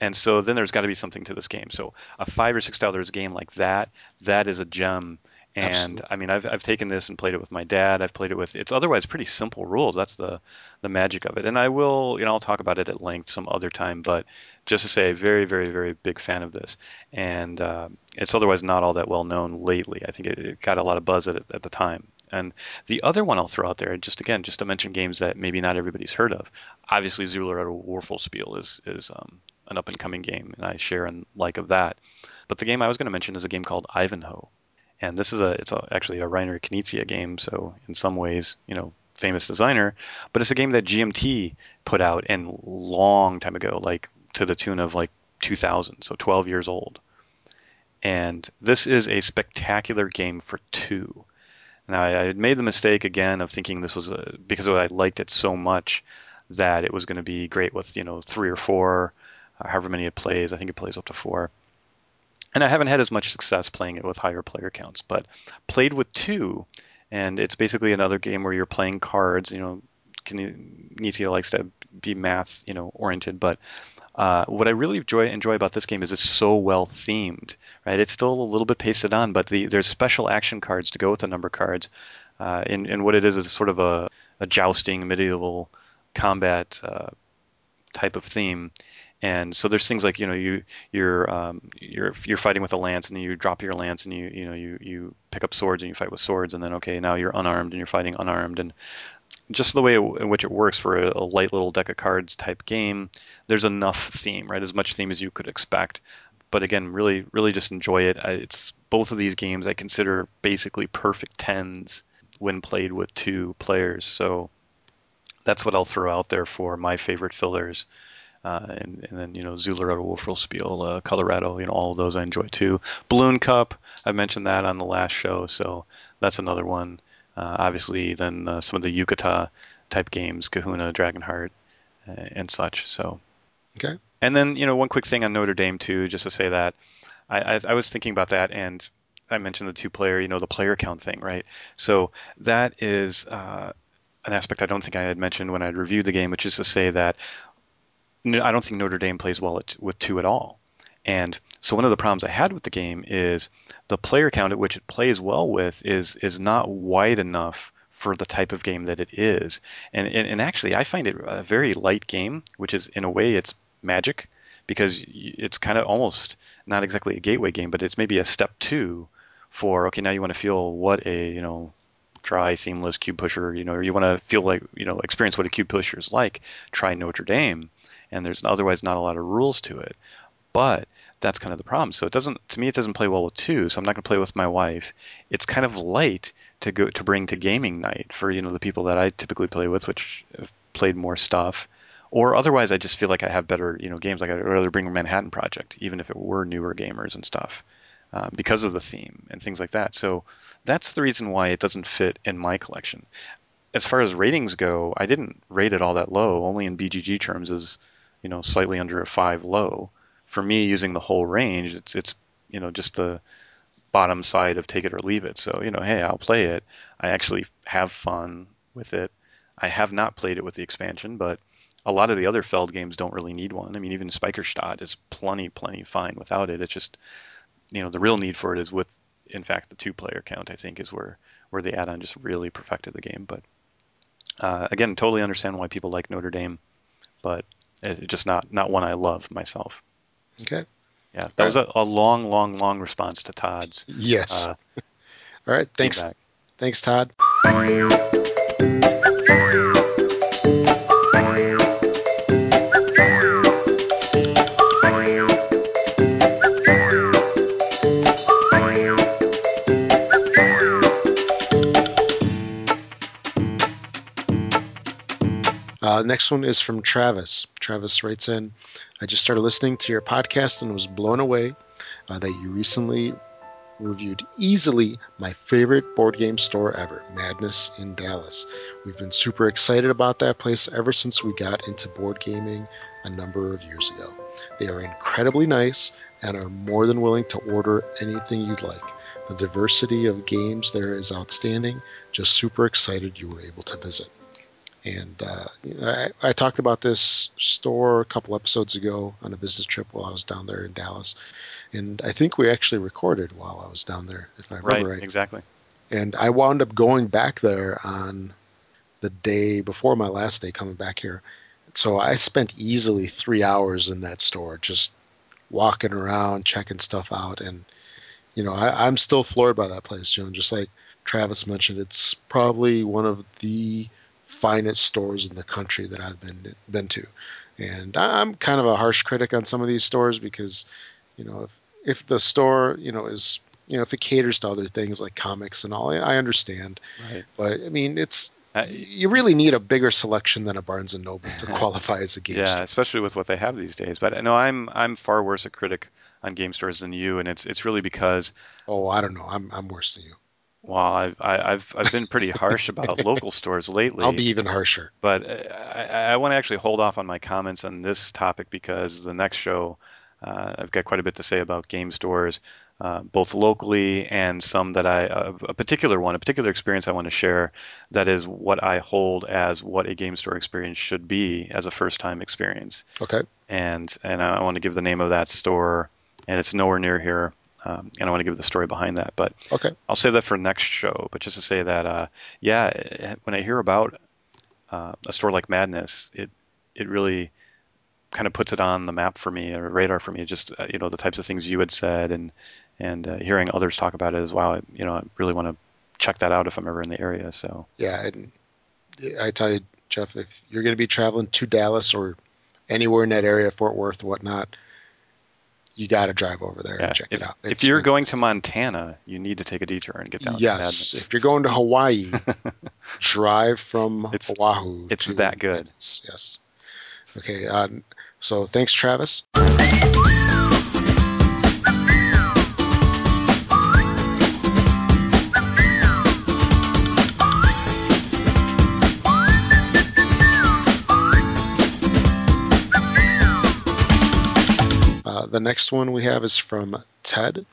And so then there's got to be something to this game. So a five or six dollars game like that, that is a gem. And Absolutely. I mean, I've I've taken this and played it with my dad. I've played it with. It's otherwise pretty simple rules. That's the the magic of it. And I will, you know, I'll talk about it at length some other time. But just to say, very, very, very big fan of this. And uh, it's otherwise not all that well known lately. I think it, it got a lot of buzz at at the time. And the other one I'll throw out there, just again, just to mention games that maybe not everybody's heard of. Obviously, Zooloretto Würfelspiel is is um, an up and coming game, and I share and like of that. But the game I was going to mention is a game called Ivanhoe, and this is a it's a, actually a Reiner Knizia game. So in some ways, you know, famous designer, but it's a game that GMT put out and long time ago, like to the tune of like 2000, so 12 years old. And this is a spectacular game for two. Now I, made the mistake again of thinking this was a, because I liked it so much that it was going to be great with you know three or four, however many it plays. I think it plays up to four. And I haven't had as much success playing it with higher player counts, but played with two, and it's basically another game where you're playing cards. You know, Knizia likes to be math, you know, oriented, but uh, what I really enjoy enjoy about this game is it's so well themed. Right, it's still a little bit pasted on, but the, there's special action cards to go with the number cards. Uh, and, and what it is is sort of a, a jousting medieval combat uh, type of theme. And so there's things like you know you you're um, you're you're fighting with a lance and you drop your lance and you you know you you pick up swords and you fight with swords and then okay now you're unarmed and you're fighting unarmed and just the way in which it works for a, a light little deck of cards type game, there's enough theme, right? As much theme as you could expect. But again, really, really just enjoy it. It's both of these games I consider basically perfect tens when played with two players. So that's what I'll throw out there for my favorite fillers. Uh, and, and then you know Zooloretto, Würfelspiel, uh, Colorado, you know all of those I enjoy too. Balloon Cup, I mentioned that on the last show, so that's another one. Uh, obviously, then uh, some of the Yukata type games, Kahuna, Dragonheart, uh, and such. So, Okay. And then you know one quick thing on Notre Dame too, just to say that I, I, I was thinking about that and. I mentioned the two player, you know, the player count thing, right? So that is uh, an aspect I don't think I had mentioned when I reviewed the game, which is to say that I don't think Notre Dame plays well at, with two at all. And so one of the problems I had with the game is the player count at which it plays well with is is not wide enough for the type of game that it is. And, and, and actually, I find it a very light game, which is in a way it's magic because it's kind of almost not exactly a gateway game, but it's maybe a step two for okay, now you want to feel what a you know try themeless cube pusher, you know, or you want to feel like you know experience what a cube pusher is like. Try Notre Dame, and there's otherwise not a lot of rules to it. But that's kind of the problem. So it doesn't to me it doesn't play well with two. So I'm not going to play with my wife. It's kind of light to go to bring to gaming night for you know the people that I typically play with, which have played more stuff. Or otherwise, I just feel like I have better you know games. Like I'd rather bring Manhattan Project, even if it were newer gamers and stuff, uh, because of the theme and things like that. So that's the reason why it doesn't fit in my collection. As far as ratings go, I didn't rate it all that low. Only in BGG terms is you know slightly under a five low. For me, using the whole range, it's it's you know just the bottom side of take it or leave it. So you know, hey, I'll play it. I actually have fun with it. I have not played it with the expansion, but a lot of the other Feld games don't really need one. I mean, even Speicherstadt is plenty, plenty fine without it. It's just, you know, the real need for it is with, in fact, the two-player count. I think is where where the add-on just really perfected the game. But uh, again, totally understand why people like Notre Dame, but it's just not not one I love myself. Okay. Yeah, that was a, a long, long, long response to Todd's. Yes. Uh, <laughs> All right. Thanks. Feedback. Thanks, Todd. Uh, next one is from Travis. Travis writes in I just started listening to your podcast and was blown away uh, that you recently reviewed easily my favorite board game store ever, Madness in Dallas. We've been super excited about that place ever since we got into board gaming a number of years ago. They are incredibly nice and are more than willing to order anything you'd like. The diversity of games there is outstanding. Just super excited you were able to visit. And uh, you know, I, I, talked about this store a couple episodes ago on a business trip while I was down there in Dallas. And I think we actually recorded while I was down there, if I remember right. right. Exactly. And I wound up going back there on the day before my last day coming back here. So I spent easily three hours in that store just walking around, checking stuff out. And, you know, I, I'm still floored by that place, Joan. Just like Travis mentioned, it's probably one of the finest stores in the country that I've been been to. And I'm kind of a harsh critic on some of these stores because, you know, if if the store, you know, is you know, if it caters to other things like comics and all, I understand. Right. But I mean, it's uh, you really need a bigger selection than a Barnes and Noble to <laughs> qualify as a game yeah, store. especially with what they have these days. But no, I'm I'm far worse a critic on game stores than you, and it's it's really because. Oh, I don't know. I'm I'm worse than you. Well, I've I've I've been pretty harsh about <laughs> local stores lately. I'll be even harsher. But I, I want to actually hold off on my comments on this topic because the next show, uh, I've got quite a bit to say about game stores, uh, both locally and some that I a particular one, a particular experience I want to share. That is what I hold as what a game store experience should be as a first time experience. Okay. And and I want to give the name of that store, and it's nowhere near here. Um, and I want to give the story behind that, but okay, I'll say that for next show. But just to say that, uh, yeah, when I hear about uh, a store like Madness, it it really kind of puts it on the map for me or radar for me. Just uh, you know the types of things you had said and and uh, hearing others talk about it as well. I, you know, I really want to check that out if I'm ever in the area. So yeah, and I tell you, Jeff, if you're going to be traveling to Dallas or anywhere in that area, Fort Worth, whatnot, you got to drive over there yeah. and check if, it out. It's, if you're going to Montana, you need to take a detour and get down. Yes, if you're going to Hawaii, <laughs> drive from it's, Oahu. It's that good. Yes. Okay. Uh, so thanks, Travis. Next one we have is from Ted.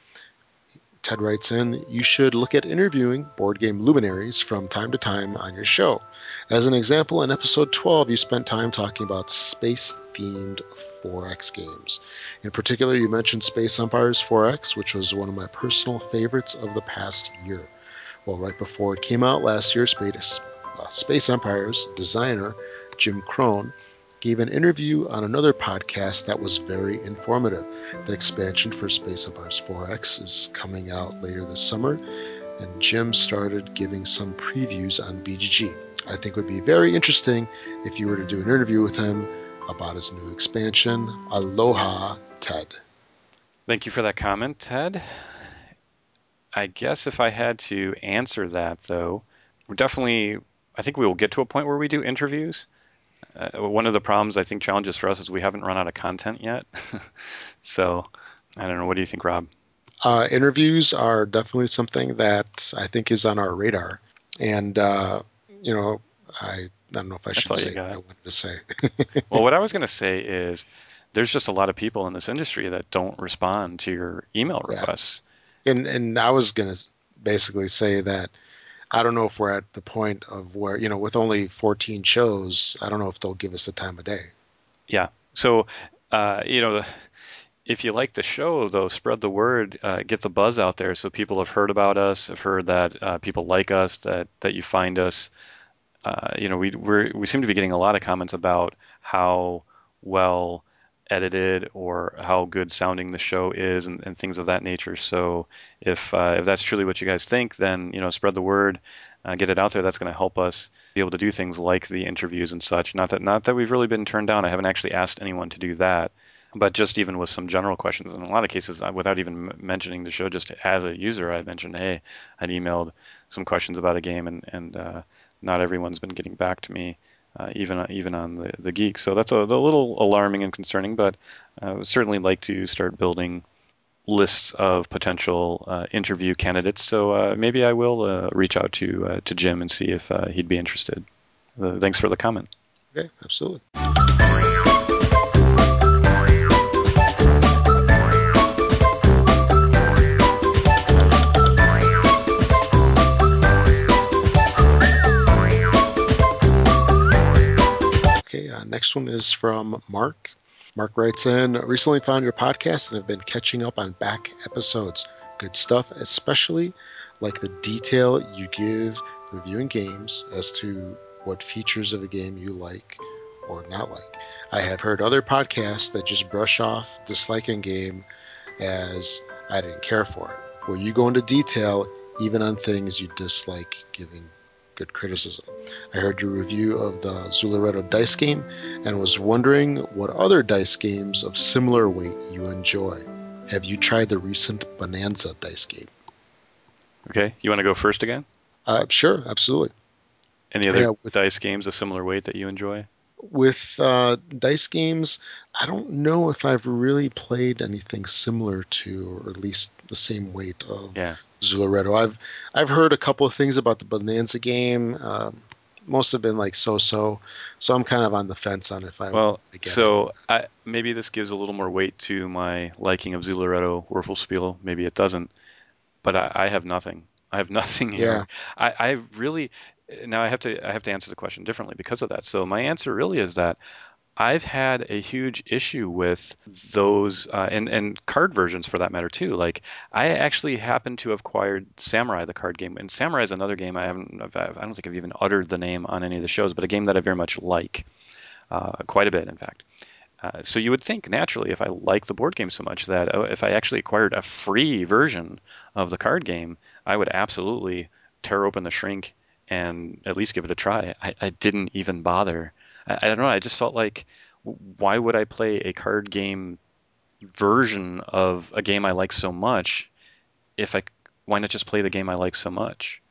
Ted writes in, you should look at interviewing board game luminaries from time to time on your show. As an example, in episode 12, you spent time talking about space themed 4X games. In particular, you mentioned Space Empires 4X, which was one of my personal favorites of the past year. Well, right before it came out last year, Space, uh, Space Empires designer Jim Krohn gave an interview on another podcast that was very informative. The expansion for Space Empires 4X is coming out later this summer, and Jim started giving some previews on BGG. I think would be very interesting if you were to do an interview with him about his new expansion. Aloha, Ted. Thank you for that comment, Ted. I guess if I had to answer that, though, we're definitely, I think we will get to a point where we do interviews uh, one of the problems I think challenges for us is we haven't run out of content yet. <laughs> so I don't know. What do you think, Rob? Uh, interviews are definitely something that I think is on our radar, and uh, you know, I, I don't know if I That's should say what I wanted to say. <laughs> well, what I was going to say is there's just a lot of people in this industry that don't respond to your email requests. Yeah. And and I was going to basically say that I don't know if we're at the point of where you know with only 14 shows, I don't know if they'll give us the time of day. Yeah. So uh, you know. If you like the show, though, spread the word, uh, get the buzz out there, so people have heard about us, have heard that uh, people like us, that that you find us. Uh, you know, we we we seem to be getting a lot of comments about how well edited or how good sounding the show is and, and things of that nature. So if uh, if that's truly what you guys think, then you know spread the word, uh, get it out there. That's going to help us be able to do things like the interviews and such. Not that not that we've really been turned down. I haven't actually asked anyone to do that. But just even with some general questions, in a lot of cases, without even mentioning the show, just as a user, I mentioned, hey, I'd emailed some questions about a game, and and uh, not everyone's been getting back to me uh, even even on the, the geek. So that's a, a little alarming and concerning, but uh, I would certainly like to start building lists of potential uh, interview candidates. So uh, maybe I will uh, reach out to uh, to Jim and see if he'd be interested. thanks for the comment. Okay, absolutely. Next one is from Mark. Mark writes in Recently found your podcast and have been catching up on back episodes. Good stuff, especially like the detail you give reviewing games as to what features of a game you like or not like. I have heard other podcasts that just brush off disliking game as I didn't care for it, where you go into detail even on things you dislike giving good criticism. I heard your review of the Zooloretto dice game and was wondering what other dice games of similar weight you enjoy. Have you tried the recent Bonanza dice game? Okay, you want to go first again? Uh, sure, absolutely. Any other yeah, with, dice games of similar weight that you enjoy? With uh, dice games, I don't know if I've really played anything similar to, or at least the same weight of yeah. Zooloretto. I've I've heard a couple of things about the Bonanza game. Um, most have been like so-so, so I'm kind of on the fence on if I. Well, so I, maybe this gives a little more weight to my liking of Zooloretto Würfelspiel. Maybe it doesn't, but I, I have nothing. I have <laughs> nothing here. Yeah. I, I really now I have to I have to answer the question differently because of that. So my answer really is that I've had a huge issue with those uh, and and card versions for that matter too. Like I actually happen to have acquired Samurai, the card game, and Samurai is another game I haven't. I've, don't think I've even uttered the name on any of the shows, but a game that I very much like, uh, quite a bit, in fact. Uh, so you would think naturally, if I like the board game so much, that oh, if I actually acquired a free version of the card game, I would absolutely tear open the shrink and at least give it a try. I, I didn't even bother I, I don't know. I just felt like why would I play a card game version of a game I like so much if I why not just play the game I like so much?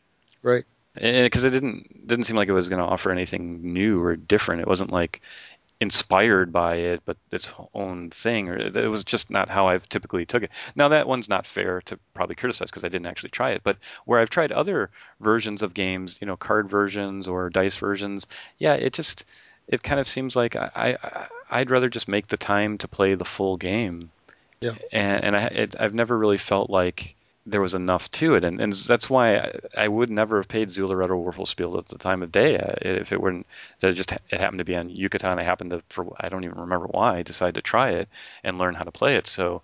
Right. Because it didn't didn't seem like it was going to offer anything new or different. It wasn't like inspired by it, but its own thing, or it was just not how I've typically took it. Now that one's not fair to probably criticize because I didn't actually try it, but where I've tried other versions of games, you know, card versions or dice versions, yeah, it just it kind of seems like I, I I'd rather just make the time to play the full game Yeah. And, and I, it, I've never really felt like there was enough to it, and, and that's why I, I would never have paid Zooloretto Würfelspiel at the time of day if it weren't that it just it happened to be on Yucata. I happened to for I don't even remember why I decided to try it and learn how to play it. So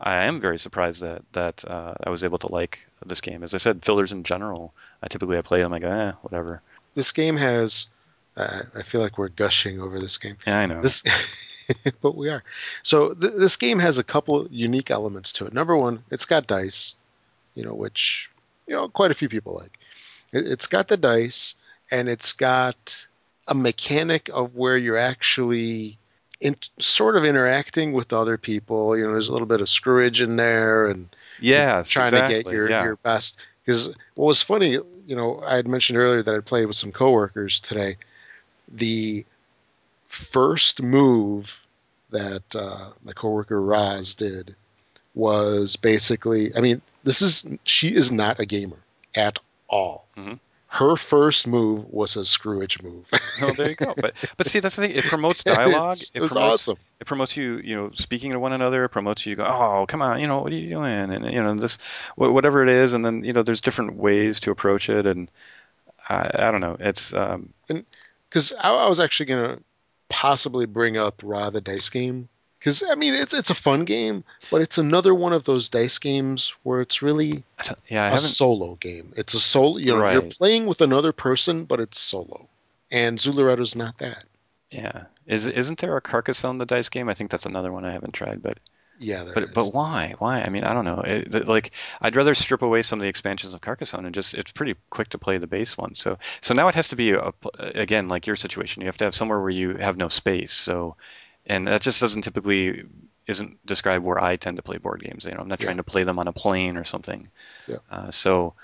I am very surprised that that uh, I was able to like this game. As I said, fillers in general, I typically I play them. like eh, whatever. This game has. Uh, I feel like we're gushing over this game. Yeah, I know. This, <laughs> but we are. So th- this game has a couple unique elements to it. Number one, it's got dice you know, which you know quite a few people like. It, it's got the dice, and it's got a mechanic of where you're actually in, sort of interacting with other people. You know, there's a little bit of screwage in there, and yeah, trying exactly. to get your yeah. your best. Because what was funny, you know, I had mentioned earlier that I played with some coworkers today. The first move that uh, my coworker Roz did was basically, I mean, this is she is not a gamer at all. Mm-hmm. Her first move was a screwage move. oh, there you go. <laughs> But but see, that's the thing. It promotes <laughs> dialogue. it it was promotes, awesome. It promotes you, you know, speaking to one another. It promotes you. Go, oh, come on, you know, what are you doing? And you know, this, whatever it is, and then you know, there's different ways to approach it, and I, I don't know. It's um, and because I, I was actually gonna possibly bring up Ra the dice game because I mean it's it's a fun game, but it's another one of those dice games where it's really yeah, I a haven't... solo game. It's a solo. You know, right. you're playing with another person, but it's solo. And Zooloretto's not that. Yeah, is isn't there a Carcassonne the dice game? I think that's another one I haven't tried, but yeah, but is. but why? Why? I mean, I don't know. It, like, I'd rather strip away some of the expansions of Carcassonne and just it's pretty quick to play the base one. So so now it has to be a, again like your situation. You have to have somewhere where you have no space. So and that just doesn't typically isn't describe where I tend to play board games. You know, I'm not trying to play them on a plane or something. Yeah. Uh, so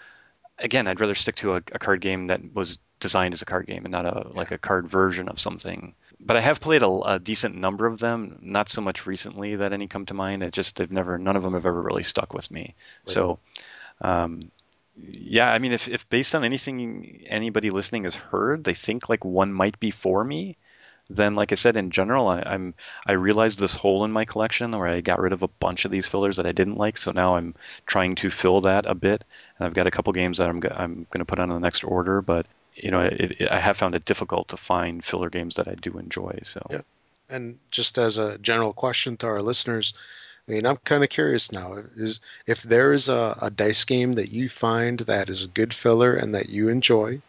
again, I'd rather stick to a, a, card game that was designed as a card game and not a like a card version of something. But I have played a, a, decent number of them. Not so much recently that any come to mind. It just they've never none of them have ever really stuck with me. Right. So. Um, yeah, I mean, if, if based on anything anybody listening has heard, they think like one might be for me, then like I said, in general, I, am I realized this hole in my collection where I got rid of a bunch of these fillers that I didn't like. So now I'm trying to fill that a bit, and I've got a couple games that I'm I'm going to put on the next order. But you know, it, it, I have found it difficult to find filler games that I do enjoy. So yeah, and just as a general question to our listeners. I mean, I'm kind of curious now. Is if there is a, a dice game that you find that is a good filler and that you enjoy,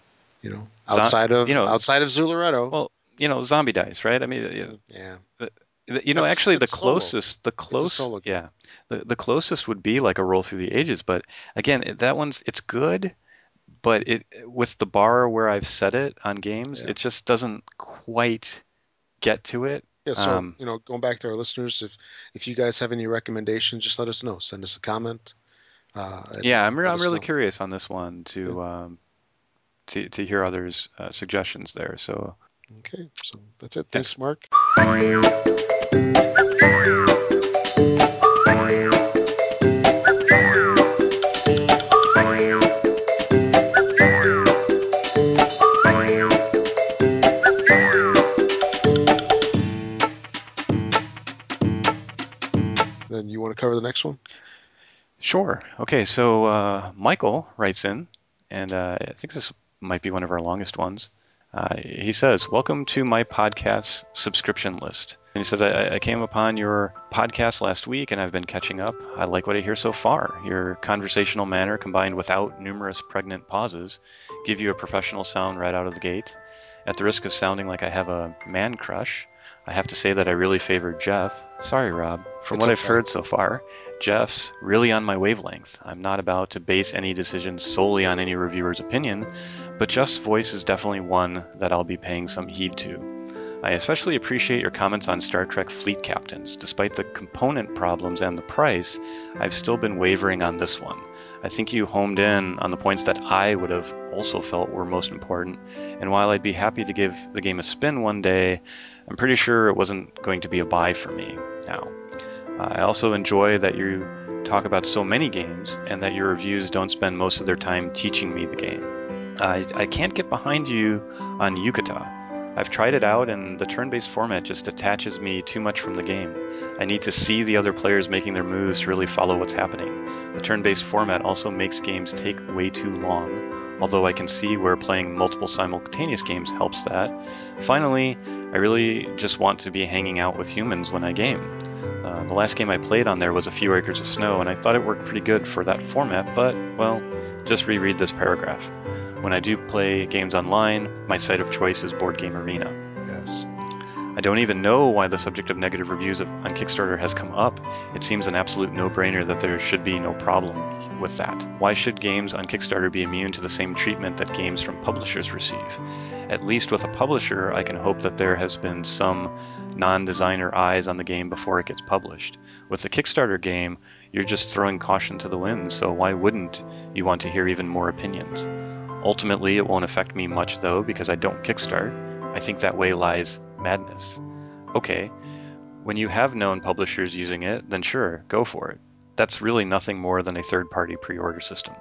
you know, outside of you know, outside of Zooloretto. Well, you know, zombie dice, right? I mean, yeah. Mm, the, the, you know, That's, actually, the closest, the closest, yeah, the the closest would be like a roll through the ages. But again, that one's it's good, but it with the bar where I've set it on games, Yeah. it just doesn't quite get to it. Yeah, so Um, you know, going back to our listeners, if if you guys have any recommendations, just let us know. Send us a comment. Uh, yeah, I'm re- I'm really know. curious on this one to um, to to hear others' uh, suggestions there. So Okay, so that's it. Thanks, Mark. You want to cover the next one? Sure. Okay, so uh, Michael writes in, and uh, I think this might be one of our longest ones. Uh, he says, Welcome to my podcast subscription list. And he says, I, I came upon your podcast last week and I've been catching up. I like what I hear so far. Your conversational manner combined without numerous pregnant pauses give you a professional sound right out of the gate. At the risk of sounding like I have a man crush, I have to say that I really favor Jeff. Sorry, Rob. From It's what I've heard so far, Jeff's really on my wavelength. I'm not about to base any decisions solely on any reviewer's opinion, but Jeff's voice is definitely one that I'll be paying some heed to. I especially appreciate your comments on Star Trek fleet captains. Despite the component problems and the price, I've still been wavering on this one. I think you homed in on the points that I would have also felt were most important, and while I'd be happy to give the game a spin one day, I'm pretty sure it wasn't going to be a buy for me now. Uh, I also enjoy that you talk about so many games and that your reviews don't spend most of their time teaching me the game. I, I can't get behind you on Yucata. I've tried it out, and the turn based format just detaches me too much from the game. I need to see the other players making their moves to really follow what's happening. The turn based format also makes games take way too long, although I can see where playing multiple simultaneous games helps that. Finally, I really just want to be hanging out with humans when I game. Uh, the last game I played on there was A Few Acres of Snow, and I thought it worked pretty good for that format, but, well, just reread this paragraph. When I do play games online, my site of choice is Board Game Arena. Yes. I don't even know why the subject of negative reviews of, on Kickstarter has come up. It seems an absolute no brainer that there should be no problem with that. Why should games on Kickstarter be immune to the same treatment that games from publishers receive? At least with a publisher, I can hope that there has been some non designer eyes on the game before it gets published. With the Kickstarter game, you're just throwing caution to the wind, so why wouldn't you want to hear even more opinions? Ultimately, it won't affect me much though because I don't kickstart. I think that way lies madness. Okay, when you have known publishers using it, then sure, go for it. That's really nothing more than a third party pre order system.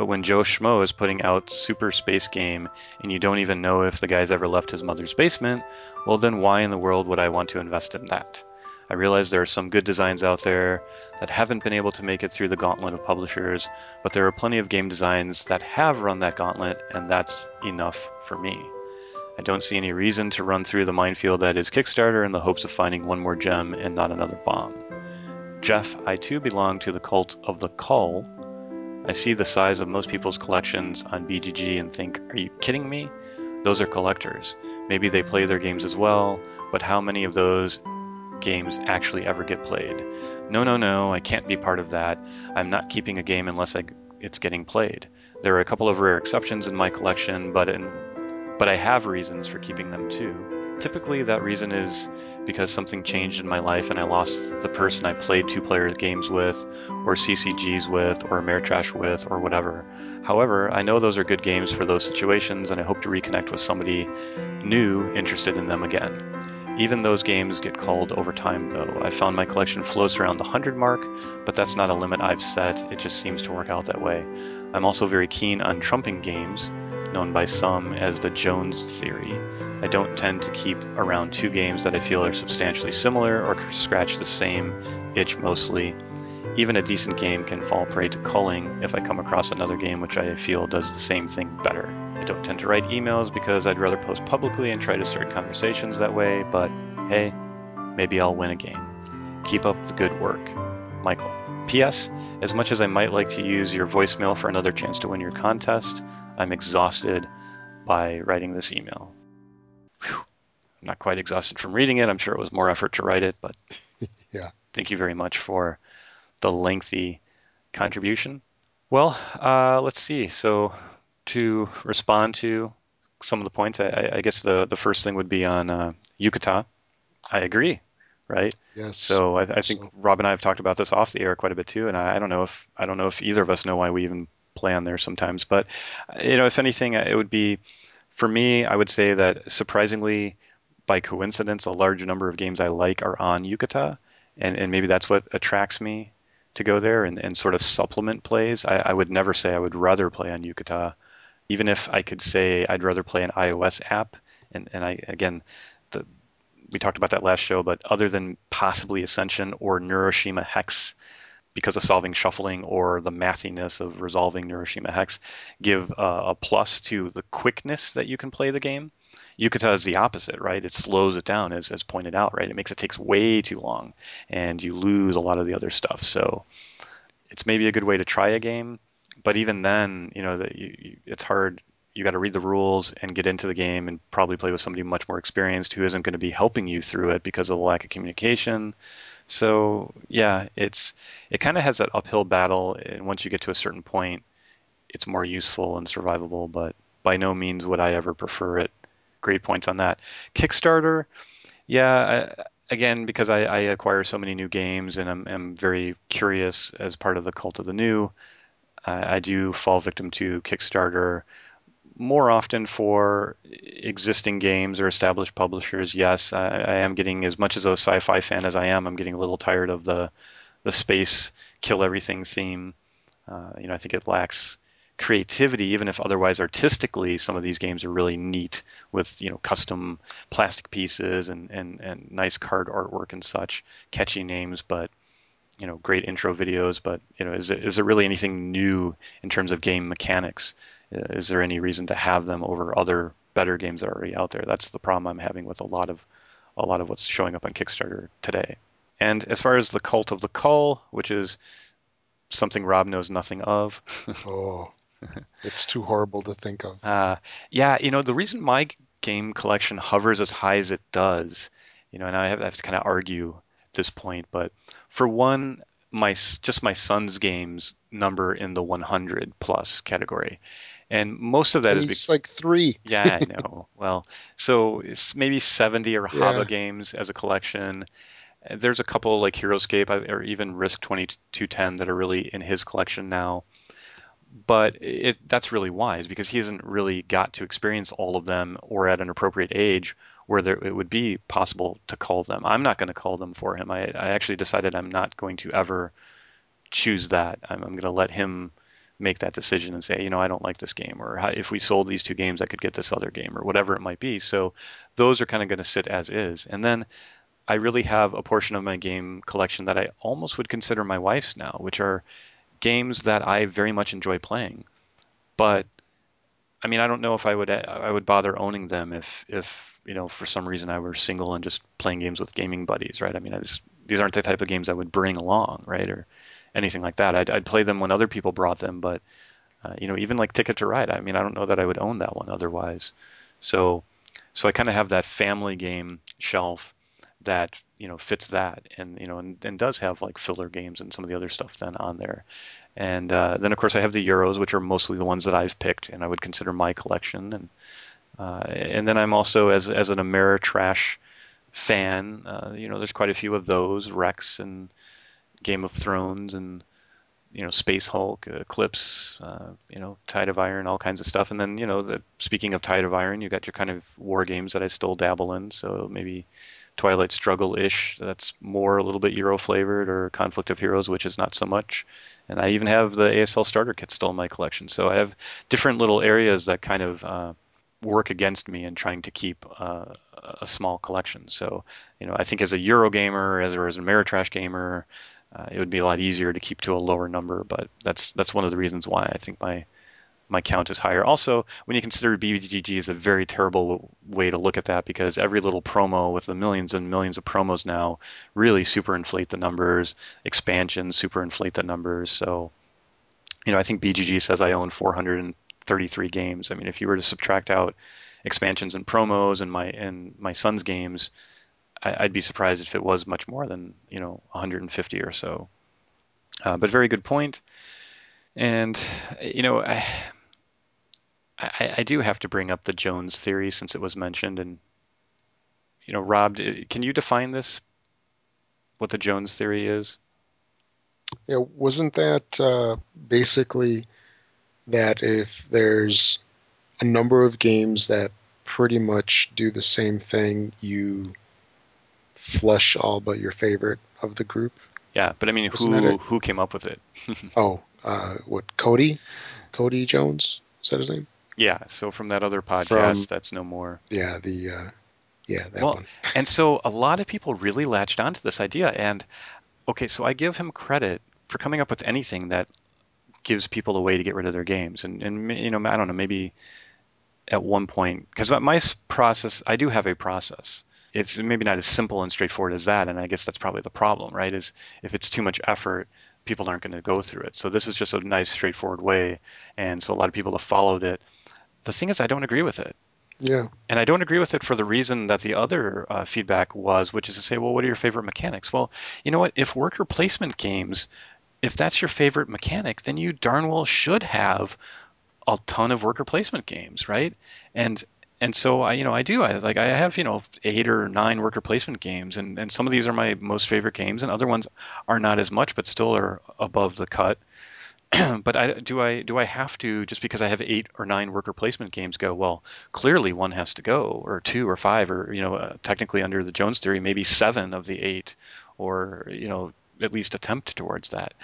But when Joe Schmo is putting out Super Space Game and you don't even know if the guy's ever left his mother's basement, well, then why in the world would I want to invest in that? I realize there are some good designs out there that haven't been able to make it through the gauntlet of publishers, but there are plenty of game designs that have run that gauntlet, and that's enough for me. I don't see any reason to run through the minefield that is Kickstarter in the hopes of finding one more gem and not another bomb. Jeff, I too belong to the cult of the cull. I see the size of most people's collections on BGG and think, are you kidding me? Those are collectors. Maybe they play their games as well, but how many of those games actually ever get played. No, no, no, I can't be part of that. I'm not keeping a game unless I, it's getting played. There are a couple of rare exceptions in my collection, but in, but I have reasons for keeping them too. Typically, that reason is because something changed in my life and I lost the person I played two player games with, or CCGs with, or Ameritrash with, or whatever. However, I know those are good games for those situations, and I hope to reconnect with somebody new interested in them again. Even those games get culled over time, though. I found my collection floats around the 100 mark, but that's not a limit I've set, it just seems to work out that way. I'm also very keen on trumping games, known by some as the Jones theory. I don't tend to keep around two games that I feel are substantially similar or scratch the same itch mostly. Even a decent game can fall prey to culling if I come across another game which I feel does the same thing better. I don't tend to write emails because I'd rather post publicly and try to start conversations that way, but hey, maybe I'll win a game. Keep up the good work. Michael. P.S. As much as I might like to use your voicemail for another chance to win your contest, I'm exhausted by writing this email. Whew. I'm not quite exhausted from reading it. I'm sure it was more effort to write it, but <laughs> yeah. Thank you very much for the lengthy contribution. Well, uh, let's see. So to respond to some of the points, I, I guess the, the first thing would be on uh, Yucata. I agree, right? Yes. So I, I think so. Rob and I have talked about this off the air quite a bit too, and I, I don't know if I don't know if either of us know why we even play on there sometimes. But you know, if anything, it would be for me. I would say that surprisingly, by coincidence, a large number of games I like are on Yucata, and and maybe that's what attracts me to go there and, and sort of supplement plays. I, I would never say I would rather play on Yucata even if I could say I'd rather play an iOS app, and, and I again, the, we talked about that last show, but other than possibly Ascension or Neuroshima Hex, because of solving shuffling or the mathiness of resolving Neuroshima Hex, give uh, a plus to the quickness that you can play the game. Yucata is the opposite, right? It slows it down, as, as pointed out, right? It makes it takes way too long, and you lose a lot of the other stuff. So it's maybe a good way to try a game but even then, you know, it's hard. You got to read the rules and get into the game and probably play with somebody much more experienced who isn't going to be helping you through it because of the lack of communication. So yeah, it's it kind of has that uphill battle, and once you get to a certain point, it's more useful and survivable. But by no means would I ever prefer it. Great points on that. Kickstarter, yeah. I, again, because I, I, acquire so many new games and I'm, I'm very curious as part of the cult of the new, I, I do fall victim to Kickstarter more often for existing games or established publishers. Yes, I, I, am getting as much as a sci-fi fan as I am. I'm getting a little tired of the the space kill everything theme. Uh, you know, I think it lacks creativity, even if otherwise artistically, some of these games are really neat with you know custom plastic pieces and and and nice card artwork and such, catchy names, but you know great intro videos. But you know, is it, is there really anything new in terms of game mechanics? Uh, is there any reason to have them over other better games that are already out there? That's the problem I'm having with a lot of a lot of what's showing up on Kickstarter today. And as far as the Cult of the Cull, which is something Rob knows nothing of. <laughs> oh, <laughs> it's too horrible to think of. Uh, yeah, you know, the reason my game collection hovers as high as it does, you know, and I have, I have to kind of argue this point, but for one, my just my son's games number in the 100 plus category. And most of that and is like three. yeah, I know. <laughs> well, so it's maybe 70 or yeah. Haba games as a collection. There's a couple like HeroScape or even Risk 2210 that are really in his collection now. But it, that's really wise because he hasn't really got to experience all of them or at an appropriate age where there, it would be possible to call them. I'm not going to call them for him. I, I actually decided I'm not going to ever choose that. I'm, I'm going to let him make that decision and say, you know, I don't like this game, or if we sold these two games, I could get this other game, or whatever it might be. So those are kind of going to sit as is. And then I really have a portion of my game collection that I almost would consider my wife's now, which are games that I very much enjoy playing. But I mean, I don't know if I would I would bother owning them if if you know for some reason I were single and just playing games with gaming buddies, right? I mean, I just, these aren't the type of games I would bring along, right? Or anything like that. I'd, I'd play them when other people brought them, but uh, you know, even like Ticket to Ride. I mean, I don't know that I would own that one otherwise. So, so I kind of have that family game shelf that you know fits that, and you know, and, and does have like filler games and some of the other stuff then on there. And uh, then of course I have the Euros, which are mostly the ones that I've picked, and I would consider my collection. And uh, and then I'm also as as an Ameritrash fan, uh, you know, there's quite a few of those Rex and Game of Thrones and you know Space Hulk, Eclipse, uh, you know Tide of Iron, all kinds of stuff. And then you know the speaking of Tide of Iron, you got your kind of war games that I still dabble in. So maybe Twilight Struggle ish. That's more a little bit Euro flavored, or Conflict of Heroes, which is not so much. And I even have the ASL starter kit still in my collection. So I have different little areas that kind of uh, work against me in trying to keep uh, a small collection. So, you know, I think as a Euro gamer, as or as an Ameritrash gamer, uh, it would be a lot easier to keep to a lower number, but that's that's one of the reasons why I think my my count is higher. Also, when you consider BGG is a very terrible way to look at that because every little promo with the millions and millions of promos now really super inflate the numbers. Expansions super inflate the numbers. So, you know, I think BGG says I own 433 games. I mean, if you were to subtract out expansions and promos and my and my son's games, I, would be surprised if it was much more than you know 150 or so. Uh, but very good point. And you know, I, I, I do have to bring up the Jones theory since it was mentioned. And you know, Rob, can you define this? What the Jones theory is? Yeah, wasn't that uh, basically that if there's a number of games that pretty much do the same thing, you flush all but your favorite of the group. Yeah, but I mean, who who came up with it? <laughs> oh, uh, what Cody? Cody Jones is that his name? Yeah. So from that other podcast, from, that's no more. Yeah. The uh, yeah that well, one. and so a lot of people really latched onto this idea, and okay, so I give him credit for coming up with anything that gives people a way to get rid of their games, and and you know I don't know maybe at one point because my process I do have a process it's maybe not as simple and straightforward as that. And I guess that's probably the problem, right? Is if it's too much effort, people aren't going to go through it. So this is just a nice, straightforward way. And so a lot of people have followed it. The thing is, I don't agree with it. Yeah. And I don't agree with it for the reason that the other uh, feedback was, which is to say, well, what are your favorite mechanics? Well, you know what? If worker placement games, if that's your favorite mechanic, then you darn well should have a ton of worker placement games, right? And and so I, you know, I do. I like I have you know eight or nine worker placement games, and and some of these are my most favorite games, and other ones are not as much, but still are above the cut. <clears throat> but I do I do I have to just because I have eight or nine worker placement games go well? Clearly, one has to go, or two, or five, or you know, uh, technically under the Jones theory, maybe seven of the eight, or you know, at least attempt towards that.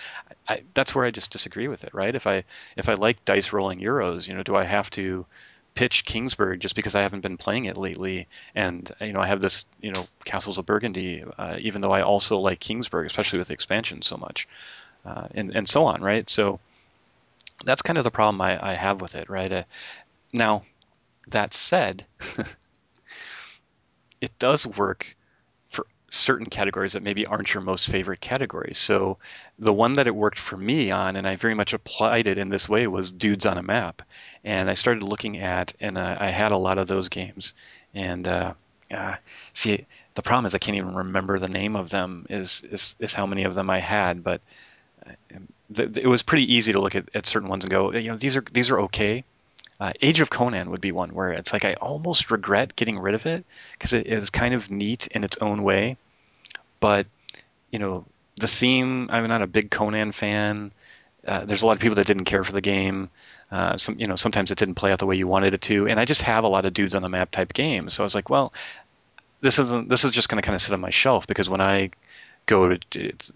I, that's where I just disagree with it, right? If I if I like dice rolling euros, you know, do I have to pitch Kingsburg just because I haven't been playing it lately, and you know I have this you know Castles of Burgundy, uh, even though I also like Kingsburg, especially with the expansion so much, uh, and and so on, right? So that's kind of the problem I, I have with it, right? Uh, now, that said, <laughs> it does work certain categories that maybe aren't your most favorite categories. So the one that it worked for me on, and I very much applied it in this way, was Dudes on a Map. And I started looking at, and uh, I had a lot of those games. And uh, uh, see, the problem is I can't even remember the name of them. Is is, is how many of them I had, but uh, it was pretty easy to look at, at certain ones and go, you know, these are these are okay. Uh, Age of Conan would be one where it's like I almost regret getting rid of it because it is kind of neat in its own way, but you know the theme. I'm not a big Conan fan. Uh, there's a lot of people that didn't care for the game. Uh, some, you know, sometimes it didn't play out the way you wanted it to, and I just have a lot of dudes on the map type games. So I was like, well, this isn't. This is just going to kind of sit on my shelf because when I go to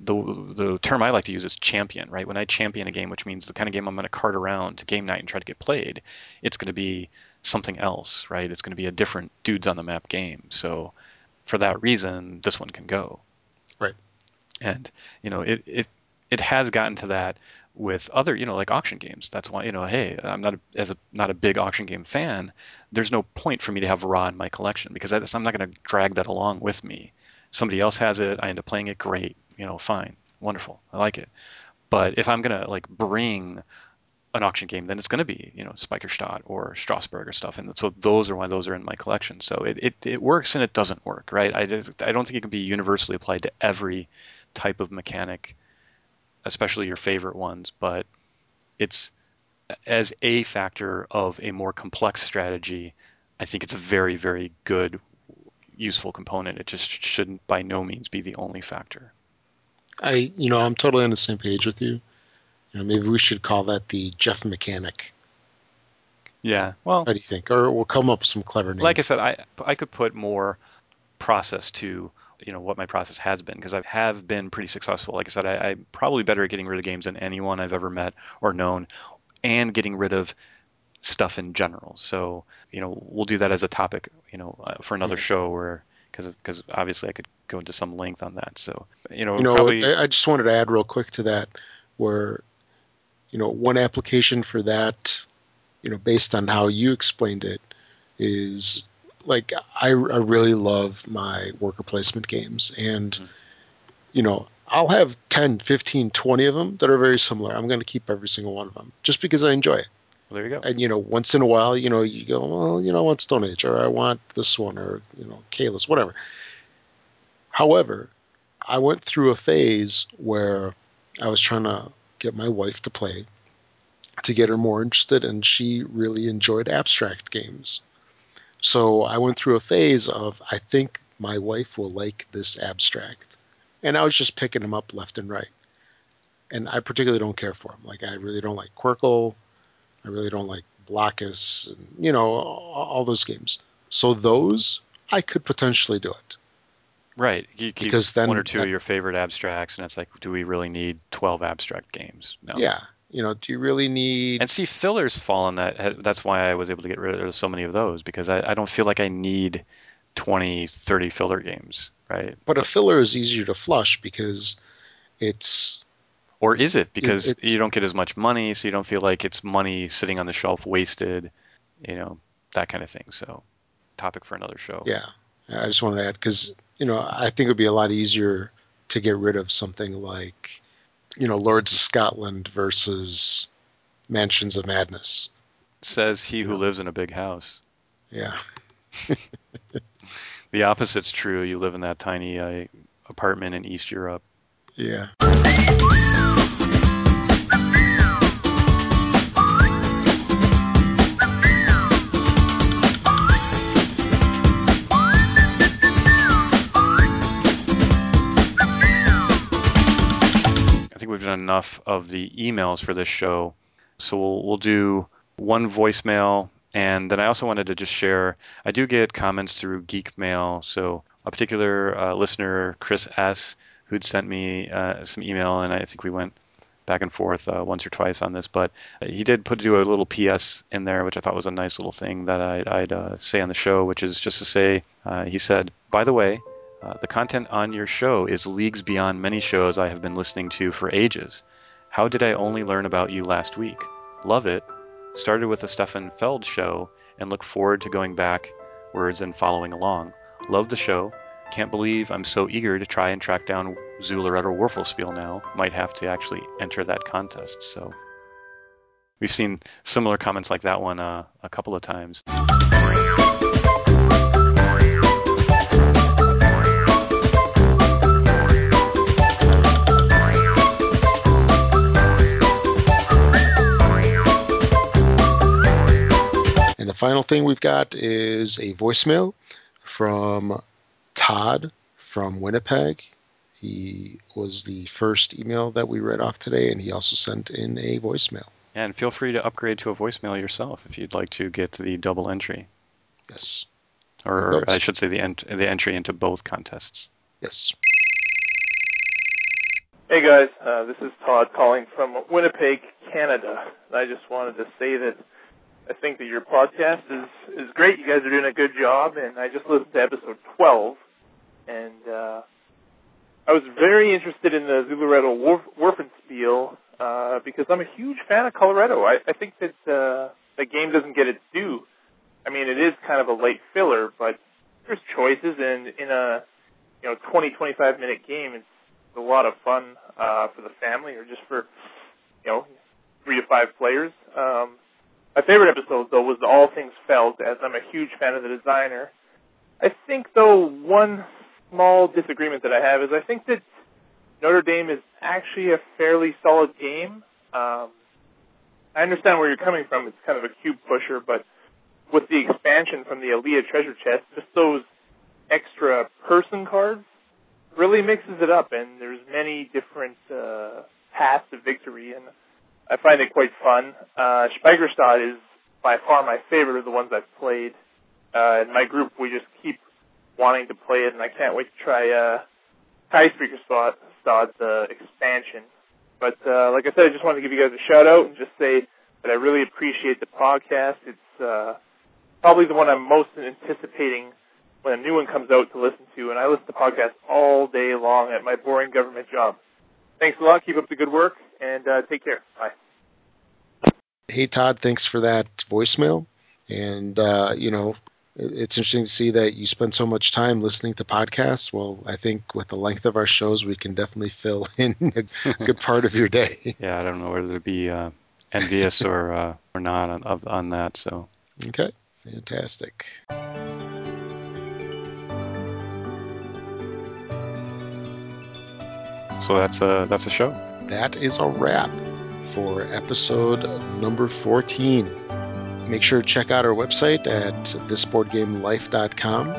the the term I like to use is champion, right? When I champion a game, which means the kind of game I'm going to cart around to game night and try to get played, it's going to be something else, right? It's going to be a different dudes on the map game. So for that reason, this one can go. Right. And you know, it it it has gotten to that with other, you know, like auction games. That's why, you know, hey, I'm not a, as a not a big auction game fan. There's no point for me to have Ra in my collection because I'm not going to drag that along with me somebody else has it, I end up playing it, great, you know, fine, wonderful, I like it. But if I'm gonna like bring an auction game, then it's going to be you know Speicherstadt or Strasbourg or stuff, and so those are why those are in my collection. So it, it, it works and it doesn't work, right? I I don't think it can be universally applied to every type of mechanic, especially your favorite ones. But it's as a factor of a more complex strategy. I think it's a very very good useful component. It just shouldn't by no means be the only factor. I, you know, I'm totally on the same page with you. You know, maybe we should call that the Jeff mechanic. Yeah. Well, what do you think? Or we'll come up with some clever names. Like I said, I I could put more process to you know what my process has been because I have been pretty successful. Like I said, I, I'm probably better at getting rid of games than anyone I've ever met or known, and getting rid of stuff in general. So you know we'll do that as a topic you know uh, for another yeah. show where because because obviously I could go into some length on that. So you know, you know, probably... I just wanted to add real quick to that where you know one application for that you know based on how you explained it is like I, I really love my worker placement games and mm-hmm. you know I'll have 10, 15, 20 of them that are very similar. I'm going to keep every single one of them just because I enjoy it. Well, there you go. And you know, once in a while, you know, you go, well, you know, I want Stone Age, or I want this one, or you know, Caylus, whatever. However, I went through a phase where I was trying to get my wife to play to get her more interested, and she really enjoyed abstract games. So I went through a phase of I think my wife will like this abstract, and I was just picking them up left and right. And I particularly don't care for them. Like I really don't like Qwirkle. I really don't like Blokus, and, you know, all, those games. So those, I could potentially do it. Right. You because then one or two of your favorite abstracts, and it's like, do we really need 12 abstract games? No. Yeah. You know, do you really need. And see, fillers fall in that. That's why I was able to get rid of so many of those, because I, I don't feel like I need 20, 30 filler games, right? But a filler is easier to flush because it's or is it because it, you don't get as much money, so you don't feel like it's money sitting on the shelf wasted, you know, that kind of thing. So, topic for another show. Yeah, I just wanted to add because you know I think it would be a lot easier to get rid of something like, you know, Lords of Scotland versus Mansions of Madness. Says he who lives in a big house. Yeah. <laughs> the opposite's true. You live in that tiny uh, apartment in East Europe. Yeah. Enough of the emails for this show. So we'll, we'll do one voicemail. And then I also wanted to just share I do get comments through Geek Mail. So a particular uh, listener, Chris S., who'd sent me uh, some email, and I think we went back and forth uh, once or twice on this, but he did put do a little PS in there, which I thought was a nice little thing that I'd, I'd uh, say on the show, which is just to say, uh, he said, by the way, uh, the content on your show is leagues beyond many shows I have been listening to for ages. How did I only learn about you last week? Love it. Started with the Stefan Feld show and look forward to going backwards and following along. Love the show. Can't believe I'm so eager to try and track down Zooloretto Würfelspiel now. Might have to actually enter that contest. So we've seen similar comments like that one uh, a couple of times. The final thing we've got is a voicemail from Todd from Winnipeg. He was the first email that we read off today, and he also sent in a voicemail. And feel free to upgrade to a voicemail yourself if you'd like to get the double entry. Yes. Or, or I should say the, ent- the entry into both contests. Yes. Hey guys, uh, this is Todd calling from Winnipeg, Canada. I just wanted to say that I think that your podcast is is great. You guys are doing a good job, and I just listened to episode 12, and uh, I was very interested in the Zooloretto Warf- Wurfenspiel uh, because I'm a huge fan of Coloretto. I, I think that uh, the game doesn't get its due. I mean, it is kind of a late filler, but there's choices, and in a you know 20 25 minute game, it's a lot of fun uh, for the family or just for you know three to five players. Um, my favorite episode, though, was the All Things Feld, as I'm a huge fan of the designer. I think, though, one small disagreement that I have is I think that Notre Dame is actually a fairly solid game. Um, I understand where you're coming from. It's kind of a cube pusher, but with the expansion from the Alea treasure chest, just those extra person cards really mixes it up, and there's many different uh, paths to victory, and I find it quite fun. Uh, Speicherstadt is by far my favorite of the ones I've played. Uh, in my group, we just keep wanting to play it, and I can't wait to try uh, Speicherstadt's uh, expansion. But uh, like I said, I just wanted to give you guys a shout out and just say that I really appreciate the podcast. It's uh, probably the one I'm most anticipating when a new one comes out to listen to, and I listen to podcasts all day long at my boring government job. Thanks a lot. Keep up the good work, and uh, take care. Bye. Hey, Todd, thanks for that voicemail. And, uh, you know, it's interesting to see that you spend so much time listening to podcasts. Well, I think with the length of our shows, we can definitely fill <laughs> in a good part of your day. Yeah, I don't know whether to be uh, envious or uh, or not on, on that. So okay, fantastic. So that's a that's a show. That is a wrap for episode number 14. Make sure to check out our website at thisboardgamelife.com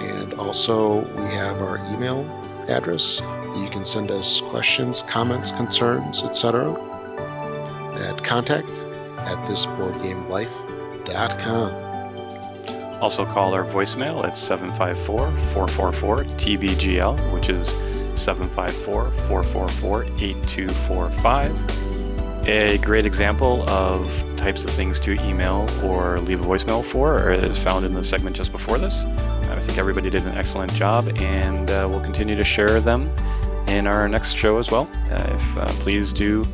and also we have our email address. You can send us questions, comments, concerns, etc. at contact at thisboardgamelife.com. Also call our voicemail at 754-444-TBGL, which is 754-444-8245. A great example of types of things to email or leave a voicemail for is found in the segment just before this. I think everybody did an excellent job, and uh, we'll continue to share them in our next show as well. Uh, if uh, please do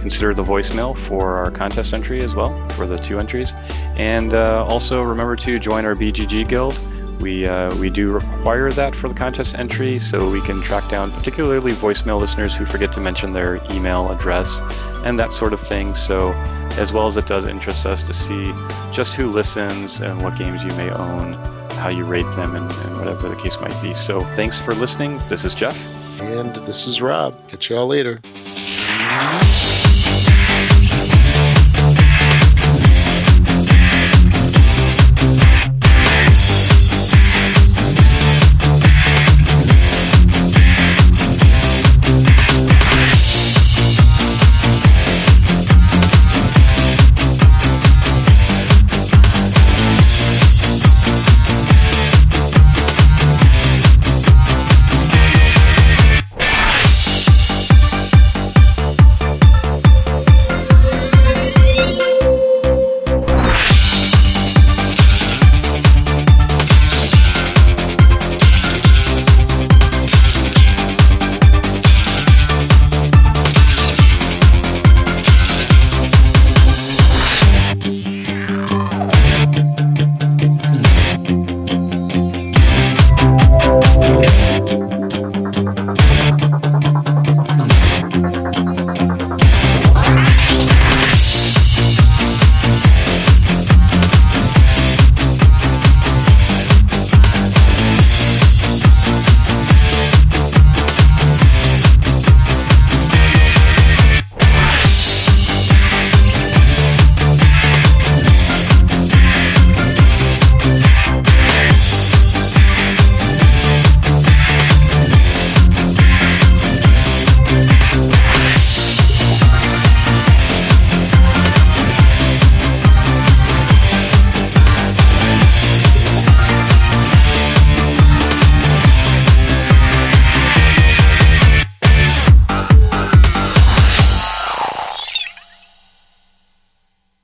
consider the voicemail for our contest entry as well for the two entries, and uh, also remember to join our BGG guild. We, uh, we do require that for the contest entry so we can track down particularly voicemail listeners who forget to mention their email address and that sort of thing. So, as well as it does interest us to see just who listens and what games you may own, how you rate them, and, and whatever the case might be. So, thanks for listening. This is Jeff. And this is Rob. Catch y'all later.